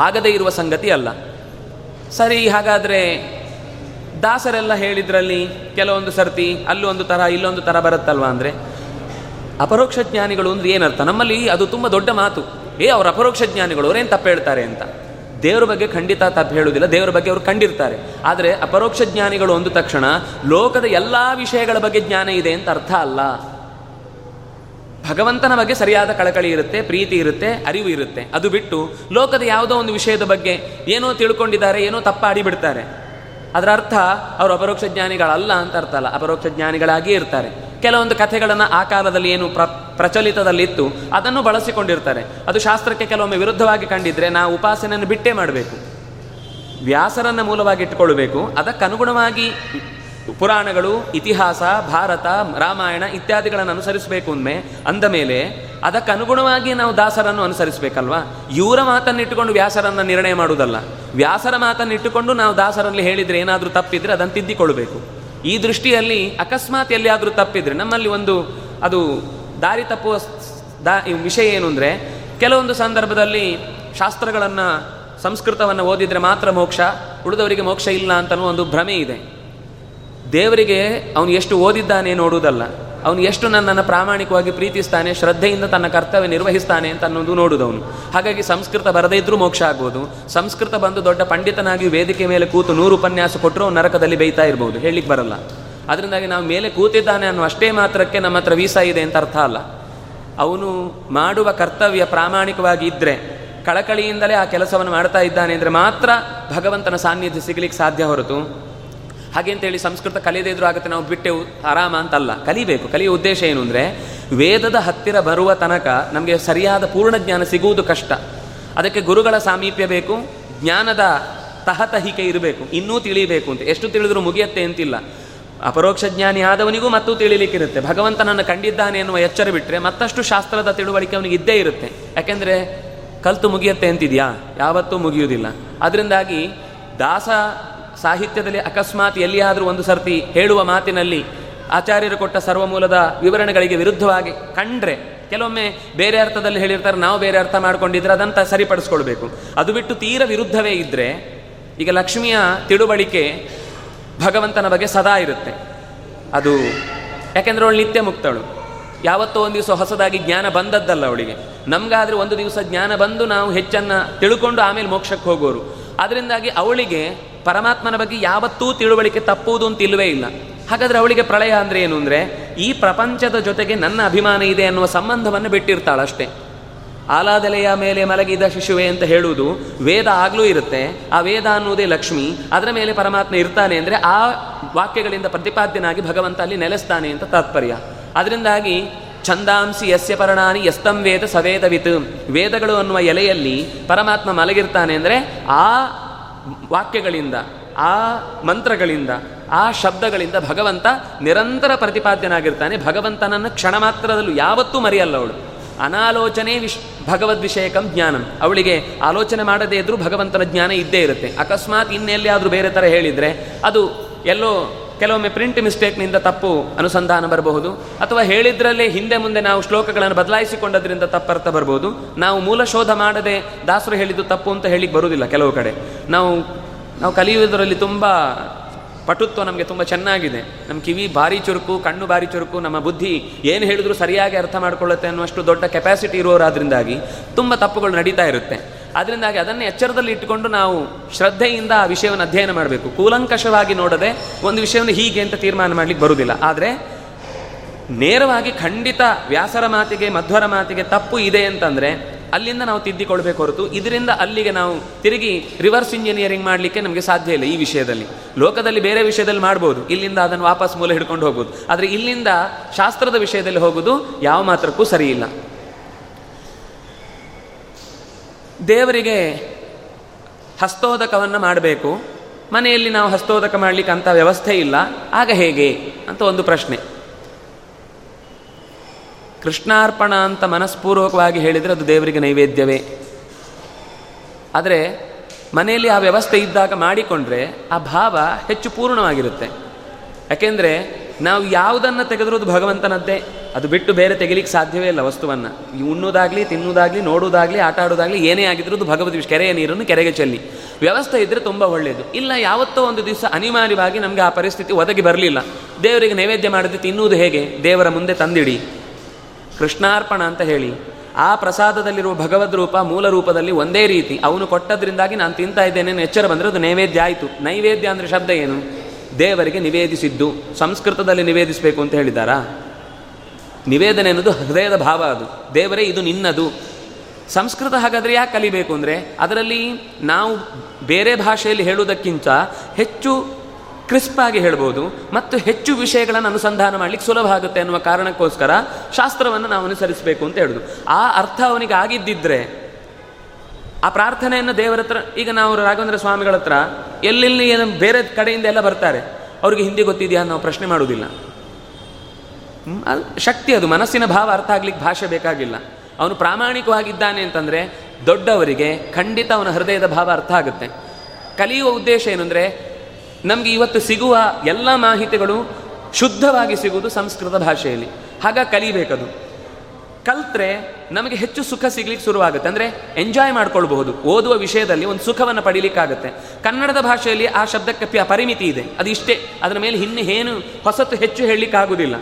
ಆಗದೇ ಇರುವ ಸಂಗತಿ ಅಲ್ಲ. ಸರಿ, ಹಾಗಾದರೆ ದಾಸರೆಲ್ಲ ಹೇಳಿದ್ರಲ್ಲಿ ಕೆಲವೊಂದು ಸರ್ತಿ ಅಲ್ಲೊಂದು ಥರ ಇಲ್ಲೊಂದು ಥರ ಬರುತ್ತಲ್ವ ಅಂದರೆ? ಅಪರೋಕ್ಷ ಜ್ಞಾನಿಗಳು ಅಂದ್ರೆ ಏನರ್ಥ? ನಮ್ಮಲ್ಲಿ ಅದು ತುಂಬ ದೊಡ್ಡ ಮಾತು. ಏ, ಅವರು ಅಪರೋಕ್ಷ ಜ್ಞಾನಿಗಳು, ಅವ್ರೇನು ತಪ್ಪು ಹೇಳ್ತಾರೆ ಅಂತ? ದೇವರ ಬಗ್ಗೆ ಖಂಡಿತ ತಪ್ಪು ಹೇಳುವುದಿಲ್ಲ, ದೇವರ ಬಗ್ಗೆ ಅವರು ಕಂಡಿರ್ತಾರೆ. ಆದರೆ ಅಪರೋಕ್ಷ ಜ್ಞಾನಿಗಳು ಅಂದ ತಕ್ಷಣ, ಲೋಕದ ಎಲ್ಲ ವಿಷಯಗಳ ಬಗ್ಗೆ ಜ್ಞಾನ ಇದೆ ಅಂತ ಅರ್ಥ ಅಲ್ಲ. ಭಗವಂತನ ಬಗ್ಗೆ ಸರಿಯಾದ ಕಳಕಳಿ ಇರುತ್ತೆ, ಪ್ರೀತಿ ಇರುತ್ತೆ, ಅರಿವು ಇರುತ್ತೆ. ಅದು ಬಿಟ್ಟು ಲೋಕದ ಯಾವುದೋ ಒಂದು ವಿಷಯದ ಬಗ್ಗೆ ಏನೋ ತಿಳ್ಕೊಂಡಿದ್ದಾರೆ, ಏನೋ ತಪ್ಪಾಡಿ ಬಿಡ್ತಾರೆ. ಅದರ ಅರ್ಥ ಅವರು ಅಪರೋಕ್ಷ ಜ್ಞಾನಿಗಳಲ್ಲ ಅಂತ ಅರ್ಥ ಅಲ್ಲ. ಅಪರೋಕ್ಷ ಜ್ಞಾನಿಗಳಾಗಿಯೇ ಇರ್ತಾರೆ. ಕೆಲವೊಂದು ಕಥೆಗಳನ್ನು ಆ ಕಾಲದಲ್ಲಿ ಏನು ಪ್ರ ಪ್ರಚಲಿತದಲ್ಲಿತ್ತು. ಅದನ್ನು ಬಳಸಿಕೊಂಡಿರ್ತಾರೆ. ಅದು ಶಾಸ್ತ್ರಕ್ಕೆ ಕೆಲವೊಮ್ಮೆ ವಿರುದ್ಧವಾಗಿ ಕಂಡಿದ್ರೆ ನಾವು ಉಪಾಸನೆಯನ್ನು ಬಿಟ್ಟೇ ಮಾಡಬೇಕು. ವ್ಯಾಸರನ್ನ ಮೂಲವಾಗಿ ಇಟ್ಟುಕೊಳ್ಬೇಕು ಅದಕ್ಕನುಗುಣವಾಗಿ ಪುರಾಣಗಳು, ಇತಿಹಾಸ, ಭಾರತ, ರಾಮಾಯಣ ಇತ್ಯಾದಿಗಳನ್ನು ಅನುಸರಿಸಬೇಕು ಅಂದ್ಮೆ, ಅಂದ ಮೇಲೆ ಅದಕ್ಕನುಗುಣವಾಗಿ ನಾವು ದಾಸರನ್ನು ಅನುಸರಿಸಬೇಕಲ್ವಾ? ಇವರ ಮಾತನ್ನು ಇಟ್ಟುಕೊಂಡು ವ್ಯಾಸರನ್ನ ನಿರ್ಣಯ ಮಾಡುವುದಲ್ಲ. ವ್ಯಾಸರ ಮಾತನ್ನು ಇಟ್ಟುಕೊಂಡು ನಾವು ದಾಸರಲ್ಲಿ ಹೇಳಿದರೆ ಏನಾದರೂ ತಪ್ಪಿದರೆ ಅದನ್ನು ತಿದ್ದಿಕೊಳ್ಬೇಕು ಈ ದೃಷ್ಟಿಯಲ್ಲಿ ಅಕಸ್ಮಾತ್ ಎಲ್ಲಿಯಾದರೂ ತಪ್ಪಿದ್ರೆ ನಮ್ಮಲ್ಲಿ ಒಂದು ಅದು ದಾರಿ ತಪ್ಪುವ ದಾ ವಿಷಯ ಏನು ಅಂದರೆ, ಕೆಲವೊಂದು ಸಂದರ್ಭದಲ್ಲಿ ಶಾಸ್ತ್ರಗಳನ್ನು, ಸಂಸ್ಕೃತವನ್ನು ಓದಿದರೆ ಮಾತ್ರ ಮೋಕ್ಷ, ಉಳಿದವರಿಗೆ ಮೋಕ್ಷ ಇಲ್ಲ ಅಂತನೂ ಒಂದು ಭ್ರಮೆ ಇದೆ. ದೇವರಿಗೆ ಅವನು ಎಷ್ಟು ಓದಿದ್ದಾನೆ ನೋಡುವುದಲ್ಲ, ಅವನು ಎಷ್ಟು ನನ್ನನ್ನು ಪ್ರಾಮಾಣಿಕವಾಗಿ ಪ್ರೀತಿಸ್ತಾನೆ, ಶ್ರದ್ಧೆಯಿಂದ ತನ್ನ ಕರ್ತವ್ಯ ನಿರ್ವಹಿಸ್ತಾನೆ ಅಂತ ಅನ್ನೋದು ನೋಡುದು ಅವನು. ಹಾಗಾಗಿ ಸಂಸ್ಕೃತ ಬರದೇ ಇದ್ರೂ ಮೋಕ್ಷ ಆಗ್ಬೋದು. ಸಂಸ್ಕೃತ ಬಂದು ದೊಡ್ಡ ಪಂಡಿತನಾಗಿ ವೇದಿಕೆ ಮೇಲೆ ಕೂತು ನೂರು ಉಪನ್ಯಾಸ ಕೊಟ್ಟರು ನರಕದಲ್ಲಿ ಬೇಯ್ತಾ ಇರ್ಬೋದು. ಹೇಳಲಿಕ್ಕೆ ಬರಲ್ಲ. ಅದರಿಂದಾಗಿ ನಾವು ಮೇಲೆ ಕೂತಿದ್ದಾನೆ ಅನ್ನೋ ಅಷ್ಟೇ ಮಾತ್ರಕ್ಕೆ ನಮ್ಮ ಹತ್ರ ವೀಸಾ ಇದೆ ಅಂತ ಅರ್ಥ ಅಲ್ಲ. ಅವನು ಮಾಡುವ ಕರ್ತವ್ಯ ಪ್ರಾಮಾಣಿಕವಾಗಿ ಇದ್ದರೆ ಕಳಕಳಿಯಿಂದಲೇ ಆ ಕೆಲಸವನ್ನು ಮಾಡ್ತಾ ಇದ್ದಾನೆ ಅಂದರೆ ಮಾತ್ರ ಭಗವಂತನ ಸಾನ್ನಿಧ್ಯ ಸಿಗಲಿಕ್ಕೆ ಸಾಧ್ಯ ಹೊರತು. ಹಾಗೆ ಅಂತೇಳಿ ಸಂಸ್ಕೃತ ಕಲಿಯದೇ ಇದ್ರೂ ಆಗುತ್ತೆ, ನಾವು ಬಿಟ್ಟೆವು ಆರಾಮ ಅಂತಲ್ಲ. ಕಲಿಬೇಕು. ಕಲಿಯುವ ಉದ್ದೇಶ ಏನು ಅಂದರೆ, ವೇದದ ಹತ್ತಿರ ಬರುವ ತನಕ ನಮಗೆ ಸರಿಯಾದ ಪೂರ್ಣ ಜ್ಞಾನ ಸಿಗುವುದು ಕಷ್ಟ. ಅದಕ್ಕೆ ಗುರುಗಳ ಸಾಮೀಪ್ಯ ಬೇಕು, ಜ್ಞಾನದ ತಹತಹಿಕೆ ಇರಬೇಕು. ಇನ್ನೂ ತಿಳಿಬೇಕು ಅಂತ. ಎಷ್ಟು ತಿಳಿದ್ರೂ ಮುಗಿಯತ್ತೆ ಅಂತಿಲ್ಲ. ಅಪರೋಕ್ಷ ಜ್ಞಾನಿ ಆದವನಿಗೂ ಮತ್ತೂ ತಿಳಿಲಿಕ್ಕಿರುತ್ತೆ. ಭಗವಂತನನ್ನು ಕಂಡಿದ್ದಾನೆ ಎನ್ನುವ ಎಚ್ಚರ ಬಿಟ್ಟರೆ ಮತ್ತಷ್ಟು ಶಾಸ್ತ್ರದ ತಿಳುವಳಿಕೆ ಅವನಿಗೆ ಇದ್ದೇ ಇರುತ್ತೆ. ಯಾಕೆಂದರೆ ಕಲ್ತು ಮುಗಿಯುತ್ತೆ ಅಂತಿದೆಯಾ? ಯಾವತ್ತೂ ಮುಗಿಯುವುದಿಲ್ಲ. ಅದರಿಂದಾಗಿ ದಾಸ ಸಾಹಿತ್ಯದಲ್ಲಿ ಅಕಸ್ಮಾತ್ ಎಲ್ಲಿಯಾದರೂ ಒಂದು ಸರ್ತಿ ಹೇಳುವ ಮಾತಿನಲ್ಲಿ ಆಚಾರ್ಯರು ಕೊಟ್ಟ ಸರ್ವಮೂಲದ ವಿವರಣೆಗಳಿಗೆ ವಿರುದ್ಧವಾಗಿ ಕಂಡ್ರೆ ಕೆಲವೊಮ್ಮೆ ಬೇರೆ ಅರ್ಥದಲ್ಲಿ ಹೇಳಿರ್ತಾರೆ, ನಾವು ಬೇರೆ ಅರ್ಥ ಮಾಡ್ಕೊಂಡಿದ್ರೆ ಅದಂತ ಸರಿಪಡಿಸ್ಕೊಳ್ಬೇಕು. ಅದು ಬಿಟ್ಟು ತೀರ ವಿರುದ್ಧವೇ ಇದ್ದರೆ ಈಗ ಲಕ್ಷ್ಮಿಯ ತಿಳುವಳಿಕೆ ಭಗವಂತನ ಬಗ್ಗೆ ಸದಾ ಇರುತ್ತೆ. ಅದು ಯಾಕೆಂದ್ರೆ ಅವಳು ನಿತ್ಯ ಮುಕ್ತಳು. ಯಾವತ್ತೋ ಒಂದು ದಿವಸ ಹೊಸದಾಗಿ ಜ್ಞಾನ ಬಂದದ್ದಲ್ಲ ಅವಳಿಗೆ. ನಮಗಾದ್ರೆ ಒಂದು ದಿವಸ ಜ್ಞಾನ ಬಂದು ನಾವು ಹೆಚ್ಚನ್ನು ತಿಳ್ಕೊಂಡು ಆಮೇಲೆ ಮೋಕ್ಷಕ್ಕೆ ಹೋಗೋರು. ಅದರಿಂದಾಗಿ ಅವಳಿಗೆ ಪರಮಾತ್ಮನ ಬಗ್ಗೆ ಯಾವತ್ತೂ ತಿಳುವಳಿಕೆ ತಪ್ಪುವುದು ಅಂತ ಇಲ್ಲವೇ ಇಲ್ಲ. ಹಾಗಾದ್ರೆ ಅವಳಿಗೆ ಪ್ರಳಯ ಅಂದ್ರೆ ಏನು ಅಂದರೆ, ಈ ಪ್ರಪಂಚದ ಜೊತೆಗೆ ನನ್ನ ಅಭಿಮಾನ ಇದೆ ಅನ್ನುವ ಸಂಬಂಧವನ್ನು ಬಿಟ್ಟಿರ್ತಾಳಷ್ಟೇ. ಆಲಾದೆಲೆಯ ಮೇಲೆ ಮಲಗಿದ ಶಿಶುವೆ ಅಂತ ಹೇಳುವುದು ವೇದ ಆಗಲೂ ಇರುತ್ತೆ. ಆ ವೇದ ಅನ್ನುವುದೇ ಲಕ್ಷ್ಮಿ. ಅದರ ಮೇಲೆ ಪರಮಾತ್ಮ ಇರ್ತಾನೆ ಅಂದರೆ ಆ ವಾಕ್ಯಗಳಿಂದ ಪ್ರತಿಪಾದ್ಯನಾಗಿ ಭಗವಂತ ಅಲ್ಲಿ ನೆಲೆಸ್ತಾನೆ ಅಂತ ತಾತ್ಪರ್ಯ. ಅದರಿಂದಾಗಿ ಛಂದಾಂಸಿ ಯಸ್ಯ ಪರ್ಣಾನಿ ಯಸ್ತಂ ವೇದ ಸವೇದವಿತ್. ವೇದಗಳು ಅನ್ನುವ ಎಲೆಯಲ್ಲಿ ಪರಮಾತ್ಮ ಮಲಗಿರ್ತಾನೆ ಅಂದರೆ ಆ ವಾಕ್ಯಗಳಿಂದ, ಆ ಮಂತ್ರಗಳಿಂದ, ಆ ಶಬ್ದಗಳಿಂದ ಭಗವಂತ ನಿರಂತರ ಪ್ರತಿಪಾದ್ಯನಾಗಿರ್ತಾನೆ. ಭಗವಂತನನ್ನು ಕ್ಷಣ ಮಾತ್ರದಲ್ಲೂ ಯಾವತ್ತೂ ಮರೆಯಲ್ಲ ಅವಳು. ಅನಾಲೋಚನೆ ವಿಶ್ ಭಗವದ್ ವಿಷಯಕಂ ಜ್ಞಾನಂ. ಅವಳಿಗೆ ಆಲೋಚನೆ ಮಾಡದೇ ಇದ್ದರೂ ಭಗವಂತನ ಜ್ಞಾನ ಇದ್ದೇ ಇರುತ್ತೆ. ಅಕಸ್ಮಾತ್ ಇನ್ನೆಲ್ಲಿಯಾದರೂ ಬೇರೆ ಥರ ಹೇಳಿದರೆ ಅದು ಎಲ್ಲೋ ಕೆಲವೊಮ್ಮೆ ಪ್ರಿಂಟ್ ಮಿಸ್ಟೇಕ್ನಿಂದ ತಪ್ಪು ಅನುಸಂಧಾನ ಬರಬಹುದು. ಅಥವಾ ಹೇಳಿದ್ರಲ್ಲೇ ಹಿಂದೆ ಮುಂದೆ ನಾವು ಶ್ಲೋಕಗಳನ್ನು ಬದಲಾಯಿಸಿಕೊಂಡದ್ರಿಂದ ತಪ್ಪರ್ಥ ಬರ್ಬೋದು ನಾವು ಮೂಲ ಶೋಧ ಮಾಡದೆ ದಾಸರು ಹೇಳಿದ್ದು ತಪ್ಪು ಅಂತ ಹೇಳಿಕ್ಕೆ ಬರುವುದಿಲ್ಲ ಕೆಲವು ಕಡೆ. ನಾವು ನಾವು ಕಲಿಯುವುದರಲ್ಲಿ ತುಂಬ ಪಟುತ್ವ ನಮಗೆ ತುಂಬ ಚೆನ್ನಾಗಿದೆ. ನಮ್ಮ ಕಿವಿ ಭಾರಿ ಚುರುಕು, ಕಣ್ಣು ಭಾರಿ ಚುರುಕು, ನಮ್ಮ ಬುದ್ಧಿ ಏನು ಹೇಳಿದ್ರು ಸರಿಯಾಗಿ ಅರ್ಥ ಮಾಡ್ಕೊಳ್ಳುತ್ತೆ ಅನ್ನುವಷ್ಟು ದೊಡ್ಡ ಕೆಪಾಸಿಟಿ ಇರೋರಾದ್ರಿಂದಾಗಿ ತುಂಬ ತಪ್ಪುಗಳು ನಡೀತಾ ಇರುತ್ತೆ. ಅದರಿಂದಾಗಿ ಅದನ್ನೇ ಎಚ್ಚರದಲ್ಲಿ ಇಟ್ಟುಕೊಂಡು ನಾವು ಶ್ರದ್ಧೆಯಿಂದ ಆ ವಿಷಯವನ್ನು ಅಧ್ಯಯನ ಮಾಡಬೇಕು. ಕೂಲಂಕಷವಾಗಿ ನೋಡದೆ ಒಂದು ವಿಷಯವನ್ನು ಹೀಗೆ ಅಂತ ತೀರ್ಮಾನ ಮಾಡಲಿಕ್ಕೆ ಬರುವುದಿಲ್ಲ. ಆದರೆ ನೇರವಾಗಿ ಖಂಡಿತ ವ್ಯಾಸರ ಮಾತಿಗೆ, ಮಧ್ವರ ಮಾತಿಗೆ ತಪ್ಪು ಇದೆ ಅಂತಂದರೆ ಅಲ್ಲಿಂದ ನಾವು ತಿದ್ದಿಕೊಳ್ಬೇಕು ಹೊರತು ಇದರಿಂದ ಅಲ್ಲಿಗೆ ನಾವು ತಿರುಗಿ ರಿವರ್ಸ್ ಇಂಜಿನಿಯರಿಂಗ್ ಮಾಡಲಿಕ್ಕೆ ನಮಗೆ ಸಾಧ್ಯ ಇಲ್ಲ ಈ ವಿಷಯದಲ್ಲಿ. ಲೋಕದಲ್ಲಿ ಬೇರೆ ವಿಷಯದಲ್ಲಿ ಮಾಡ್ಬೋದು, ಇಲ್ಲಿಂದ ಅದನ್ನು ವಾಪಸ್ ಮೂಲ ಹಿಡ್ಕೊಂಡು ಹೋಗೋದು ಆದರೆ ಇಲ್ಲಿಂದ ಶಾಸ್ತ್ರದ ವಿಷಯದಲ್ಲಿ ಹೋಗೋದು ಯಾವ ಮಾತ್ರಕ್ಕೂ ಸರಿ ಇಲ್ಲ. ದೇವರಿಗೆ ಹಸ್ತೋದಕವನ್ನು ಮಾಡಬೇಕು, ಮನೆಯಲ್ಲಿ ನಾವು ಹಸ್ತೋದಕ ಮಾಡಲಿಕ್ಕೆ ಅಂಥ ವ್ಯವಸ್ಥೆ ಇಲ್ಲ, ಆಗ ಹೇಗೆ? ಅಂತ ಒಂದು ಪ್ರಶ್ನೆ. ಕೃಷ್ಣಾರ್ಪಣ ಅಂತ ಮನಸ್ಪೂರ್ವಕವಾಗಿ ಹೇಳಿದರೆ ಅದು ದೇವರಿಗೆ ನೈವೇದ್ಯವೇ. ಆದರೆ ಮನೆಯಲ್ಲಿ ಆ ವ್ಯವಸ್ಥೆ ಇದ್ದಾಗ ಮಾಡಿಕೊಂಡ್ರೆ ಆ ಭಾವ ಹೆಚ್ಚು ಪೂರ್ಣವಾಗಿರುತ್ತೆ. ಯಾಕೆಂದರೆ ನಾವು ಯಾವುದನ್ನು ತೆಗೆದರೂ ಅದು ಭಗವಂತನದ್ದೇ. ಅದು ಬಿಟ್ಟು ಬೇರೆ ತೆಗಿಲಿಕ್ಕೆ ಸಾಧ್ಯವೇ ಇಲ್ಲ ವಸ್ತುವನ್ನು. ಉಣ್ಣುವುದಾಗಲಿ ತಿನ್ನುವುದಾಗಲಿ ನೋಡುವುದಾಗಲಿ ಆಟ ಆಡೋದಾಗಲಿ ಏನೇ ಆಗಿದ್ರೂ ಅದು ಭಗವದ್ ಕೆರೆಯ ನೀರನ್ನು ಕೆರೆಗೆ ಚೆಲ್ಲಿ. ವ್ಯವಸ್ಥೆ ಇದ್ದರೆ ತುಂಬ ಒಳ್ಳೆಯದು ಇಲ್ಲ, ಯಾವತ್ತೋ ಒಂದು ದಿವಸ ಅನಿವಾರ್ಯವಾಗಿ ನಮಗೆ ಆ ಪರಿಸ್ಥಿತಿ ಒದಗಿ ಬರಲಿಲ್ಲ. ದೇವರಿಗೆ ನೈವೇದ್ಯ ಮಾಡದೆ ತಿನ್ನುವುದು ಹೇಗೆ? ದೇವರ ಮುಂದೆ ತಂದಿಡಿ. ಕೃಷ್ಣಾರ್ಪಣ ಅಂತ ಹೇಳಿ, ಆ ಪ್ರಸಾದದಲ್ಲಿರುವ ಭಗವದ್ ರೂಪ ಮೂಲ ರೂಪದಲ್ಲಿ ಒಂದೇ ರೀತಿ, ಅವನು ಕೊಟ್ಟದ್ರಿಂದಾಗಿ ನಾನು ತಿಂತಾ ಇದ್ದೇನೆ ಎಚ್ಚರ ಬಂದರೆ ಅದು ನೈವೇದ್ಯ ಆಯಿತು. ನೈವೇದ್ಯ ಅಂದರೆ ಶಬ್ದ ಏನು? ದೇವರಿಗೆ ನಿವೇದಿಸಿದ್ದು, ಸಂಸ್ಕೃತದಲ್ಲಿ ನಿವೇದಿಸಬೇಕು ಅಂತ ಹೇಳಿದ್ದಾರಾ? ನಿವೇದನೆ ಅನ್ನೋದು ಹೃದಯದ ಭಾವ ಅದು. ದೇವರೇ, ಇದು ನಿನ್ನದು. ಸಂಸ್ಕೃತ ಹಾಗಾದರೆ ಯಾಕೆ ಕಲಿಬೇಕು ಅಂದರೆ, ಅದರಲ್ಲಿ ನಾವು ಬೇರೆ ಭಾಷೆಯಲ್ಲಿ ಹೇಳುವುದಕ್ಕಿಂತ ಹೆಚ್ಚು ಕ್ರಿಸ್ಪ್ ಆಗಿ ಹೇಳ್ಬೋದು ಮತ್ತು ಹೆಚ್ಚು ವಿಷಯಗಳನ್ನು ಅನುಸಂಧಾನ ಮಾಡಲಿಕ್ಕೆ ಸುಲಭ ಆಗುತ್ತೆ ಅನ್ನುವ ಕಾರಣಕ್ಕೋಸ್ಕರ ಶಾಸ್ತ್ರವನ್ನು ನಾವು ಅನುಸರಿಸಬೇಕು ಅಂತ ಹೇಳುದು. ಆ ಅರ್ಥ ಅವನಿಗೆ ಆಗಿದ್ದಿದ್ರೆ ಆ ಪ್ರಾರ್ಥನೆಯನ್ನು ದೇವರ ಹತ್ರ ಈಗ ನಾವು ರಾಘವೇಂದ್ರ ಸ್ವಾಮಿಗಳ ಹತ್ರ ಎಲ್ಲೆಲ್ಲಿ ಏನು ಬೇರೆ ಕಡೆಯಿಂದ ಎಲ್ಲ ಬರ್ತಾರೆ ಅವ್ರಿಗೆ ಹಿಂದಿ ಗೊತ್ತಿದೆಯಾ ನಾವು ಪ್ರಶ್ನೆ ಮಾಡುವುದಿಲ್ಲ. ಹ್ಮ್, ಶಕ್ತಿ ಅದು ಮನಸ್ಸಿನ ಭಾವ ಅರ್ಥ ಆಗ್ಲಿಕ್ಕೆ ಭಾಷೆ ಬೇಕಾಗಿಲ್ಲ. ಅವನು ಪ್ರಾಮಾಣಿಕವಾಗಿದ್ದಾನೆ ಅಂತಂದರೆ ದೊಡ್ಡವರಿಗೆ ಖಂಡಿತ ಅವನ ಹೃದಯದ ಭಾವ ಅರ್ಥ ಆಗುತ್ತೆ. ಕಲಿಯುವ ಉದ್ದೇಶ ಏನು ಅಂದರೆ ನಮಗೆ ಇವತ್ತು ಸಿಗುವ ಎಲ್ಲ ಮಾಹಿತಿಗಳು ಶುದ್ಧವಾಗಿ ಸಿಗುವುದು ಸಂಸ್ಕೃತ ಭಾಷೆಯಲ್ಲಿ. ಹಾಗ ಕಲಿಬೇಕದು. ಕಲ್ತ್ರೆ ನಮಗೆ ಹೆಚ್ಚು ಸುಖ ಸಿಗ್ಲಿಕ್ಕೆ ಶುರುವಾಗುತ್ತೆ. ಅಂದರೆ ಎಂಜಾಯ್ ಮಾಡ್ಕೊಳ್ಬಹುದು. ಓದುವ ವಿಷಯದಲ್ಲಿ ಒಂದು ಸುಖವನ್ನು ಪಡೀಲಿಕ್ಕಾಗುತ್ತೆ. ಕನ್ನಡದ ಭಾಷೆಯಲ್ಲಿ ಆ ಶಬ್ದಕ್ಕೆ ಪರಿಮಿತಿ ಇದೆ. ಅದು ಇಷ್ಟೇ. ಅದರ ಮೇಲೆ ಇನ್ನು ಏನು ಹೊಸತು ಹೆಚ್ಚು ಹೇಳಲಿಕ್ಕಾಗುವುದಿಲ್ಲ.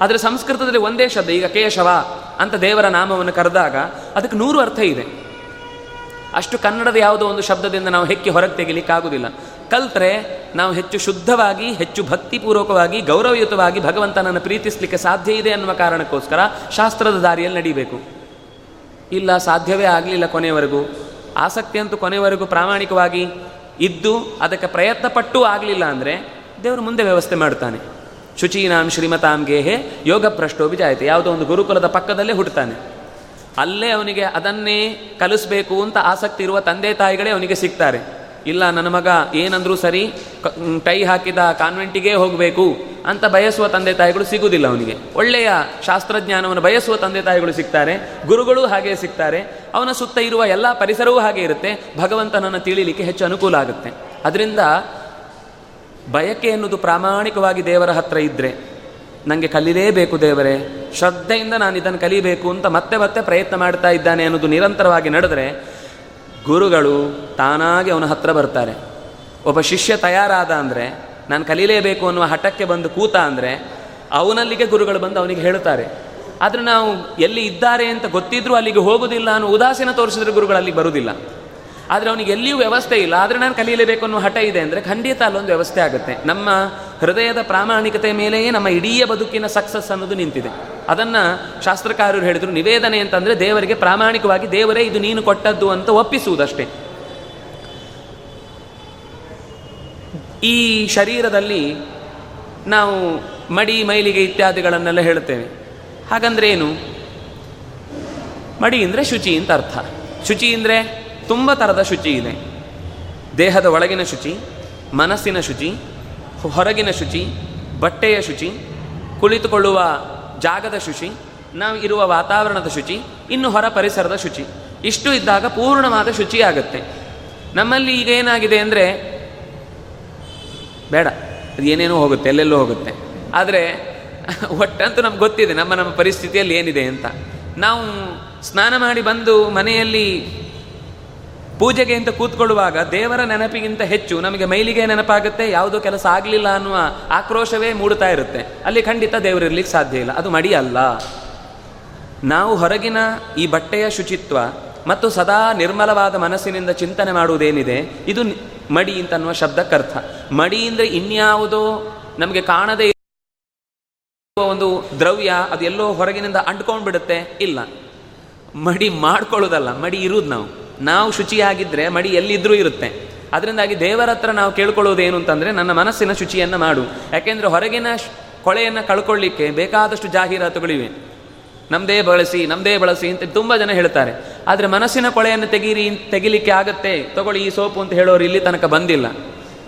ಆದರೆ ಸಂಸ್ಕೃತದಲ್ಲಿ ಒಂದೇ ಶಬ್ದ, ಈಗ ಕೇಶವ ಅಂತ ದೇವರ ನಾಮವನ್ನು ಕರೆದಾಗ ಅದಕ್ಕೆ ನೂರು ಅರ್ಥ ಇದೆ. ಅಷ್ಟು ಕನ್ನಡದ ಯಾವುದೋ ಒಂದು ಶಬ್ದದಿಂದ ನಾವು ಹೆಕ್ಕಿ ಹೊರಗೆ ತೆಗಿಲಿಕ್ಕಾಗುವುದಿಲ್ಲ. ಕಲ್ತ್ರೆ ನಾವು ಹೆಚ್ಚು ಶುದ್ಧವಾಗಿ, ಹೆಚ್ಚು ಭಕ್ತಿಪೂರ್ವಕವಾಗಿ, ಗೌರವಯುತವಾಗಿ ಭಗವಂತನನ್ನು ಪ್ರೀತಿಸಲಿಕ್ಕೆ ಸಾಧ್ಯ ಇದೆ ಅನ್ನುವ ಕಾರಣಕ್ಕೋಸ್ಕರ ಶಾಸ್ತ್ರದ ದಾರಿಯಲ್ಲಿ ನಡೀಬೇಕು. ಇಲ್ಲ, ಸಾಧ್ಯವೇ ಆಗಲಿಲ್ಲ ಕೊನೆಯವರೆಗೂ ಆಸಕ್ತಿ ಅಂತೂ ಕೊನೆಯವರೆಗೂ ಪ್ರಾಮಾಣಿಕವಾಗಿ ಇದ್ದು, ಅದಕ್ಕೆ ಪ್ರಯತ್ನ ಪಟ್ಟು ಆಗಲಿಲ್ಲ ಅಂದರೆ ದೇವರು ಮುಂದೆ ವ್ಯವಸ್ಥೆ ಮಾಡ್ತಾನೆ. ಶುಚೀನಾಂ ಶ್ರೀಮತಾಂ ಗೇಹೆ ಯೋಗ ಭ್ರಷ್ಟೋ ಬಿಜಾಯಿತು ಯಾವುದೋ ಒಂದು ಗುರುಕುಲದ ಪಕ್ಕದಲ್ಲೇ ಹುಟ್ಟುತ್ತಾನೆ ಅಲ್ಲೇ ಅವನಿಗೆ ಅದನ್ನೇ ಕಲಿಸಬೇಕು ಅಂತ ಆಸಕ್ತಿ ಇರುವ ತಂದೆ ತಾಯಿಗಳೇ ಅವನಿಗೆ ಸಿಗ್ತಾರೆ. ಇಲ್ಲ, ನನ್ನ ಮಗ ಏನಂದರೂ ಸರಿ ಟೈ ಹಾಕಿದ ಕಾನ್ವೆಂಟಿಗೆ ಹೋಗಬೇಕು ಅಂತ ಬಯಸುವ ತಂದೆ ತಾಯಿಗಳು ಸಿಗುವುದಿಲ್ಲ ಅವನಿಗೆ. ಒಳ್ಳೆಯ ಶಾಸ್ತ್ರಜ್ಞಾನವನ್ನು ಬಯಸುವ ತಂದೆ ತಾಯಿಗಳು ಸಿಗ್ತಾರೆ, ಗುರುಗಳು ಹಾಗೆ ಸಿಗ್ತಾರೆ, ಅವನ ಸುತ್ತ ಇರುವ ಎಲ್ಲ ಪರಿಸರವೂ ಹಾಗೆ ಇರುತ್ತೆ, ಭಗವಂತನನ್ನು ತಿಳಿಲಿಕ್ಕೆ ಹೆಚ್ಚು ಅನುಕೂಲ ಆಗುತ್ತೆ. ಅದರಿಂದ ಬಯಕೆ ಎನ್ನುವುದು ಪ್ರಾಮಾಣಿಕವಾಗಿ ದೇವರ ಹತ್ರ ಇದ್ದರೆ ನನಗೆ ಕಲಿಲೇಬೇಕು ದೇವರೇ, ಶ್ರದ್ಧೆಯಿಂದ ನಾನು ಇದನ್ನು ಕಲಿಬೇಕು ಅಂತ ಮತ್ತೆ ಮತ್ತೆ ಪ್ರಯತ್ನ ಮಾಡ್ತಾ ಇದ್ದಾನೆ ಅನ್ನೋದು ನಿರಂತರವಾಗಿ ನಡೆದರೆ ಗುರುಗಳು ತಾನಾಗಿ ಅವನ ಹತ್ರ ಬರ್ತಾರೆ. ಒಬ್ಬ ಶಿಷ್ಯ ತಯಾರಾದ ಅಂದರೆ, ನಾನು ಕಲೀಲೇಬೇಕು ಅನ್ನುವ ಹಠಕ್ಕೆ ಬಂದು ಕೂತ ಅಂದರೆ, ಅವನಲ್ಲಿಗೆ ಗುರುಗಳು ಬಂದು ಅವನಿಗೆ ಹೇಳ್ತಾರೆ. ಆದರೆ ನಾವು ಎಲ್ಲಿ ಇದ್ದಾರೆ ಅಂತ ಗೊತ್ತಿದ್ರೂ ಅಲ್ಲಿಗೆ ಹೋಗುವುದಿಲ್ಲ ಅನ್ನೋ ಉದಾಸೀನ ತೋರಿಸಿದ್ರೆ ಗುರುಗಳು ಅಲ್ಲಿಗೆ ಬರುವುದಿಲ್ಲ ಆದರೆ ಅವನಿಗೆ ಎಲ್ಲಿಯೂ ವ್ಯವಸ್ಥೆ ಇಲ್ಲ. ಆದರೆ ನಾನು ಕಲಿಯಲೇಬೇಕು ಅನ್ನೋ ಹಠ ಇದೆ ಅಂದರೆ ಖಂಡಿತ ಅಲ್ಲೊಂದು ವ್ಯವಸ್ಥೆ ಆಗುತ್ತೆ. ನಮ್ಮ ಹೃದಯದ ಪ್ರಾಮಾಣಿಕತೆ ಮೇಲೆಯೇ ನಮ್ಮ ಇಡೀ ಬದುಕಿನ ಸಕ್ಸಸ್ ಅನ್ನೋದು ನಿಂತಿದೆ. ಅದನ್ನು ಶಾಸ್ತ್ರಕಾರರು ಹೇಳಿದರು, ನಿವೇದನೆ ಅಂತಂದರೆ ದೇವರಿಗೆ ಪ್ರಾಮಾಣಿಕವಾಗಿ ದೇವರೇ ಇದು ನೀನು ಕೊಟ್ಟದ್ದು ಅಂತ ಒಪ್ಪಿಸುವುದಷ್ಟೇ. ಈ ಶರೀರದಲ್ಲಿ ನಾವು ಮಡಿ, ಮೈಲಿಗೆ ಇತ್ಯಾದಿಗಳನ್ನೆಲ್ಲ ಹೇಳುತ್ತೇವೆ. ಹಾಗಂದ್ರೆ ಏನು? ಮಡಿ ಅಂದರೆ ಶುಚಿ ಅಂತ ಅರ್ಥ. ಶುಚಿ ಅಂದರೆ ತುಂಬ ಥರದ ಶುಚಿ ಇದೆ. ದೇಹದ ಒಳಗಿನ ಶುಚಿ, ಮನಸ್ಸಿನ ಶುಚಿ, ಹೊರಗಿನ ಶುಚಿ, ಬಟ್ಟೆಯ ಶುಚಿ, ಕುಳಿತುಕೊಳ್ಳುವ ಜಾಗದ ಶುಚಿ, ನಾವು ಇರುವ ವಾತಾವರಣದ ಶುಚಿ, ಇನ್ನು ಹೊರ ಪರಿಸರದ ಶುಚಿ. ಇಷ್ಟು ಇದ್ದಾಗ ಪೂರ್ಣವಾದ ಶುಚಿ ಆಗುತ್ತೆ. ನಮ್ಮಲ್ಲಿ ಈಗ ಏನಾಗಿದೆ ಅಂದರೆ, ಬೇಡ, ಅದು ಏನೇನೋ ಹೋಗುತ್ತೆ, ಎಲ್ಲೆಲ್ಲೋ ಹೋಗುತ್ತೆ. ಆದರೆ, ಒಟ್ಟಂತೂ ನಮ್ಗೆ ಗೊತ್ತಿದೆ, ನಮ್ಮ ನಮ್ಮ ಪರಿಸ್ಥಿತಿಯಲ್ಲಿ ಏನಿದೆ ಅಂತ. ನಾವು ಸ್ನಾನ ಮಾಡಿ ಬಂದು ಮನೆಯಲ್ಲಿ ಪೂಜೆಗೆ ಅಂತ ಕೂತ್ಕೊಳ್ಳುವಾಗ ದೇವರ ನೆನಪಿಗಿಂತ ಹೆಚ್ಚು ನಮಗೆ ಮೈಲಿಗೆ ನೆನಪಾಗುತ್ತೆ, ಯಾವುದೋ ಕೆಲಸ ಆಗಲಿಲ್ಲ ಅನ್ನುವ ಆಕ್ರೋಶವೇ ಮೂಡುತ್ತಾ ಇರುತ್ತೆ. ಅಲ್ಲಿ ಖಂಡಿತ ದೇವರಿರ್ಲಿಕ್ಕೆ ಸಾಧ್ಯ ಇಲ್ಲ. ಅದು ಮಡಿ ಅಲ್ಲ ನಾವು ಹೊರಗಿನ ಈ ಬಟ್ಟೆಯ ಶುಚಿತ್ವ ಮತ್ತು ಸದಾ ನಿರ್ಮಲವಾದ ಮನಸ್ಸಿನಿಂದ ಚಿಂತನೆ ಮಾಡುವುದೇನಿದೆ, ಇದು ಮಡಿ ಅಂತ ಅನ್ನುವ ಶಬ್ದಕ್ಕರ್ಥ. ಮಡಿ ಅಂದರೆ ಇನ್ಯಾವುದೋ ನಮಗೆ ಕಾಣದೇ ಒಂದು ದ್ರವ್ಯ, ಅದು ಎಲ್ಲೋ ಹೊರಗಿನಿಂದ ಅಂಟ್ಕೊಂಡ್ಬಿಡುತ್ತೆ. ಇಲ್ಲ. ಮಡಿ ಮಾಡ್ಕೊಳ್ಳೋದಲ್ಲ, ಮಡಿ ಇರುವುದು ನಾವು. ನಾವು ಶುಚಿಯಾಗಿದ್ದರೆ ಮಡಿ ಎಲ್ಲಿದ್ರೂ ಇರುತ್ತೆ. ಅದರಿಂದಾಗಿ ದೇವರ ಹತ್ರ ನಾವು ಕೇಳ್ಕೊಳ್ಳೋದೇನು ಅಂತಂದರೆ ನನ್ನ ಮನಸ್ಸಿನ ಶುಚಿಯನ್ನು ಮಾಡು. ಯಾಕೆಂದರೆ ಹೊರಗಿನ ಕೊಳೆಯನ್ನು ಕಳ್ಕೊಳ್ಳಿಕ್ಕೆ ಬೇಕಾದಷ್ಟು ಜಾಹೀರಾತುಗಳಿವೆ. ನಮ್ಮದೇ ಬಳಸಿ ನಮ್ಮದೇ ಬಳಸಿ ಅಂತ ತುಂಬ ಜನ ಹೇಳ್ತಾರೆ. ಆದರೆ ಮನಸ್ಸಿನ ಕೊಳೆಯನ್ನು ತೆಗೀರಿ, ತೆಗಿಲಿಕ್ಕೆ ಆಗತ್ತೆ. ತಗೊಳ್ಳಿ ಈ ಸೋಪು ಅಂತ ಹೇಳೋರು ಇಲ್ಲಿ ತನಕ ಬಂದಿಲ್ಲ.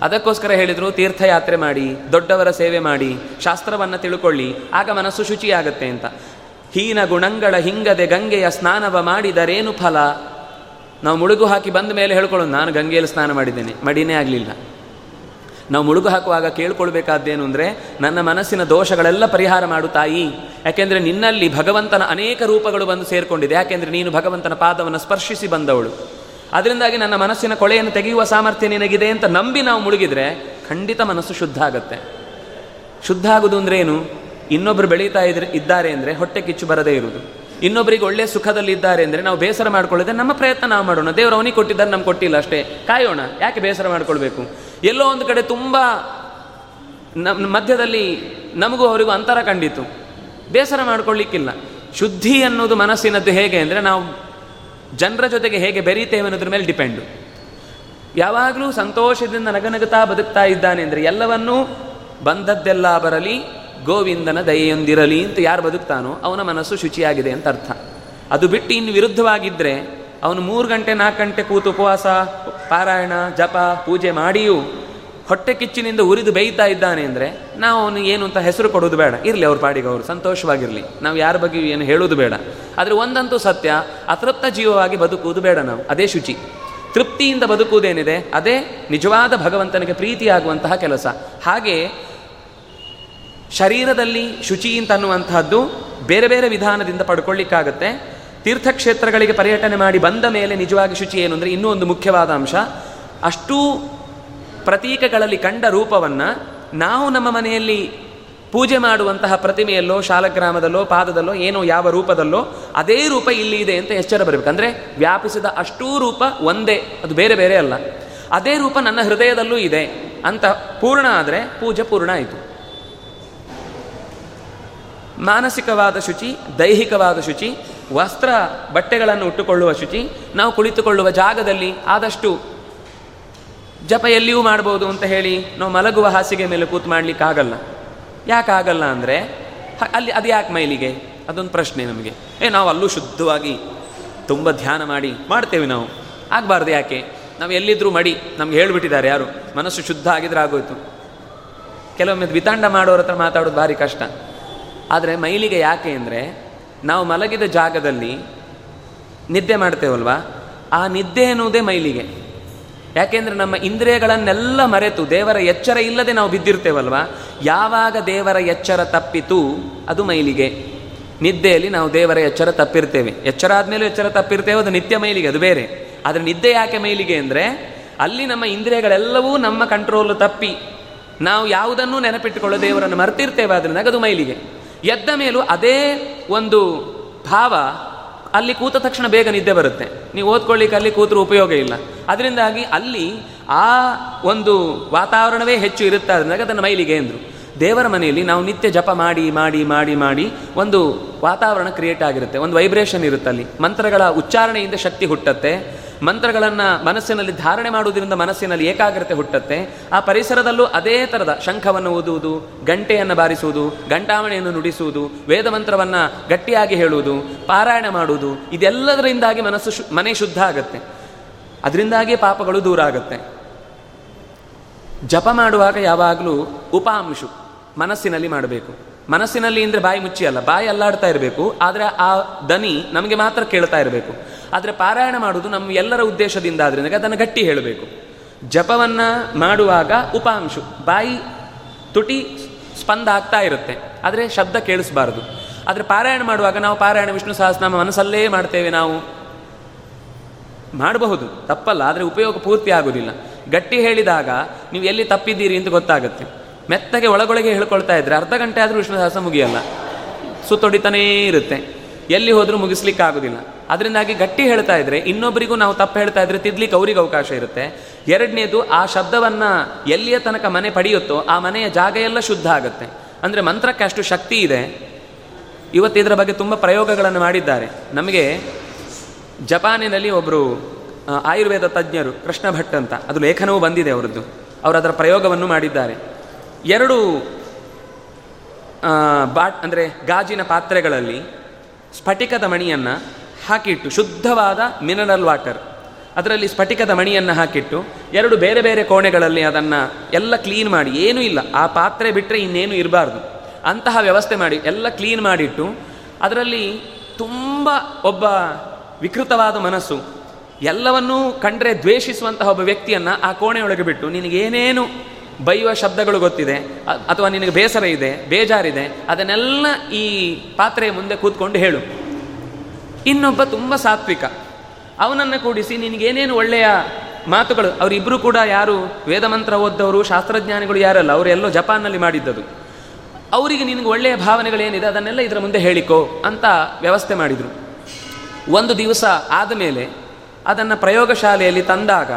ಅದಕ್ಕೋಸ್ಕರ ಹೇಳಿದರು, ತೀರ್ಥಯಾತ್ರೆ ಮಾಡಿ, ದೊಡ್ಡವರ ಸೇವೆ ಮಾಡಿ, ಶಾಸ್ತ್ರವನ್ನು ತಿಳ್ಕೊಳ್ಳಿ, ಆಗ ಮನಸ್ಸು ಶುಚಿಯಾಗತ್ತೆ ಅಂತ. ಹೀನ ಗುಣಗಳ ಹಿಂಗದೆ ಗಂಗೆಯ ಸ್ನಾನವ ಮಾಡಿದರೇನು ಫಲ? ನಾವು ಮುಳುಗು ಹಾಕಿ ಬಂದ ಮೇಲೆ ಹೇಳ್ಕೊಳ್ಳೋದು ನಾನು ಗಂಗೆಯಲ್ಲಿ ಸ್ನಾನ ಮಾಡಿದ್ದೇನೆ. ಮಡಿನೇ ಆಗಲಿಲ್ಲ. ನಾವು ಮುಳುಗು ಹಾಕುವಾಗ ಕೇಳ್ಕೊಳ್ಬೇಕಾದ್ದೇನು ಅಂದರೆ, ನನ್ನ ಮನಸ್ಸಿನ ದೋಷಗಳೆಲ್ಲ ಪರಿಹಾರ ಮಾಡು ತಾಯಿ. ಯಾಕೆಂದರೆ ನಿನ್ನಲ್ಲಿ ಭಗವಂತನ ಅನೇಕ ರೂಪಗಳು ಬಂದು ಸೇರಿಕೊಂಡಿದೆ. ಯಾಕೆಂದರೆ ನೀನು ಭಗವಂತನ ಪಾದವನ್ನು ಸ್ಪರ್ಶಿಸಿ ಬಂದವಳು. ಅದರಿಂದಾಗಿ ನನ್ನ ಮನಸ್ಸಿನ ಕೊಳೆಯನ್ನು ತೆಗೆಯುವ ಸಾಮರ್ಥ್ಯ ನಿನಗಿದೆ ಅಂತ ನಂಬಿ ನಾವು ಮುಳುಗಿದ್ರೆ ಖಂಡಿತ ಮನಸ್ಸು ಶುದ್ಧ ಆಗುತ್ತೆ. ಶುದ್ಧ ಆಗುವುದು ಅಂದ್ರೆ ಏನು? ಇನ್ನೊಬ್ಬರು ಬೆಳೀತಾ ಇದ್ರೆ ಇದ್ದಾರೆ ಅಂದರೆ ಹೊಟ್ಟೆ ಕಿಚ್ಚು ಬರದೇ ಇರುವುದು. ಇನ್ನೊಬ್ಬರಿಗೆ ಒಳ್ಳೆ ಸುಖದಲ್ಲಿ ಇದ್ದಾರೆ ಅಂದರೆ ನಾವು ಬೇಸರ ಮಾಡ್ಕೊಳ್ಳಿದ್ರೆ ನಮ್ಮ ಪ್ರಯತ್ನ ನಾವು ಮಾಡೋಣ. ದೇವರು ಅವನಿಗೆ ಕೊಟ್ಟಿದ್ದಾರೆ ನಮ್ಗೆ ಕೊಟ್ಟಿಲ್ಲ ಅಷ್ಟೇ. ಕಾಯೋಣ, ಯಾಕೆ ಬೇಸರ ಮಾಡ್ಕೊಳ್ಬೇಕು? ಎಲ್ಲೋ ಒಂದು ಕಡೆ ತುಂಬ ನಮ್ಮ ಮಧ್ಯದಲ್ಲಿ ನಮಗೂ ಅವರಿಗೂ ಅಂತರ ಕಂಡಿತು. ಬೇಸರ ಮಾಡ್ಕೊಳ್ಳಿಕ್ಕಿಲ್ಲ ಶುದ್ಧಿ ಅನ್ನೋದು ಮನಸ್ಸಿನದ್ದು ಹೇಗೆ ಅಂದರೆ ನಾವು ಜನರ ಜೊತೆಗೆ ಹೇಗೆ ಬೆರೀತೇವೆ ಅನ್ನೋದ್ರ ಮೇಲೆ ಡಿಪೆಂಡು. ಯಾವಾಗಲೂ ಸಂತೋಷದಿಂದ ನಗನಗುತ್ತಾ ಬದುಕ್ತಾ ಇದ್ದಾನೆ ಅಂದರೆ ಎಲ್ಲವನ್ನೂ ಬಂದದ್ದೆಲ್ಲ ಬರಲಿ ಗೋವಿಂದನ ದಯೆಯೊಂದಿರಲಿ ಅಂತ ಯಾರು ಬದುಕ್ತಾನೋ ಅವನ ಮನಸ್ಸು ಶುಚಿಯಾಗಿದೆ ಅಂತ ಅರ್ಥ. ಅದು ಬಿಟ್ಟು ಇನ್ನು ವಿರುದ್ಧವಾಗಿದ್ದರೆ ಅವನು ಮೂರು ಗಂಟೆ, ನಾಲ್ಕು ಗಂಟೆ ಕೂತು ಉಪವಾಸ, ಪಾರಾಯಣ, ಜಪ, ಪೂಜೆ ಮಾಡಿಯೂ ಹೊಟ್ಟೆ ಕಿಚ್ಚಿನಿಂದ ಉರಿದು ಬೇಯ್ತಾ ಇದ್ದಾನೆ ಅಂದರೆ ನಾವು ಅವನು ಏನು ಅಂತ ಹೆಸರು ಕೊಡೋದು ಬೇಡ. ಇರಲಿ ಅವ್ರ ಪಾಡಿಗೆ ಅವರು, ಸಂತೋಷವಾಗಿರಲಿ. ನಾವು ಯಾರ ಬಗ್ಗೆ ಏನು ಹೇಳೋದು ಬೇಡ. ಆದರೆ ಒಂದಂತೂ ಸತ್ಯ, ಅತೃಪ್ತ ಜೀವವಾಗಿ ಬದುಕುವುದು ಬೇಡ ನಾವು. ಅದೇ ಶುಚಿ. ತೃಪ್ತಿಯಿಂದ ಬದುಕುವುದೇನಿದೆ, ಅದೇ ನಿಜವಾದ ಭಗವಂತನಿಗೆ ಪ್ರೀತಿಯಾಗುವಂತಹ ಕೆಲಸ. ಹಾಗೆ ಶರೀರದಲ್ಲಿ ಶುಚಿ ಅಂತ ಅನ್ನುವಂಥದ್ದು ಬೇರೆ ಬೇರೆ ವಿಧಾನದಿಂದ ಪಡ್ಕೊಳ್ಳಿಕ್ಕಾಗತ್ತೆ. ತೀರ್ಥಕ್ಷೇತ್ರಗಳಿಗೆ ಪರ್ಯಟನೆ ಮಾಡಿ ಬಂದ ಮೇಲೆ ನಿಜವಾಗಿ ಶುಚಿ ಏನು ಅಂದರೆ ಇನ್ನೂ ಒಂದು ಮುಖ್ಯವಾದ ಅಂಶ. ಅಷ್ಟೂ ಪ್ರತೀಕಗಳಲ್ಲಿ ಕಂಡ ರೂಪವನ್ನು ನಾವು ನಮ್ಮ ಮನೆಯಲ್ಲಿ ಪೂಜೆ ಮಾಡುವಂತಹ ಪ್ರತಿಮೆಯಲ್ಲೋ, ಶಾಲಗ್ರಾಮದಲ್ಲೋ, ಪಾದದಲ್ಲೋ, ಏನೋ ಯಾವ ರೂಪದಲ್ಲೋ ಅದೇ ರೂಪ ಇಲ್ಲಿ ಇದೆ ಅಂತ ಎಚ್ಚರ ಬರಬೇಕು. ಅಂದರೆ ವ್ಯಾಪಿಸಿದ ಅಷ್ಟೂ ರೂಪ ಒಂದೇ, ಅದು ಬೇರೆ ಬೇರೆ ಅಲ್ಲ. ಅದೇ ರೂಪ ನನ್ನ ಹೃದಯದಲ್ಲೂ ಇದೆ ಅಂತ ಪೂರ್ಣ ಆದರೆ ಪೂಜೆ ಪೂರ್ಣ ಆಯಿತು. ಮಾನಸಿಕವಾದ ಶುಚಿ, ದೈಹಿಕವಾದ ಶುಚಿ, ವಸ್ತ್ರ ಬಟ್ಟೆಗಳನ್ನು ಉಟ್ಟುಕೊಳ್ಳುವ ಶುಚಿ, ನಾವು ಕುಳಿತುಕೊಳ್ಳುವ ಜಾಗದಲ್ಲಿ ಆದಷ್ಟು ಜಪ ಎಲ್ಲಿಯೂ ಮಾಡ್ಬೋದು ಅಂತ ಹೇಳಿ ನಾವು ಮಲಗುವ ಹಾಸಿಗೆ ಮೇಲೆ ಕೂತು ಮಾಡ್ಲಿಕ್ಕಾಗಲ್ಲ ಯಾಕಾಗಲ್ಲ ಅಂದರೆ ಅಲ್ಲಿ ಅದು ಯಾಕೆ ಮೈಲಿಗೆ? ಅದೊಂದು ಪ್ರಶ್ನೆ ನಮಗೆ. ಏ, ನಾವು ಅಲ್ಲೂ ಶುದ್ಧವಾಗಿ ತುಂಬ ಧ್ಯಾನ ಮಾಡಿ ಮಾಡ್ತೇವೆ ನಾವು. ಆಗಬಾರ್ದು ಯಾಕೆ? ನಾವು ಎಲ್ಲಿದ್ರೂ ಮಡಿ, ನಮ್ಗೆ ಹೇಳಿಬಿಟ್ಟಿದ್ದಾರೆ ಯಾರು, ಮನಸ್ಸು ಶುದ್ಧ ಆಗಿದ್ರೆ ಆಗೋಯ್ತು. ಕೆಲವೊಮ್ಮೆ ವಿತಾಂಡ ಮಾಡೋರ ಹತ್ರ ಮಾತಾಡೋದು ಭಾರಿ ಕಷ್ಟ. ಆದರೆ ಮೈಲಿಗೆ ಯಾಕೆ ಅಂದರೆ ನಾವು ಮಲಗಿದ ಜಾಗದಲ್ಲಿ ನಿದ್ದೆ ಮಾಡ್ತೇವಲ್ವಾ? ಆ ನಿದ್ದೆ ಅನ್ನುವುದೇ ಮೈಲಿಗೆ. ಯಾಕೆಂದರೆ ನಮ್ಮ ಇಂದ್ರಿಯಗಳನ್ನೆಲ್ಲ ಮರೆತು ದೇವರ ಎಚ್ಚರ ಇಲ್ಲದೆ ನಾವು ಬಿದ್ದಿರ್ತೇವಲ್ವಾ? ಯಾವಾಗ ದೇವರ ಎಚ್ಚರ ತಪ್ಪಿತು ಅದು ಮೈಲಿಗೆ. ನಿದ್ದೆಯಲ್ಲಿ ನಾವು ದೇವರ ಎಚ್ಚರ ತಪ್ಪಿರ್ತೇವೆ. ಎಚ್ಚರ ಆದಮೇಲೆ ಎಚ್ಚರ ತಪ್ಪಿರ್ತೇವೆ, ಅದು ನಿತ್ಯ ಮೈಲಿಗೆ, ಅದು ಬೇರೆ. ಆದರೆ ನಿದ್ದೆ ಯಾಕೆ ಮೈಲಿಗೆ ಅಂದರೆ ಅಲ್ಲಿ ನಮ್ಮ ಇಂದ್ರಿಯಗಳೆಲ್ಲವೂ ನಮ್ಮ ಕಂಟ್ರೋಲ್ ತಪ್ಪಿ ನಾವು ಯಾವುದನ್ನು ನೆನಪಿಟ್ಟುಕೊಳ್ಳೋ ದೇವರನ್ನು ಮರ್ತಿರ್ತೇವೆ ಅದರಿಂದ ಅದು ಮೈಲಿಗೆ. ಎದ್ದ ಮೇಲೂ ಅದೇ ಒಂದು ಭಾವ ಅಲ್ಲಿ ಕೂತ ತಕ್ಷಣ ಬೇಗ ನಿದ್ದೆ ಬರುತ್ತೆ. ನೀವು ಓದ್ಕೊಳ್ಳಿಕ್ಕೆ ಅಲ್ಲಿ ಕೂತರು ಉಪಯೋಗ ಇಲ್ಲ. ಅದರಿಂದಾಗಿ ಅಲ್ಲಿ ಆ ಒಂದು ವಾತಾವರಣವೇ ಹೆಚ್ಚು ಇರುತ್ತೆ ಅದರಿಂದ ಅದನ್ನು ಮೈಲಿಗೆ ಅಂದರು ದೇವರ ಮನೆಯಲ್ಲಿ ನಾವು ನಿತ್ಯ ಜಪ ಮಾಡಿ ಮಾಡಿ ಮಾಡಿ ಮಾಡಿ ಒಂದು ವಾತಾವರಣ ಕ್ರಿಯೇಟ್ ಆಗಿರುತ್ತೆ. ಒಂದು ವೈಬ್ರೇಷನ್ ಇರುತ್ತೆ ಅಲ್ಲಿ ಮಂತ್ರಗಳ ಉಚ್ಚಾರಣೆಯಿಂದ ಶಕ್ತಿ ಹುಟ್ಟತ್ತೆ. ಮಂತ್ರಗಳನ್ನು ಮನಸ್ಸಿನಲ್ಲಿ ಧಾರಣೆ ಮಾಡುವುದರಿಂದ ಮನಸ್ಸಿನಲ್ಲಿ ಏಕಾಗ್ರತೆ ಹುಟ್ಟತ್ತೆ. ಆ ಪರಿಸರದಲ್ಲೂ ಅದೇ ಥರದ ಶಂಖವನ್ನು ಓದುವುದು ಗಂಟೆಯನ್ನು ಬಾರಿಸುವುದು ಗಂಟಾವಣೆಯನ್ನು ನುಡಿಸುವುದು ವೇದ ಮಂತ್ರವನ್ನು ಗಟ್ಟಿಯಾಗಿ ಹೇಳುವುದು, ಪಾರಾಯಣ ಮಾಡುವುದು, ಇದೆಲ್ಲದರಿಂದಾಗಿ ಮನಸ್ಸು ಮನೆ ಶುದ್ಧ ಆಗುತ್ತೆ. ಅದರಿಂದಾಗಿ ಪಾಪಗಳು ದೂರ ಆಗುತ್ತೆ. ಜಪ ಮಾಡುವಾಗ ಯಾವಾಗಲೂ ಉಪಾಂಶು ಮನಸ್ಸಿನಲ್ಲಿ ಮಾಡಬೇಕು. ಮನಸ್ಸಿನಲ್ಲಿ ಅಂದರೆ ಬಾಯಿ ಮುಚ್ಚಿ ಅಲ್ಲ, ಬಾಯಿ ಅಲ್ಲಾಡ್ತಾ ಇರಬೇಕು, ಆದರೆ ಆ ದನಿ ನಮಗೆ ಮಾತ್ರ ಕೇಳ್ತಾ ಇರಬೇಕು. ಆದರೆ ಪಾರಾಯಣ ಮಾಡುವುದು ನಮ್ಮ ಎಲ್ಲರ ಉದ್ದೇಶದಿಂದ ಆದ್ರಿಂದ ಅದನ್ನು ಗಟ್ಟಿ ಹೇಳಬೇಕು. ಜಪವನ್ನು ಮಾಡುವಾಗ ಉಪಾಂಶು, ಬಾಯಿ ತುಟಿ ಸ್ಪಂದ ಆಗ್ತಾ ಇರುತ್ತೆ. ಆದರೆ ಶಬ್ದ ಕೇಳಿಸಬಾರದು. ಆದರೆ ಪಾರಾಯಣ ಮಾಡುವಾಗ ನಾವು ಪಾರಾಯಣ, ವಿಷ್ಣು ಸಹಸ್ರನಾಮ ಮನಸ್ಸಲ್ಲೇ ಮಾಡ್ತೇವೆ ನಾವು. ಮಾಡಬಹುದು, ತಪ್ಪಲ್ಲ, ಆದರೆ ಉಪಯೋಗ ಪೂರ್ತಿ ಆಗೋದಿಲ್ಲ. ಗಟ್ಟಿ ಹೇಳಿದಾಗ ನೀವು ಎಲ್ಲಿ ತಪ್ಪಿದ್ದೀರಿ ಅಂತ ಗೊತ್ತಾಗುತ್ತೆ. ಮೆತ್ತಗೆ ಒಳಗೊಳಗೆ ಹೇಳ್ಕೊಳ್ತಾ ಇದ್ರೆ ಅರ್ಧ ಗಂಟೆ ಆದರೂ ವಿಷ್ಣು ಸಹಸ್ರ ಮುಗಿಯಲ್ಲ. ಸುತ್ತೊಡಿತಾನೇ ಇರುತ್ತೆ. ಎಲ್ಲಿ ಹೋದರೂ ಮುಗಿಸ್ಲಿಕ್ಕೆ ಆಗೋದಿಲ್ಲ ಅದರಿಂದಾಗಿ ಗಟ್ಟಿ ಹೇಳ್ತಾ ಇದ್ರೆ ಇನ್ನೊಬ್ಬರಿಗೂ ನಾವು ತಪ್ಪು ಹೇಳ್ತಾ ಇದ್ರೆ ತಿದ್ಲಿಕ್ಕೆ ಅವರಿಗೆ ಅವಕಾಶ ಇರುತ್ತೆ. ಎರಡನೇದು, ಆ ಶಬ್ದವನ್ನ ಎಲ್ಲಿಯ ತನಕ ಮನೆ ಪಡೆಯುತ್ತೋ, ಆ ಮನೆಯ ಜಾಗ ಎಲ್ಲ ಶುದ್ಧ ಆಗುತ್ತೆ. ಅಂದರೆ ಮಂತ್ರಕ್ಕೆ ಅಷ್ಟು ಶಕ್ತಿ ಇದೆ. ಇವತ್ತು ಇದರ ಬಗ್ಗೆ ತುಂಬ ಪ್ರಯೋಗಗಳನ್ನು ಮಾಡಿದ್ದಾರೆ. ನಮಗೆ ಜಪಾನಿನಲ್ಲಿ ಒಬ್ಬರು ಆಯುರ್ವೇದ ತಜ್ಞರು, ಕೃಷ್ಣ ಭಟ್ ಅಂತ, ಅದು ಲೇಖನವೂ ಬಂದಿದೆ ಅವರದ್ದು. ಅವರು ಅದರ ಪ್ರಯೋಗವನ್ನು ಮಾಡಿದ್ದಾರೆ. ಎರಡು ಬಾಟ್ ಅಂದರೆ ಗಾಜಿನ ಪಾತ್ರೆಗಳಲ್ಲಿ ಸ್ಫಟಿಕದ ಮಣಿಯನ್ನು ಹಾಕಿಟ್ಟು ಶುದ್ಧವಾದ ಮಿನರಲ್ ವಾಟರ್ ಅದರಲ್ಲಿ ಸ್ಫಟಿಕದ ಮಣಿಯನ್ನು ಹಾಕಿಟ್ಟು ಎರಡು ಬೇರೆ ಬೇರೆ ಕೋಣೆಗಳಲ್ಲಿ ಅದನ್ನು ಎಲ್ಲ ಕ್ಲೀನ್ ಮಾಡಿ, ಏನೂ ಇಲ್ಲ. ಆ ಪಾತ್ರೆ ಬಿಟ್ಟರೆ ಇನ್ನೇನು ಇರಬಾರ್ದು. ಅಂತಹ ವ್ಯವಸ್ಥೆ ಮಾಡಿ, ಎಲ್ಲ ಕ್ಲೀನ್ ಮಾಡಿಟ್ಟು ಅದರಲ್ಲಿ ತುಂಬ ಒಬ್ಬ ವಿಕೃತವಾದ ಮನಸ್ಸು. ಎಲ್ಲವನ್ನೂ ಕಂಡ್ರೆ ದ್ವೇಷಿಸುವಂತಹ ಒಬ್ಬ ವ್ಯಕ್ತಿಯನ್ನು ಆ ಕೋಣೆಯೊಳಗೆ ಬಿಟ್ಟು, ನಿನಗೇನೇನು ಬೈಯುವ ಶಬ್ದಗಳು ಗೊತ್ತಿದೆ ಅಥವಾ ನಿನಗೆ ಬೇಸರ ಇದೆ, ಬೇಜಾರಿದೆ, ಅದನ್ನೆಲ್ಲ ಈ ಪಾತ್ರೆಯ ಮುಂದೆ ಕೂತ್ಕೊಂಡು ಹೇಳು. ಇನ್ನೊಬ್ಬ ತುಂಬ ಸಾತ್ವಿಕ. ಅವನನ್ನು ಕೂಡಿಸಿ ನಿನಗೇನೇನು ಒಳ್ಳೆಯ ಮಾತುಗಳು ಅವರಿಬ್ಬರು ಕೂಡ ಯಾರು, ವೇದಮಂತ್ರ ಓದ್ದವರು, ಶಾಸ್ತ್ರಜ್ಞಾನಿಗಳು ಯಾರಲ್ಲ ಅವರೆಲ್ಲೋ ಜಪಾನ್ನಲ್ಲಿ ಮಾಡಿದ್ದದು. ಅವರಿಗೆ ನಿನಗೆ ಒಳ್ಳೆಯ ಭಾವನೆಗಳೇನಿದೆ, ಅದನ್ನೆಲ್ಲ ಇದರ ಮುಂದೆ ಹೇಳಿಕೋ ಅಂತ ವ್ಯವಸ್ಥೆ ಮಾಡಿದರು. ಒಂದು ದಿವಸ ಆದಮೇಲೆ ಅದನ್ನು ಪ್ರಯೋಗಶಾಲೆಯಲ್ಲಿ ತಂದಾಗ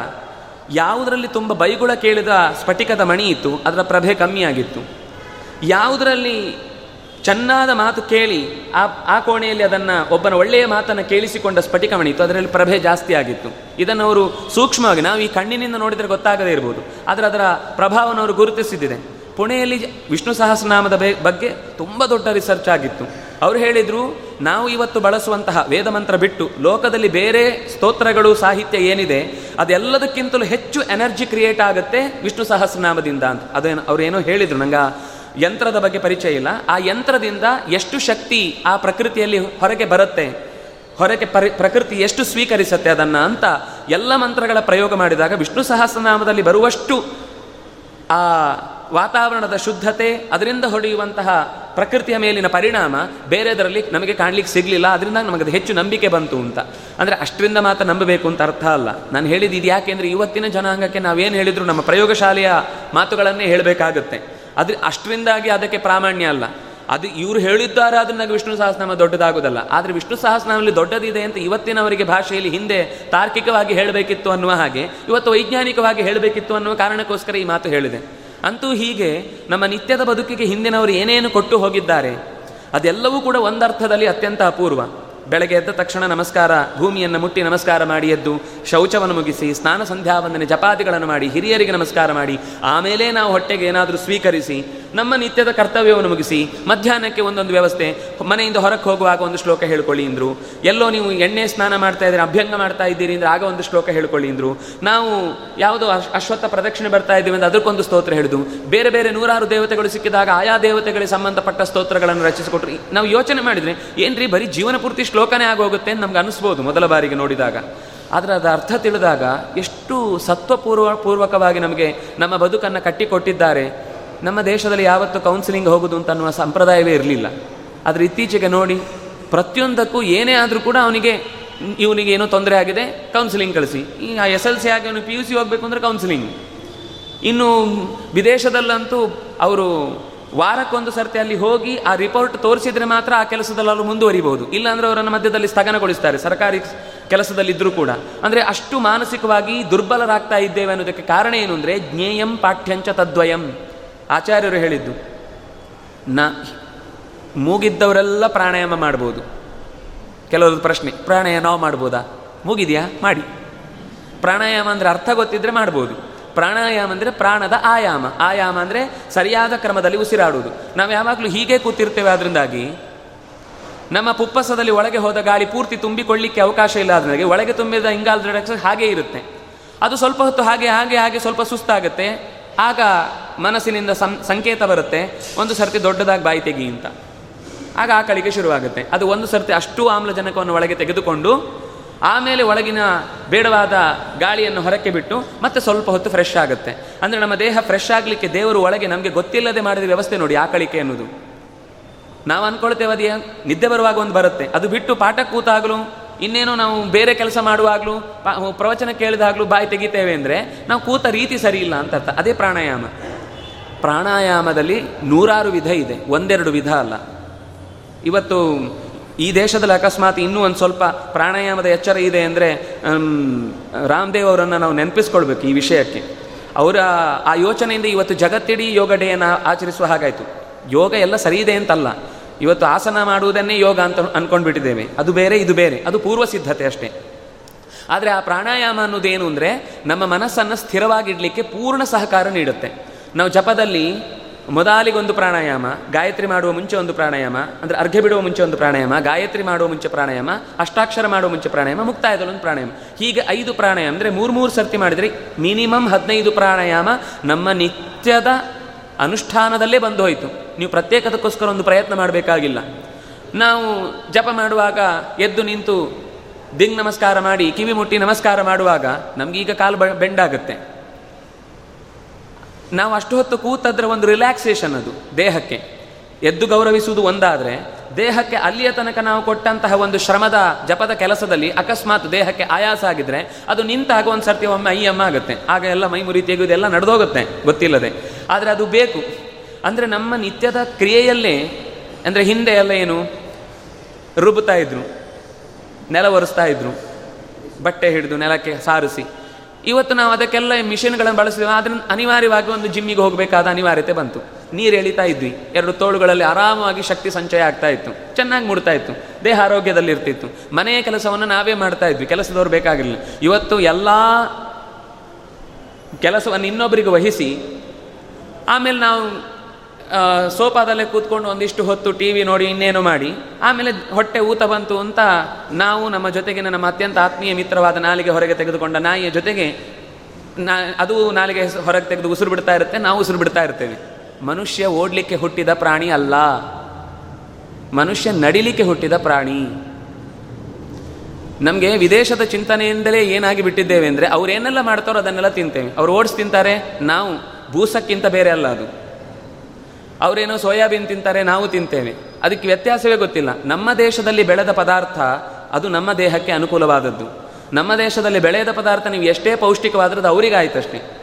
ಯಾವುದರಲ್ಲಿ ತುಂಬ ಬೈಗುಳ ಕೇಳಿದ ಸ್ಫಟಿಕದ ಮಣಿ ಇತ್ತು, ಅದರ ಪ್ರಭೆ ಕಮ್ಮಿಯಾಗಿತ್ತು. ಯಾವುದರಲ್ಲಿ ಚೆನ್ನಾದ ಮಾತು ಕೇಳಿ ಆ ಆ ಕೋಣೆಯಲ್ಲಿ ಅದನ್ನು ಒಬ್ಬನ ಒಳ್ಳೆಯ ಮಾತನ್ನು ಕೇಳಿಸಿಕೊಂಡ ಸ್ಫಟಿಕ ಮಣಿ ಇತ್ತು, ಅದರಲ್ಲಿ ಪ್ರಭೆ ಜಾಸ್ತಿ ಆಗಿತ್ತು. ಇದನ್ನು ಅವರು ಸೂಕ್ಷ್ಮವಾಗಿ, ನಾವು ಈ ಕಣ್ಣಿನಿಂದ ನೋಡಿದರೆ ಗೊತ್ತಾಗದೇ ಇರ್ಬೋದು, ಆದರೆ ಅದರ ಪ್ರಭಾವವನ್ನು ಅವರು ಗುರುತಿಸಿದ್ದಿದೆ. ಪುಣೆಯಲ್ಲಿ ವಿಷ್ಣು ಸಹಸ್ರನಾಮದ ಬಗ್ಗೆ ತುಂಬ ದೊಡ್ಡ ರಿಸರ್ಚ್ ಆಗಿತ್ತು. ಅವರು ಹೇಳಿದರು, ನಾವು ಇವತ್ತು ಬಳಸುವಂತಹ ವೇದ ಮಂತ್ರ ಬಿಟ್ಟು ಲೋಕದಲ್ಲಿ ಬೇರೆ ಸ್ತೋತ್ರಗಳು, ಸಾಹಿತ್ಯ ಏನಿದೆ, ಅದೆಲ್ಲದಕ್ಕಿಂತಲೂ ಹೆಚ್ಚು ಎನರ್ಜಿ ಕ್ರಿಯೇಟ್ ಆಗುತ್ತೆ ವಿಷ್ಣು ಸಹಸ್ರನಾಮದಿಂದ ಅಂತ. ಅದೇನು ಅವರೇನೋ ಹೇಳಿದರು, ನಂಗೆ ಯಂತ್ರದ ಬಗ್ಗೆ ಪರಿಚಯ ಇಲ್ಲ. ಆ ಯಂತ್ರದಿಂದ ಎಷ್ಟು ಶಕ್ತಿ ಆ ಪ್ರಕೃತಿಯಲ್ಲಿ ಹೊರಗೆ ಬರುತ್ತೆ, ಹೊರಗೆ ಪರಿ ಪ್ರಕೃತಿ ಎಷ್ಟು ಸ್ವೀಕರಿಸುತ್ತೆ ಅದನ್ನು ಅಂತ ಎಲ್ಲ ಮಂತ್ರಗಳ ಪ್ರಯೋಗ ಮಾಡಿದಾಗ ವಿಷ್ಣು ಸಹಸ್ರನಾಮದಲ್ಲಿ ಬರುವಷ್ಟು ಆ ವಾತಾವರಣದ ಶುದ್ಧತೆ, ಅದರಿಂದ ಹೊಡೆಯುವಂತಹ ಪ್ರಕೃತಿಯ ಮೇಲಿನ ಪರಿಣಾಮ ಬೇರೆದರಲ್ಲಿ ನಮಗೆ ಕಾಣಲಿಕ್ಕೆ ಸಿಗಲಿಲ್ಲ, ಅದರಿಂದ ನಮಗೆ ಅದು ಹೆಚ್ಚು ನಂಬಿಕೆ ಬಂತು ಅಂತ. ಅಂದರೆ ಅಷ್ಟರಿಂದ ಮಾತ್ರ ನಂಬಬೇಕು ಅಂತ ಅರ್ಥ ಅಲ್ಲ. ನಾನು ಹೇಳಿದ್ದು ಇದು ಯಾಕೆಂದರೆ ಇವತ್ತಿನ ಜನಾಂಗಕ್ಕೆ ನಾವೇನು ಹೇಳಿದ್ರು ನಮ್ಮ ಪ್ರಯೋಗಶಾಲೆಯ ಮಾತುಗಳನ್ನೇ ಹೇಳಬೇಕಾಗುತ್ತೆ. ಅದ್ರ ಅಷ್ಟರಿಂದಾಗಿ ಅದಕ್ಕೆ ಪ್ರಾಮಾಣ್ಯ ಅಲ್ಲ. ಅದು ಇವರು ಹೇಳಿದ್ದಾರೆ ಅದನ್ನ ವಿಷ್ಣು ಸಹಸ್ರನಾಮ ದೊಡ್ಡದಾಗೋದಲ್ಲ. ಆದರೆ ವಿಷ್ಣು ಸಹಸ್ರನಾಮಲ್ಲಿ ದೊಡ್ಡದಿದೆ ಅಂತ ಇವತ್ತಿನವರಿಗೆ ಭಾಷೆಯಲ್ಲಿ ಹಿಂದೆ ತಾರ್ಕಿಕವಾಗಿ ಹೇಳಬೇಕಿತ್ತು ಅನ್ನುವ ಹಾಗೆ, ಇವತ್ತು ವೈಜ್ಞಾನಿಕವಾಗಿ ಹೇಳಬೇಕಿತ್ತು ಅನ್ನುವ ಕಾರಣಕ್ಕೋಸ್ಕರ ಈ ಮಾತು ಹೇಳಿದೆ. ಅಂತೂ ಹೀಗೆ ನಮ್ಮ ನಿತ್ಯದ ಬದುಕಿಗೆ ಹಿಂದಿನವರು ಏನೇನು ಕೊಟ್ಟು ಹೋಗಿದ್ದಾರೆ ಅದೆಲ್ಲವೂ ಕೂಡ ಒಂದರ್ಥದಲ್ಲಿ ಅತ್ಯಂತ ಅಪೂರ್ವ. ಬೆಳಗ್ಗೆ ಎದ್ದ ತಕ್ಷಣ ನಮಸ್ಕಾರ, ಭೂಮಿಯನ್ನು ಮುಟ್ಟಿ ನಮಸ್ಕಾರ ಮಾಡಿ ಎದ್ದು ಶೌಚವನ್ನು ಮುಗಿಸಿ, ಸ್ನಾನ ಸಂಧ್ಯಾವಂದನೆ ಜಪಾದಿಗಳನ್ನು ಮಾಡಿ, ಹಿರಿಯರಿಗೆ ನಮಸ್ಕಾರ ಮಾಡಿ, ಆಮೇಲೆ ನಾವು ಹೊಟ್ಟೆಗೆ ಏನಾದರೂ ಸ್ವೀಕರಿಸಿ, ನಮ್ಮ ನಿತ್ಯದ ಕರ್ತವ್ಯವನ್ನು ಮುಗಿಸಿ, ಮಧ್ಯಾಹ್ನಕ್ಕೆ ಒಂದೊಂದು ವ್ಯವಸ್ಥೆ, ಮನೆಯಿಂದ ಹೊರಕ್ಕೆ ಹೋಗುವಾಗ ಒಂದು ಶ್ಲೋಕ ಹೇಳ್ಕೊಳ್ಳಿ ಅಂದರು. ಎಲ್ಲೋ ನೀವು ಎಣ್ಣೆ ಸ್ನಾನ ಮಾಡ್ತಾ ಇದ್ದೀರಿ, ಅಭ್ಯಂಗ ಮಾಡ್ತಾ ಇದ್ದೀರಿ ಅಂದರೆ ಆಗ ಒಂದು ಶ್ಲೋಕ ಹೇಳ್ಕೊಳ್ಳಿ ಅಂದರು. ನಾವು ಯಾವುದೋ ಅಶ್ವತ್ಥ ಪ್ರದಕ್ಷಿಣೆ ಬರ್ತಾ ಇದ್ದೀವಿ ಅಂದರೆ ಅದಕ್ಕೊಂದು ಸ್ತೋತ್ರ ಹೇಳಿದು. ಬೇರೆ ಬೇರೆ ನೂರಾರು ದೇವತೆಗಳು ಸಿಕ್ಕಿದಾಗ ಆಯಾ ದೇವತೆಗಳಿಗೆ ಸಂಬಂಧಪಟ್ಟ ಸ್ತೋತ್ರಗಳನ್ನು ರಚಿಸಿಕೊಟ್ರು. ನಾವು ಯೋಚನೆ ಮಾಡಿದರೆ, ಏನ್ರಿ ಬರೀ ಜೀವನ ಪೂರ್ತಿ ಶ್ಲೋಕನೇ ಆಗೋಗುತ್ತೆ ಅಂತ ನಮ್ಗೆ ಅನಿಸ್ಬೋದು ಮೊದಲ ಬಾರಿಗೆ ನೋಡಿದಾಗ. ಆದರೆ ಅದರ ಅರ್ಥ ತಿಳಿದಾಗ ಎಷ್ಟು ಸತ್ವಪೂರ್ವ, ಪೂರ್ವಕವಾಗಿ ನಮಗೆ ನಮ್ಮ ಬದುಕನ್ನು ಕಟ್ಟಿಕೊಟ್ಟಿದ್ದಾರೆ. ನಮ್ಮ ದೇಶದಲ್ಲಿ ಯಾವತ್ತು ಕೌನ್ಸಿಲಿಂಗ್ ಹೋಗುದು ಅಂತ ಅನ್ನುವ ಸಂಪ್ರದಾಯವೇ ಇರಲಿಲ್ಲ. ಆದರೆ ಇತ್ತೀಚೆಗೆ ನೋಡಿ, ಪ್ರತಿಯೊಂದಕ್ಕೂ ಏನೇ ಆದರೂ ಕೂಡ ಅವನಿಗೆ ಇವನಿಗೆ ಏನೋ ತೊಂದರೆ ಆಗಿದೆ ಕೌನ್ಸಿಲಿಂಗ್ ಕಳಿಸಿ. ಈಗ ಎಸ್ ಎಲ್ ಸಿ ಆಗಿ ಅವನು ಪಿ ಯು ಸಿ ಹೋಗಬೇಕು ಅಂದರೆ ಕೌನ್ಸಿಲಿಂಗ್ ಇನ್ನು ವಿದೇಶದಲ್ಲಂತೂ ಅವರು ವಾರಕ್ಕೊಂದು ಸರ್ತಿ ಅಲ್ಲಿ ಹೋಗಿ ಆ ರಿಪೋರ್ಟ್ ತೋರಿಸಿದ್ರೆ ಮಾತ್ರ ಆ ಕೆಲಸದಲ್ಲಿ ಅವರು ಮುಂದುವರಿಬಹುದು. ಇಲ್ಲಾಂದ್ರೆ ಅವರನ್ನು ಮಧ್ಯದಲ್ಲಿ ಸ್ಥಗನಗೊಳಿಸ್ತಾರೆ, ಸರ್ಕಾರಿ ಕೆಲಸದಲ್ಲಿದ್ದರೂ ಕೂಡ. ಅಂದರೆ ಅಷ್ಟು ಮಾನಸಿಕವಾಗಿ ದುರ್ಬಲರಾಗ್ತಾ ಇದ್ದೇವೆ ಅನ್ನೋದಕ್ಕೆ ಕಾರಣ ಏನು ಅಂದರೆ, ಜ್ಞೇಯಂ ಪಾಠ್ಯಂಚ ತದ್ವಯಂ. ಆಚಾರ್ಯರು ಹೇಳಿದ್ದು, ನ ಮೂಗಿದ್ದವರೆಲ್ಲ ಪ್ರಾಣಾಯಾಮ ಮಾಡ್ಬೋದು. ಕೆಲವರದ್ದು ಪ್ರಶ್ನೆ, ಪ್ರಾಣಾಯಾಮ ನಾವು ಮಾಡ್ಬೋದಾ? ಮೂಗಿದೆಯಾ? ಮಾಡಿ. ಪ್ರಾಣಾಯಾಮ ಅಂದರೆ ಅರ್ಥ ಗೊತ್ತಿದ್ರೆ ಮಾಡ್ಬೋದು. ಪ್ರಾಣಾಯಾಮ ಅಂದರೆ ಪ್ರಾಣದ ಆಯಾಮ. ಆಯಾಮ ಅಂದರೆ ಸರಿಯಾದ ಕ್ರಮದಲ್ಲಿ ಉಸಿರಾಡುವುದು. ನಾವು ಯಾವಾಗಲೂ ಹೀಗೆ ಕೂತಿರ್ತೇವೆ ಅದರಿಂದಾಗಿ ನಮ್ಮ ಪುಪ್ಪಸದಲ್ಲಿ ಒಳಗೆ ಹೋದ ಗಾಳಿ ಪೂರ್ತಿ ತುಂಬಿಕೊಳ್ಳಿಕ್ಕೆ ಅವಕಾಶ ಇಲ್ಲ ಅದರಿಂದಾಗಿ ಒಳಗೆ ತುಂಬಿದ ಇಂಗಾಲದ ಡೈಆಕ್ಸೈಡ್ ಹಾಗೆ ಇರುತ್ತೆ. ಅದು ಸ್ವಲ್ಪ ಹೊತ್ತು ಹಾಗೆ ಹಾಗೆ ಹಾಗೆ ಸ್ವಲ್ಪ ಸುಸ್ತಾಗುತ್ತೆ. ಆಗ ಮನಸ್ಸಿನಿಂದ ಸಂಕೇತ ಬರುತ್ತೆ. ಒಂದು ಸರ್ತಿ ದೊಡ್ಡದಾಗಿ ಬಾಯಿ ತೆಗಿ ಅಂತ. ಆಗ ಆಕಳಿಗೆ ಶುರುವಾಗುತ್ತೆ. ಅದು ಒಂದು ಸರ್ತಿ ಅಷ್ಟು ಆಮ್ಲಜನಕವನ್ನು ಒಳಗೆ ತೆಗೆದುಕೊಂಡು ಆಮೇಲೆ ಒಳಗಿನ ಬೇಡವಾದ ಗಾಳಿಯನ್ನು ಹೊರಕ್ಕೆ ಬಿಟ್ಟು ಮತ್ತೆ ಸ್ವಲ್ಪ ಹೊತ್ತು ಫ್ರೆಶ್ ಆಗುತ್ತೆ. ಅಂದರೆ ನಮ್ಮ ದೇಹ ಫ್ರೆಶ್ ಆಗಲಿಕ್ಕೆ ದೇವರು ಒಳಗೆ ನಮಗೆ ಗೊತ್ತಿಲ್ಲದೆ ಮಾಡಿದ ವ್ಯವಸ್ಥೆ ನೋಡಿ ಆಕಳಿಕೆ ಅನ್ನೋದು ನಾವು ಅಂದ್ಕೊಳ್ತೇವೆ ಅದೇ ನಿದ್ದೆ ಬರುವಾಗ ಒಂದು ಬರುತ್ತೆ. ಅದು ಬಿಟ್ಟು ಪಾಠ ಕೂತಾಗಲೂ, ಇನ್ನೇನೋ ನಾವು ಬೇರೆ ಕೆಲಸ ಮಾಡುವಾಗಲೂ ಪ್ರವಚನ ಕೇಳಿದಾಗಲೂ ಬಾಯಿ ತೆಗಿತೇವೆ ಅಂದರೆ, ನಾವು ಕೂತ ರೀತಿ ಸರಿ ಇಲ್ಲ ಅಂತ ಅರ್ಥ. ಅದೇ ಪ್ರಾಣಾಯಾಮ. ಪ್ರಾಣಾಯಾಮದಲ್ಲಿ ನೂರಾರು ವಿಧ ಇದೆ. ಒಂದೆರಡು ವಿಧ ಅಲ್ಲ. ಇವತ್ತು ಈ ದೇಶದಲ್ಲಿ ಅಕಸ್ಮಾತ್ ಇನ್ನೂ ಒಂದು ಸ್ವಲ್ಪ ಪ್ರಾಣಾಯಾಮದ ಎಚ್ಚರ ಇದೆ ಅಂದರೆ ರಾಮದೇವ್ ಅವರನ್ನು ನಾವು ನೆನಪಿಸ್ಕೊಳ್ಬೇಕು ಈ ವಿಷಯಕ್ಕೆ. ಅವರ, ಆ ಯೋಚನೆಯಿಂದ ಇವತ್ತು ಜಗತ್ತಿಡೀ ಯೋಗ ಡೇಯನ್ನು ಆಚರಿಸುವ ಹಾಗಾಯಿತು. ಯೋಗ ಎಲ್ಲ ಸರಿ ಇದೆ ಅಂತಲ್ಲ. ಇವತ್ತು ಆಸನ ಮಾಡುವುದನ್ನೇ ಯೋಗ ಅಂತ ಅಂದ್ಕೊಂಡ್ಬಿಟ್ಟಿದ್ದೇವೆ ಅದು ಬೇರೆ, ಇದು ಬೇರೆ. ಅದು ಪೂರ್ವ ಸಿದ್ಧತೆ ಅಷ್ಟೇ. ಆದರೆ ಆ ಪ್ರಾಣಾಯಾಮ ಅನ್ನೋದೇನು ಅಂದರೆ, ನಮ್ಮ ಮನಸ್ಸನ್ನು ಸ್ಥಿರವಾಗಿಡಲಿಕ್ಕೆ ಪೂರ್ಣ ಸಹಕಾರ ನೀಡುತ್ತೆ. ನಾವು ಜಪದಲ್ಲಿ ಮೊದಲಿಗೊಂದು ಪ್ರಾಣಾಯಾಮ, ಗಾಯತ್ರಿ ಮಾಡುವ ಮುಂಚೆ ಒಂದು ಪ್ರಾಣಾಯಾಮ, ಅಂದರೆ ಅರ್ಘ್ಯ ಬಿಡುವ ಮುಂಚೆ ಒಂದು ಪ್ರಾಣಾಯಾಮ, ಗಾಯತ್ರಿ ಮಾಡುವ ಮುಂಚೆ ಪ್ರಾಣಾಯಾಮ, ಅಷ್ಟಾಕ್ಷರ ಮಾಡುವ ಮುಂಚೆ ಪ್ರಾಣಾಯಾಮ, ಮುಕ್ತಾಯದಲ್ಲಿ ಒಂದು ಪ್ರಾಣಾಯಾಮ. ಹೀಗೆ ಐದು ಪ್ರಾಣಾಯಾಮ, ಅಂದರೆ ಮೂರು ಮೂರು ಸರ್ತಿ ಮಾಡಿದರೆ ಮಿನಿಮಮ್ ಹದಿನೈದು ಪ್ರಾಣಾಯಾಮ ನಮ್ಮ ನಿತ್ಯದ ಅನುಷ್ಠಾನದಲ್ಲೇ ಬಂದು ಹೋಯಿತು. ನೀವು ಪ್ರತ್ಯೇಕದಕ್ಕೋಸ್ಕರ ಒಂದು ಪ್ರಯತ್ನ ಮಾಡಬೇಕಾಗಿಲ್ಲ. ನಾವು ಜಪ ಮಾಡುವಾಗ ಎದ್ದು ನಿಂತು ದಿಂಗ್ ನಮಸ್ಕಾರ ಮಾಡಿ ಕಿವಿ ಮುಟ್ಟಿ ನಮಸ್ಕಾರ ಮಾಡುವಾಗ ನಮಗೀಗ ಕಾಲು ಬೆಂಡಾಗುತ್ತೆ. ನಾವು ಅಷ್ಟು ಹೊತ್ತು ಕೂತದ್ರ ಒಂದು ರಿಲ್ಯಾಕ್ಸೇಷನ್ ಅದು, ದೇಹಕ್ಕೆ. ಎದ್ದು ಗೌರವಿಸುವುದು ಒಂದಾದರೆ, ದೇಹಕ್ಕೆ ಅಲ್ಲಿಯ ತನಕ ನಾವು ಕೊಟ್ಟಂತಹ ಒಂದು ಶ್ರಮದ ಜಪದ ಕೆಲಸದಲ್ಲಿ ಅಕಸ್ಮಾತ್ ದೇಹಕ್ಕೆ ಆಯಾಸ ಆಗಿದ್ರೆ, ಅದು ನಿಂತಾಗ ಒಂದು ಸರ್ತಿ ಒಮ್ಮೆ ಅಯ್ಯಮ್ಮ ಆಗುತ್ತೆ. ಆಗ ಎಲ್ಲ ಮೈ ಮುರಿ ತೆಗೆಯುವುದೆಲ್ಲ ನಡೆದೋಗುತ್ತೆ, ಗೊತ್ತಿಲ್ಲದೆ. ಆದರೆ ಅದು ಬೇಕು. ಅಂದರೆ ನಮ್ಮ ನಿತ್ಯದ ಕ್ರಿಯೆಯಲ್ಲೇ, ಅಂದರೆ ಹಿಂದೆ ಎಲ್ಲ ಏನು, ರುಬ್ಬುತ್ತಾ ಇದ್ರು, ನೆಲ ಒರೆಸ್ತಾ ಇದ್ರು, ಬಟ್ಟೆ ಹಿಡಿದು ನೆಲಕ್ಕೆ ಸಾರಿಸಿ. ಇವತ್ತು ನಾವು ಅದಕ್ಕೆಲ್ಲ ಮಿಷಿನ್ಗಳನ್ನು ಬಳಸಿದ್ವಿ. ಆದ್ರೆ ಅನಿವಾರ್ಯವಾಗಿ ಒಂದು ಜಿಮ್ಮಿಗೆ ಹೋಗಬೇಕಾದ ಅನಿವಾರ್ಯತೆ ಬಂತು. ನೀರು ಎಳಿತಾ ಇದ್ವಿ. ಎರಡು ತೋಳುಗಳಲ್ಲಿ ಆರಾಮವಾಗಿ ಶಕ್ತಿ ಸಂಚಯ ಆಗ್ತಾ ಇತ್ತು. ಚೆನ್ನಾಗಿ ಮುಡ್ತಾ ಇತ್ತು. ದೇಹ ಆರೋಗ್ಯದಲ್ಲಿ ಇರ್ತಿತ್ತು. ಮನೆಯ ಕೆಲಸವನ್ನು ನಾವೇ ಮಾಡ್ತಾ ಇದ್ವಿ. ಕೆಲಸದವ್ರು ಬೇಕಾಗಿರಲಿಲ್ಲ. ಇವತ್ತು ಎಲ್ಲ ಕೆಲಸವನ್ನು ಇನ್ನೊಬ್ಬರಿಗೆ ವಹಿಸಿ, ಆಮೇಲೆ ನಾವು ಸೋಫಾದಲ್ಲೇ ಕೂತ್ಕೊಂಡು ಒಂದಿಷ್ಟು ಹೊತ್ತು ಟಿ ವಿ ನೋಡಿ ಇನ್ನೇನು ಮಾಡಿ. ಆಮೇಲೆ ಹೊಟ್ಟೆ ಊತ ಬಂತು ಅಂತ ನಾವು ನಮ್ಮ ಜೊತೆಗಿನ ನಮ್ಮ ಅತ್ಯಂತ ಆತ್ಮೀಯ ಮಿತ್ರವಾದ ನಾಲಿಗೆ ಹೊರಗೆ ತೆಗೆದುಕೊಂಡ ನಾಯಿಯ ಜೊತೆಗೆ ನಾ, ಅದು ನಾಲಿಗೆ ಹೊರಗೆ ತೆಗೆದು ಉಸಿರು ಬಿಡ್ತಾ ಇರುತ್ತೆ, ನಾವು ಉಸಿರು ಬಿಡ್ತಾ ಇರ್ತೇವೆ. ಮನುಷ್ಯ ಓಡಲಿಕ್ಕೆ ಹುಟ್ಟಿದ ಪ್ರಾಣಿ ಅಲ್ಲ. ಮನುಷ್ಯ ನಡಿಲಿಕ್ಕೆ ಹುಟ್ಟಿದ ಪ್ರಾಣಿ. ನಮಗೆ ವಿದೇಶದ ಚಿಂತನೆಯಿಂದಲೇ ಏನಾಗಿ ಬಿಟ್ಟಿದ್ದೇವೆ ಅಂದರೆ ಅವ್ರು ಏನೆಲ್ಲ ಮಾಡ್ತಾರೋ ಅದನ್ನೆಲ್ಲ ತಿಂತೇವೆ. ಅವ್ರು ಓಡಿಸ್ ತಿಂತಾರೆ, ನಾವು ಭೂಸಕ್ಕಿಂತ ಬೇರೆ ಅಲ್ಲ ಅದು. ಅವರೇನೋ ಸೋಯಾಬೀನ್ ತಿಂತಾರೆ, ನಾವು ತಿಂತೇವೆ. ಅದಕ್ಕೆ ವ್ಯತ್ಯಾಸವೇ ಗೊತ್ತಿಲ್ಲ. ನಮ್ಮ ದೇಶದಲ್ಲಿ ಬೆಳೆದ ಪದಾರ್ಥ ಅದು ನಮ್ಮ ದೇಹಕ್ಕೆ ಅನುಕೂಲವಾದದ್ದು. ನಮ್ಮ ದೇಶದಲ್ಲಿ ಬೆಳೆದ ಪದಾರ್ಥ ನೀವು ಎಷ್ಟೇ ಪೌಷ್ಟಿಕವಾದ್ರದ್ದು ಅವರಿಗೆ ಆಯ್ತಷ್ಟೇ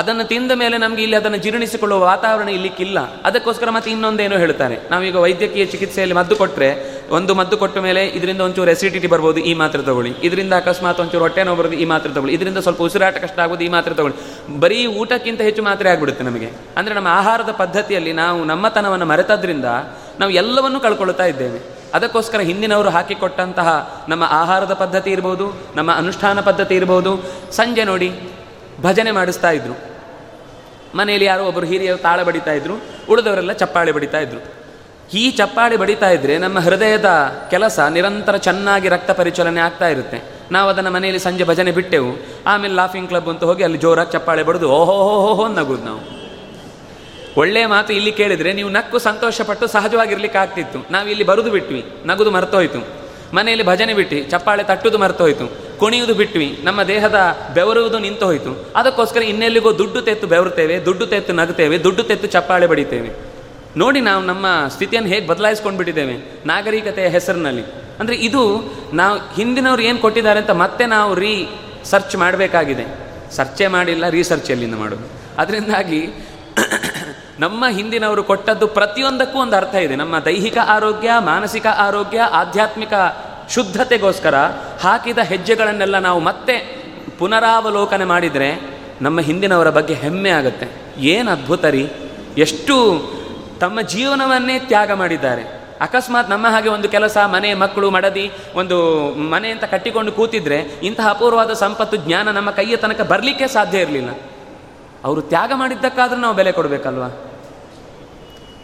ಅದನ್ನು ತಿಂದ ಮೇಲೆ ನಮಗೆ ಇಲ್ಲಿ ಅದನ್ನು ಜೀರ್ಣಿಸಿಕೊಳ್ಳುವ ವಾತಾವರಣ ಇಲ್ಲಿಕ್ಕಿಲ್ಲ. ಅದಕ್ಕೋಸ್ಕರ ಮತ್ತೆ ಇನ್ನೊಂದೇನೋ ಹೇಳ್ತಾರೆ. ನಾವೀಗ ವೈದ್ಯಕೀಯ ಚಿಕಿತ್ಸೆಯಲ್ಲಿ ಮದ್ದು ಕೊಟ್ಟರೆ ಒಂದು ಮದ್ದು ಕೊಟ್ಟ ಮೇಲೆ ಇದರಿಂದ ಒಂಚೂರು ಎಸಿಡಿಟಿ ಬರ್ಬೋದು, ಈ ಮಾತ್ರೆ ತಗೊಳ್ಳಿ. ಇದರಿಂದ ಅಕಸ್ಮಾತ್ ಒಂಚೂರು ಹೊಟ್ಟೆ ನೋವು ಬರೋದು, ಈ ಮಾತ್ರೆ ತಗೊಳ್ಳಿ. ಇದರಿಂದ ಸ್ವಲ್ಪ ಉಸಿರಾಟ ಕಷ್ಟ ಆಗೋದು, ಈ ಮಾತ್ರೆ ತಗೊಳ್ಳಿ. ಬರೀ ಊಟಕ್ಕಿಂತ ಹೆಚ್ಚು ಮಾತ್ರೆ ಆಗಿಬಿಡುತ್ತೆ ನಮಗೆ. ಅಂದರೆ ನಮ್ಮ ಆಹಾರದ ಪದ್ಧತಿಯಲ್ಲಿ ನಾವು ನಮ್ಮತನವನ್ನು ಮರೆತದ್ರಿಂದ ನಾವು ಎಲ್ಲವನ್ನೂ ಕಳ್ಕೊಳ್ತಾ ಇದ್ದೇವೆ. ಅದಕ್ಕೋಸ್ಕರ ಹಿಂದಿನವರು ಹಾಕಿಕೊಟ್ಟಂತಹ ನಮ್ಮ ಆಹಾರದ ಪದ್ಧತಿ ಇರ್ಬೋದು, ನಮ್ಮ ಅನುಷ್ಠಾನ ಪದ್ಧತಿ ಇರ್ಬೋದು. ಸಂಜೆ ನೋಡಿ ಭಜನೆ ಮಾಡಿಸ್ತಾ ಇದ್ರು. ಮನೆಯಲ್ಲಿ ಯಾರೋ ಒಬ್ಬರು ಹಿರಿಯರು ತಾಳ ಬಡಿತಾ ಇದ್ರು, ಉಳಿದವರೆಲ್ಲ ಚಪ್ಪಾಳೆ ಬಡಿತಾ ಇದ್ರು. ಈ ಚಪ್ಪಾಳೆ ಬಡಿತಾ ಇದ್ರೆ ನಮ್ಮ ಹೃದಯದ ಕೆಲಸ ನಿರಂತರ ಚೆನ್ನಾಗಿ ರಕ್ತ ಪರಿಚಲನೆ ಆಗ್ತಾ ಇರುತ್ತೆ. ನಾವು ಅದನ್ನು ಮನೆಯಲ್ಲಿ ಸಂಜೆ ಭಜನೆ ಬಿಟ್ಟೆವು. ಆಮೇಲೆ ಲಾಫಿಂಗ್ ಕ್ಲಬ್ ಅಂತ ಹೋಗಿ ಅಲ್ಲಿ ಜೋರಾಗಿ ಚಪ್ಪಾಳೆ ಬಡಿದು ಓಹೋ ಹೋ ನಗುದು ನಾವು. ಒಳ್ಳೆಯ ಮಾತು ಇಲ್ಲಿ ಕೇಳಿದರೆ ನೀವು ನಕ್ಕು ಸಂತೋಷಪಟ್ಟು ಸಹಜವಾಗಿರ್ಲಿಕ್ಕೆ ಆಗ್ತಿತ್ತು. ನಾವು ಇಲ್ಲಿ ಬರುದು ಬಿಟ್ವಿ, ನಗುದು ಮರ್ತೋಯ್ತು. ಮನೆಯಲ್ಲಿ ಭಜನೆ ಬಿಟ್ಟು ಚಪ್ಪಾಳೆ ತಟ್ಟುದು ಮರ್ತೋಯ್ತು. ಕುಣಿಯುವುದು ಬಿಟ್ವಿ. ನಮ್ಮ ದೇಹದ ಬೆವರುವುದು ನಿಂತು ಹೋಯಿತು ಅದಕ್ಕೋಸ್ಕರ ಇನ್ನೆಲ್ಲಿಗೋ ದುಡ್ಡು ತೆತ್ತು ಬೆವರುತ್ತೇವೆ, ದುಡ್ಡು ತೆತ್ತು ನಗುತ್ತೇವೆ, ದುಡ್ಡು ತೆತ್ತು ಚಪ್ಪಾಳೆ ಬಡಿತೇವೆ. ನೋಡಿ ನಾವು ನಮ್ಮ ಸ್ಥಿತಿಯನ್ನು ಹೇಗೆ ಬದಲಾಯಿಸ್ಕೊಂಡು ಬಿಟ್ಟಿದ್ದೇವೆ ನಾಗರಿಕತೆಯ ಹೆಸರಿನಲ್ಲಿ. ಅಂದರೆ ಇದು ನಾವು ಹಿಂದಿನವ್ರು ಏನು ಕೊಟ್ಟಿದ್ದಾರೆ ಅಂತ ಮತ್ತೆ ನಾವು ರೀ ಸರ್ಚ್ ಮಾಡಬೇಕಾಗಿದೆ. ಸರ್ಚೇ ಮಾಡಿಲ್ಲ, ರೀಸರ್ಚ್ ಎಲ್ಲಿಂದ ಮಾಡೋದು. ಅದರಿಂದಾಗಿ ನಮ್ಮ ಹಿಂದಿನವರು ಕೊಟ್ಟದ್ದು ಪ್ರತಿಯೊಂದಕ್ಕೂ ಒಂದು ಅರ್ಥ ಇದೆ. ನಮ್ಮ ದೈಹಿಕ ಆರೋಗ್ಯ, ಮಾನಸಿಕ ಆರೋಗ್ಯ, ಆಧ್ಯಾತ್ಮಿಕ ಶುದ್ಧತೆಗೋಸ್ಕರ ಹಾಕಿದ ಹೆಜ್ಜೆಗಳನ್ನೆಲ್ಲ ನಾವು ಮತ್ತೆ ಪುನರಾವಲೋಕನೆ ಮಾಡಿದರೆ ನಮ್ಮ ಹಿಂದಿನವರ ಬಗ್ಗೆ ಹೆಮ್ಮೆ ಆಗುತ್ತೆ. ಏನು ಅದ್ಭುತ ರೀ? ಎಷ್ಟು ತಮ್ಮ ಜೀವನವನ್ನೇ ತ್ಯಾಗ ಮಾಡಿದ್ದಾರೆ. ಅಕಸ್ಮಾತ್ ನಮ್ಮ ಹಾಗೆ ಒಂದು ಕೆಲಸ, ಮನೆ, ಮಕ್ಕಳು, ಮಡದಿ, ಒಂದು ಮನೆ ಅಂತ ಕಟ್ಟಿಕೊಂಡು ಕೂತಿದ್ರೆ ಇಂತಹ ಅಪೂರ್ವವಾದ ಸಂಪತ್ತು, ಜ್ಞಾನ ನಮ್ಮ ಕೈಯ ತನಕ ಬರಲಿಕ್ಕೆ ಸಾಧ್ಯ ಇರಲಿಲ್ಲ. ಅವರು ತ್ಯಾಗ ಮಾಡಿದ್ದಕ್ಕಾದರೂ ನಾವು ಬೆಲೆ ಕೊಡಬೇಕಲ್ವಾ?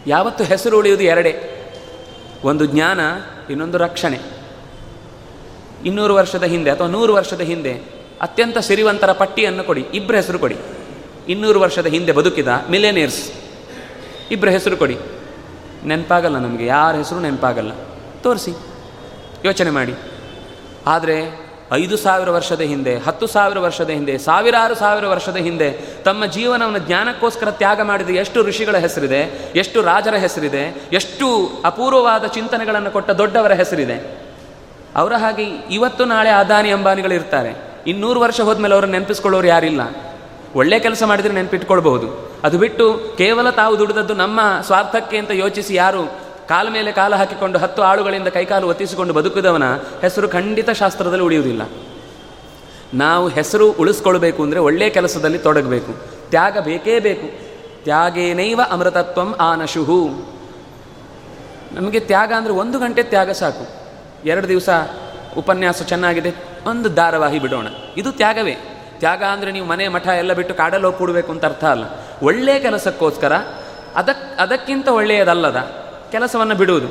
ಯಾವತ್ತು ಹೆಸರು ಉಳಿಯುವುದು ಎರಡೇ. ಒಂದು ಜ್ಞಾನ, ಇನ್ನೊಂದು ರಕ್ಷಣೆ. ಇನ್ನೂರು ವರ್ಷದ ಹಿಂದೆ ಅಥವಾ ನೂರು ವರ್ಷದ ಹಿಂದೆ ಅತ್ಯಂತ ಸಿರಿವಂತರ ಪಟ್ಟಿಯನ್ನು ಕೊಡಿ. ಇಬ್ಬರ ಹೆಸರು ಕೊಡಿ. ಇನ್ನೂರು ವರ್ಷದ ಹಿಂದೆ ಬದುಕಿದ ಮಿಲೇನಿಯರ್ಸ್ ಇಬ್ಬರ ಹೆಸರು ಕೊಡಿ. ನೆನಪಾಗಲ್ಲ ನಮಗೆ. ಯಾರ ಹೆಸರು ನೆನಪಾಗಲ್ಲ. ತೋರಿಸಿ. ಯೋಚನೆ ಮಾಡಿ. ಆದರೆ ಐದು ಸಾವಿರ ವರ್ಷದ ಹಿಂದೆ, ಹತ್ತು ಸಾವಿರ ವರ್ಷದ ಹಿಂದೆ, ಸಾವಿರಾರು ಸಾವಿರ ವರ್ಷದ ಹಿಂದೆ ತಮ್ಮ ಜೀವನವನ್ನು ಜ್ಞಾನಕ್ಕೋಸ್ಕರ ತ್ಯಾಗ ಮಾಡಿದ ಎಷ್ಟು ಋಷಿಗಳ ಹೆಸರಿದೆ, ಎಷ್ಟು ರಾಜರ ಹೆಸರಿದೆ, ಎಷ್ಟು ಅಪೂರ್ವವಾದ ಚಿಂತನೆಗಳನ್ನು ಕೊಟ್ಟ ದೊಡ್ಡವರ ಹೆಸರಿದೆ. ಅವರ ಹಾಗೆ ಇವತ್ತು ನಾಳೆ ಅದಾನಿ ಅಂಬಾನಿಗಳು ಇರ್ತಾರೆ. ಇನ್ನೂರು ವರ್ಷ ಹೋದ್ಮೇಲೆ ಅವರನ್ನು ನೆನಪಿಸ್ಕೊಳ್ಳೋರು ಯಾರಿಲ್ಲ. ಒಳ್ಳೆ ಕೆಲಸ ಮಾಡಿದರೆ ನೆನಪಿಟ್ಕೊಳ್ಬಹುದು. ಅದು ಬಿಟ್ಟು ಕೇವಲ ತಾವು ದುಡಿದದ್ದು ನಮ್ಮ ಸ್ವಾರ್ಥಕ್ಕೆ ಅಂತ ಯೋಚಿಸಿ ಯಾರು ಕಾಲ ಮೇಲೆ ಕಾಲ ಹಾಕಿಕೊಂಡು ಹತ್ತು ಆಳುಗಳಿಂದ ಕೈಕಾಲು ಒತ್ತಿಸಿಕೊಂಡು ಬದುಕಿದವನ ಹೆಸರು ಖಂಡಿತ ಶಾಸ್ತ್ರದಲ್ಲಿ ಉಳಿಯುವುದಿಲ್ಲ. ನಾವು ಹೆಸರು ಉಳಿಸ್ಕೊಳ್ಬೇಕು ಅಂದರೆ ಒಳ್ಳೆಯ ಕೆಲಸದಲ್ಲಿ ತೊಡಗಬೇಕು. ತ್ಯಾಗ ಬೇಕೇ ಬೇಕು. ತ್ಯಾಗೇನೈವ ಅಮೃತತ್ವಂ ಆನಶುಹು. ನಮಗೆ ತ್ಯಾಗ ಅಂದರೆ ಒಂದು ಗಂಟೆ ತ್ಯಾಗ ಸಾಕು. ಎರಡು ದಿವಸ ಉಪನ್ಯಾಸ ಚೆನ್ನಾಗಿದೆ. ಒಂದು ಧಾರಾವಾಹಿ ಬಿಡೋಣ. ಇದು ತ್ಯಾಗವೇ. ತ್ಯಾಗ ಅಂದರೆ ನೀವು ಮನೆ ಮಠ ಎಲ್ಲ ಬಿಟ್ಟು ಕಾಡಲ್ಲಿ ಹೋಗಿ ಕೂಡಬೇಕು ಅಂತ ಅರ್ಥ ಅಲ್ಲ. ಒಳ್ಳೆಯ ಕೆಲಸಕ್ಕೋಸ್ಕರ ಅದಕ್, ಅದಕ್ಕಿಂತ ಒಳ್ಳೆಯದಲ್ಲದ ಕೆಲಸವನ್ನು ಬಿಡುವುದು.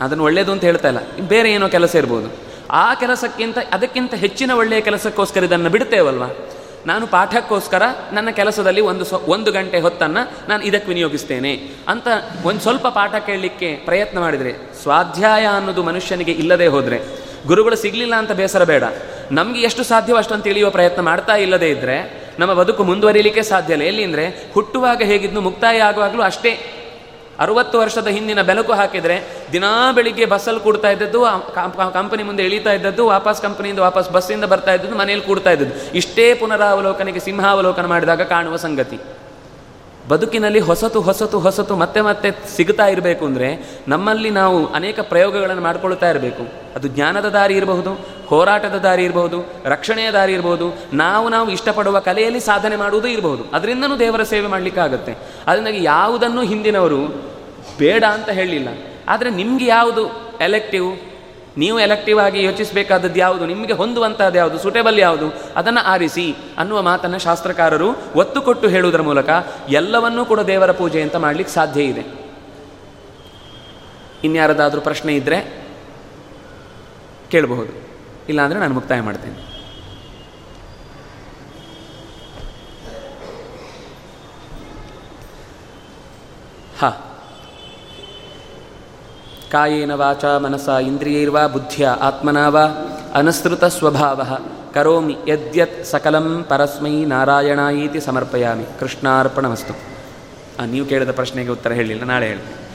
ಅದನ್ನು ಒಳ್ಳೆಯದು ಅಂತ ಹೇಳ್ತಾ ಇಲ್ಲ. ಬೇರೆ ಏನೋ ಕೆಲಸ ಇರ್ಬೋದು. ಆ ಕೆಲಸಕ್ಕಿಂತ, ಅದಕ್ಕಿಂತ ಹೆಚ್ಚಿನ ಒಳ್ಳೆಯ ಕೆಲಸಕ್ಕೋಸ್ಕರ ಇದನ್ನು ಬಿಡ್ತೇವಲ್ವ? ನಾನು ಪಾಠಕ್ಕೋಸ್ಕರ ನನ್ನ ಕೆಲಸದಲ್ಲಿ ಒಂದು ಒಂದು ಗಂಟೆ ಹೊತ್ತನ್ನು ನಾನು ಇದಕ್ಕೆ ವಿನಿಯೋಗಿಸ್ತೇನೆ ಅಂತ ಒಂದು ಸ್ವಲ್ಪ ಪಾಠ ಕೇಳಲಿಕ್ಕೆ ಪ್ರಯತ್ನ ಮಾಡಿದರೆ, ಸ್ವಾಧ್ಯಾಯ ಅನ್ನೋದು ಮನುಷ್ಯನಿಗೆ ಇಲ್ಲದೆ ಹೋದರೆ, ಗುರುಗಳು ಸಿಗಲಿಲ್ಲ ಅಂತ ಬೇಸರ ಬೇಡ. ನಮಗೆ ಎಷ್ಟು ಸಾಧ್ಯವೋ ಅಷ್ಟೊಂದು ತಿಳಿಯುವ ಪ್ರಯತ್ನ ಮಾಡ್ತಾ ಇಲ್ಲದೇ ಇದ್ದರೆ ನಮ್ಮ ಬದುಕು ಮುಂದುವರಿಲಿಕ್ಕೆ ಸಾಧ್ಯ ಇಲ್ಲ. ಎಲ್ಲಿ ಅಂದರೆ, ಹುಟ್ಟುವಾಗ ಹೇಗಿದ್ದು ಮುಕ್ತಾಯ ಆಗುವಾಗಲೂ ಅಷ್ಟೇ. ಅರುವತ್ತು ವರ್ಷದ ಹಿಂದಿನ ಬೆಳಕು ಹಾಕಿದರೆ ದಿನಾ ಬೆಳಿಗ್ಗೆ ಬಸ್ಸಲ್ಲಿ ಕೂಡ್ತಾ ಇದ್ದದ್ದು ಕಂಪನಿ ಮುಂದೆ ಇಳಿತಾ ಇದ್ದದ್ದು, ವಾಪಸ್ ಕಂಪನಿಯಿಂದ ವಾಪಸ್ ಬಸ್ಸಿಂದ ಬರ್ತಾ ಇದ್ದದ್ದು ಮನೆಯಲ್ಲಿ ಕೂಡ್ತಾ ಇದ್ದದ್ದು. ಇಷ್ಟೇ ಪುನರಾವಲೋಕನೆಗೆ ಸಿಂಹಾವಲೋಕನ ಮಾಡಿದಾಗ ಕಾಣುವ ಸಂಗತಿ. ಬದುಕಿನಲ್ಲಿ ಹೊಸತು ಹೊಸತು ಹೊಸತು ಮತ್ತೆ ಮತ್ತೆ ಸಿಗ್ತಾ ಇರಬೇಕು ಅಂದರೆ ನಮ್ಮಲ್ಲಿ ನಾವು ಅನೇಕ ಪ್ರಯೋಗಗಳನ್ನು ಮಾಡಿಕೊಳ್ತಾ ಇರಬೇಕು. ಅದು ಜ್ಞಾನದ ದಾರಿ ಇರಬಹುದು ಹೋರಾಟದ ದಾರಿ ಇರಬಹುದು ರಕ್ಷಣೆಯ ದಾರಿ ಇರಬಹುದು ನಾವು ನಾವು ಇಷ್ಟಪಡುವ ಕಲೆಯಲ್ಲಿ ಸಾಧನೆ ಮಾಡುವುದು ಇರಬಹುದು ಅದರಿಂದನೂ ದೇವರ ಸೇವೆ ಮಾಡಲಿಕ್ಕಾಗತ್ತೆ. ಅದರಿಂದಾಗಿ ಯಾವುದನ್ನು ಹಿಂದಿನವರು ಬೇಡ ಅಂತ ಹೇಳಲಿಲ್ಲ. ಆದರೆ ನಿಮಗೆ ಯಾವುದು ಎಲೆಕ್ಟಿವ್ ನೀವು ಎಲೆಕ್ಟಿವ್ ಆಗಿ ಯೋಚಿಸಬೇಕಾದದ್ದು ಯಾವುದು? ನಿಮಗೆ ಹೊಂದುವಂಥದ್ದು ಯಾವುದು? ಸೂಟೇಬಲ್ ಯಾವುದು? ಅದನ್ನು ಆರಿಸಿ ಅನ್ನುವ ಮಾತನ್ನು ಶಾಸ್ತ್ರಕಾರರು ಒತ್ತು ಕೊಟ್ಟು ಹೇಳುವುದರ ಮೂಲಕ ಎಲ್ಲವನ್ನೂ ಕೂಡ ದೇವರ ಪೂಜೆ ಅಂತ ಮಾಡಲಿಕ್ಕೆ ಸಾಧ್ಯ ಇದೆ. ಇನ್ಯಾರದಾದರೂ ಪ್ರಶ್ನೆ ಇದ್ದರೆ ಕೇಳಬಹುದು. ಇಲ್ಲಾಂದರೆ ನಾನು ಮುಕ್ತಾಯ ಮಾಡ್ತೇನೆ. ಹಾ. ಕಾಯೇನ ವಾಚ ಮನಸ ಇಂದ್ರಿಯೈರ್ವಾ ಬುದ್ಧಿಯ ಆತ್ಮನ ವಾ ಅನಸೃತ ಸ್ವಭಾವ ಕರೋಮಿ ಯದ್ಯತ್ ಸಕಲಂ ಪರಸ್ಮೈ ನಾರಾಯಣಾಯೀತಿ ಸಮರ್ಪಯಾಮಿ ಕೃಷ್ಣಾರ್ಪಣಮಸ್ತು. ನೀವು ಕೇಳಿದ ಪ್ರಶ್ನೆಗೆ ಉತ್ತರ ಹೇಳಿಲ್ಲ, ನಾಳೆ ಹೇಳ್ತೀನಿ.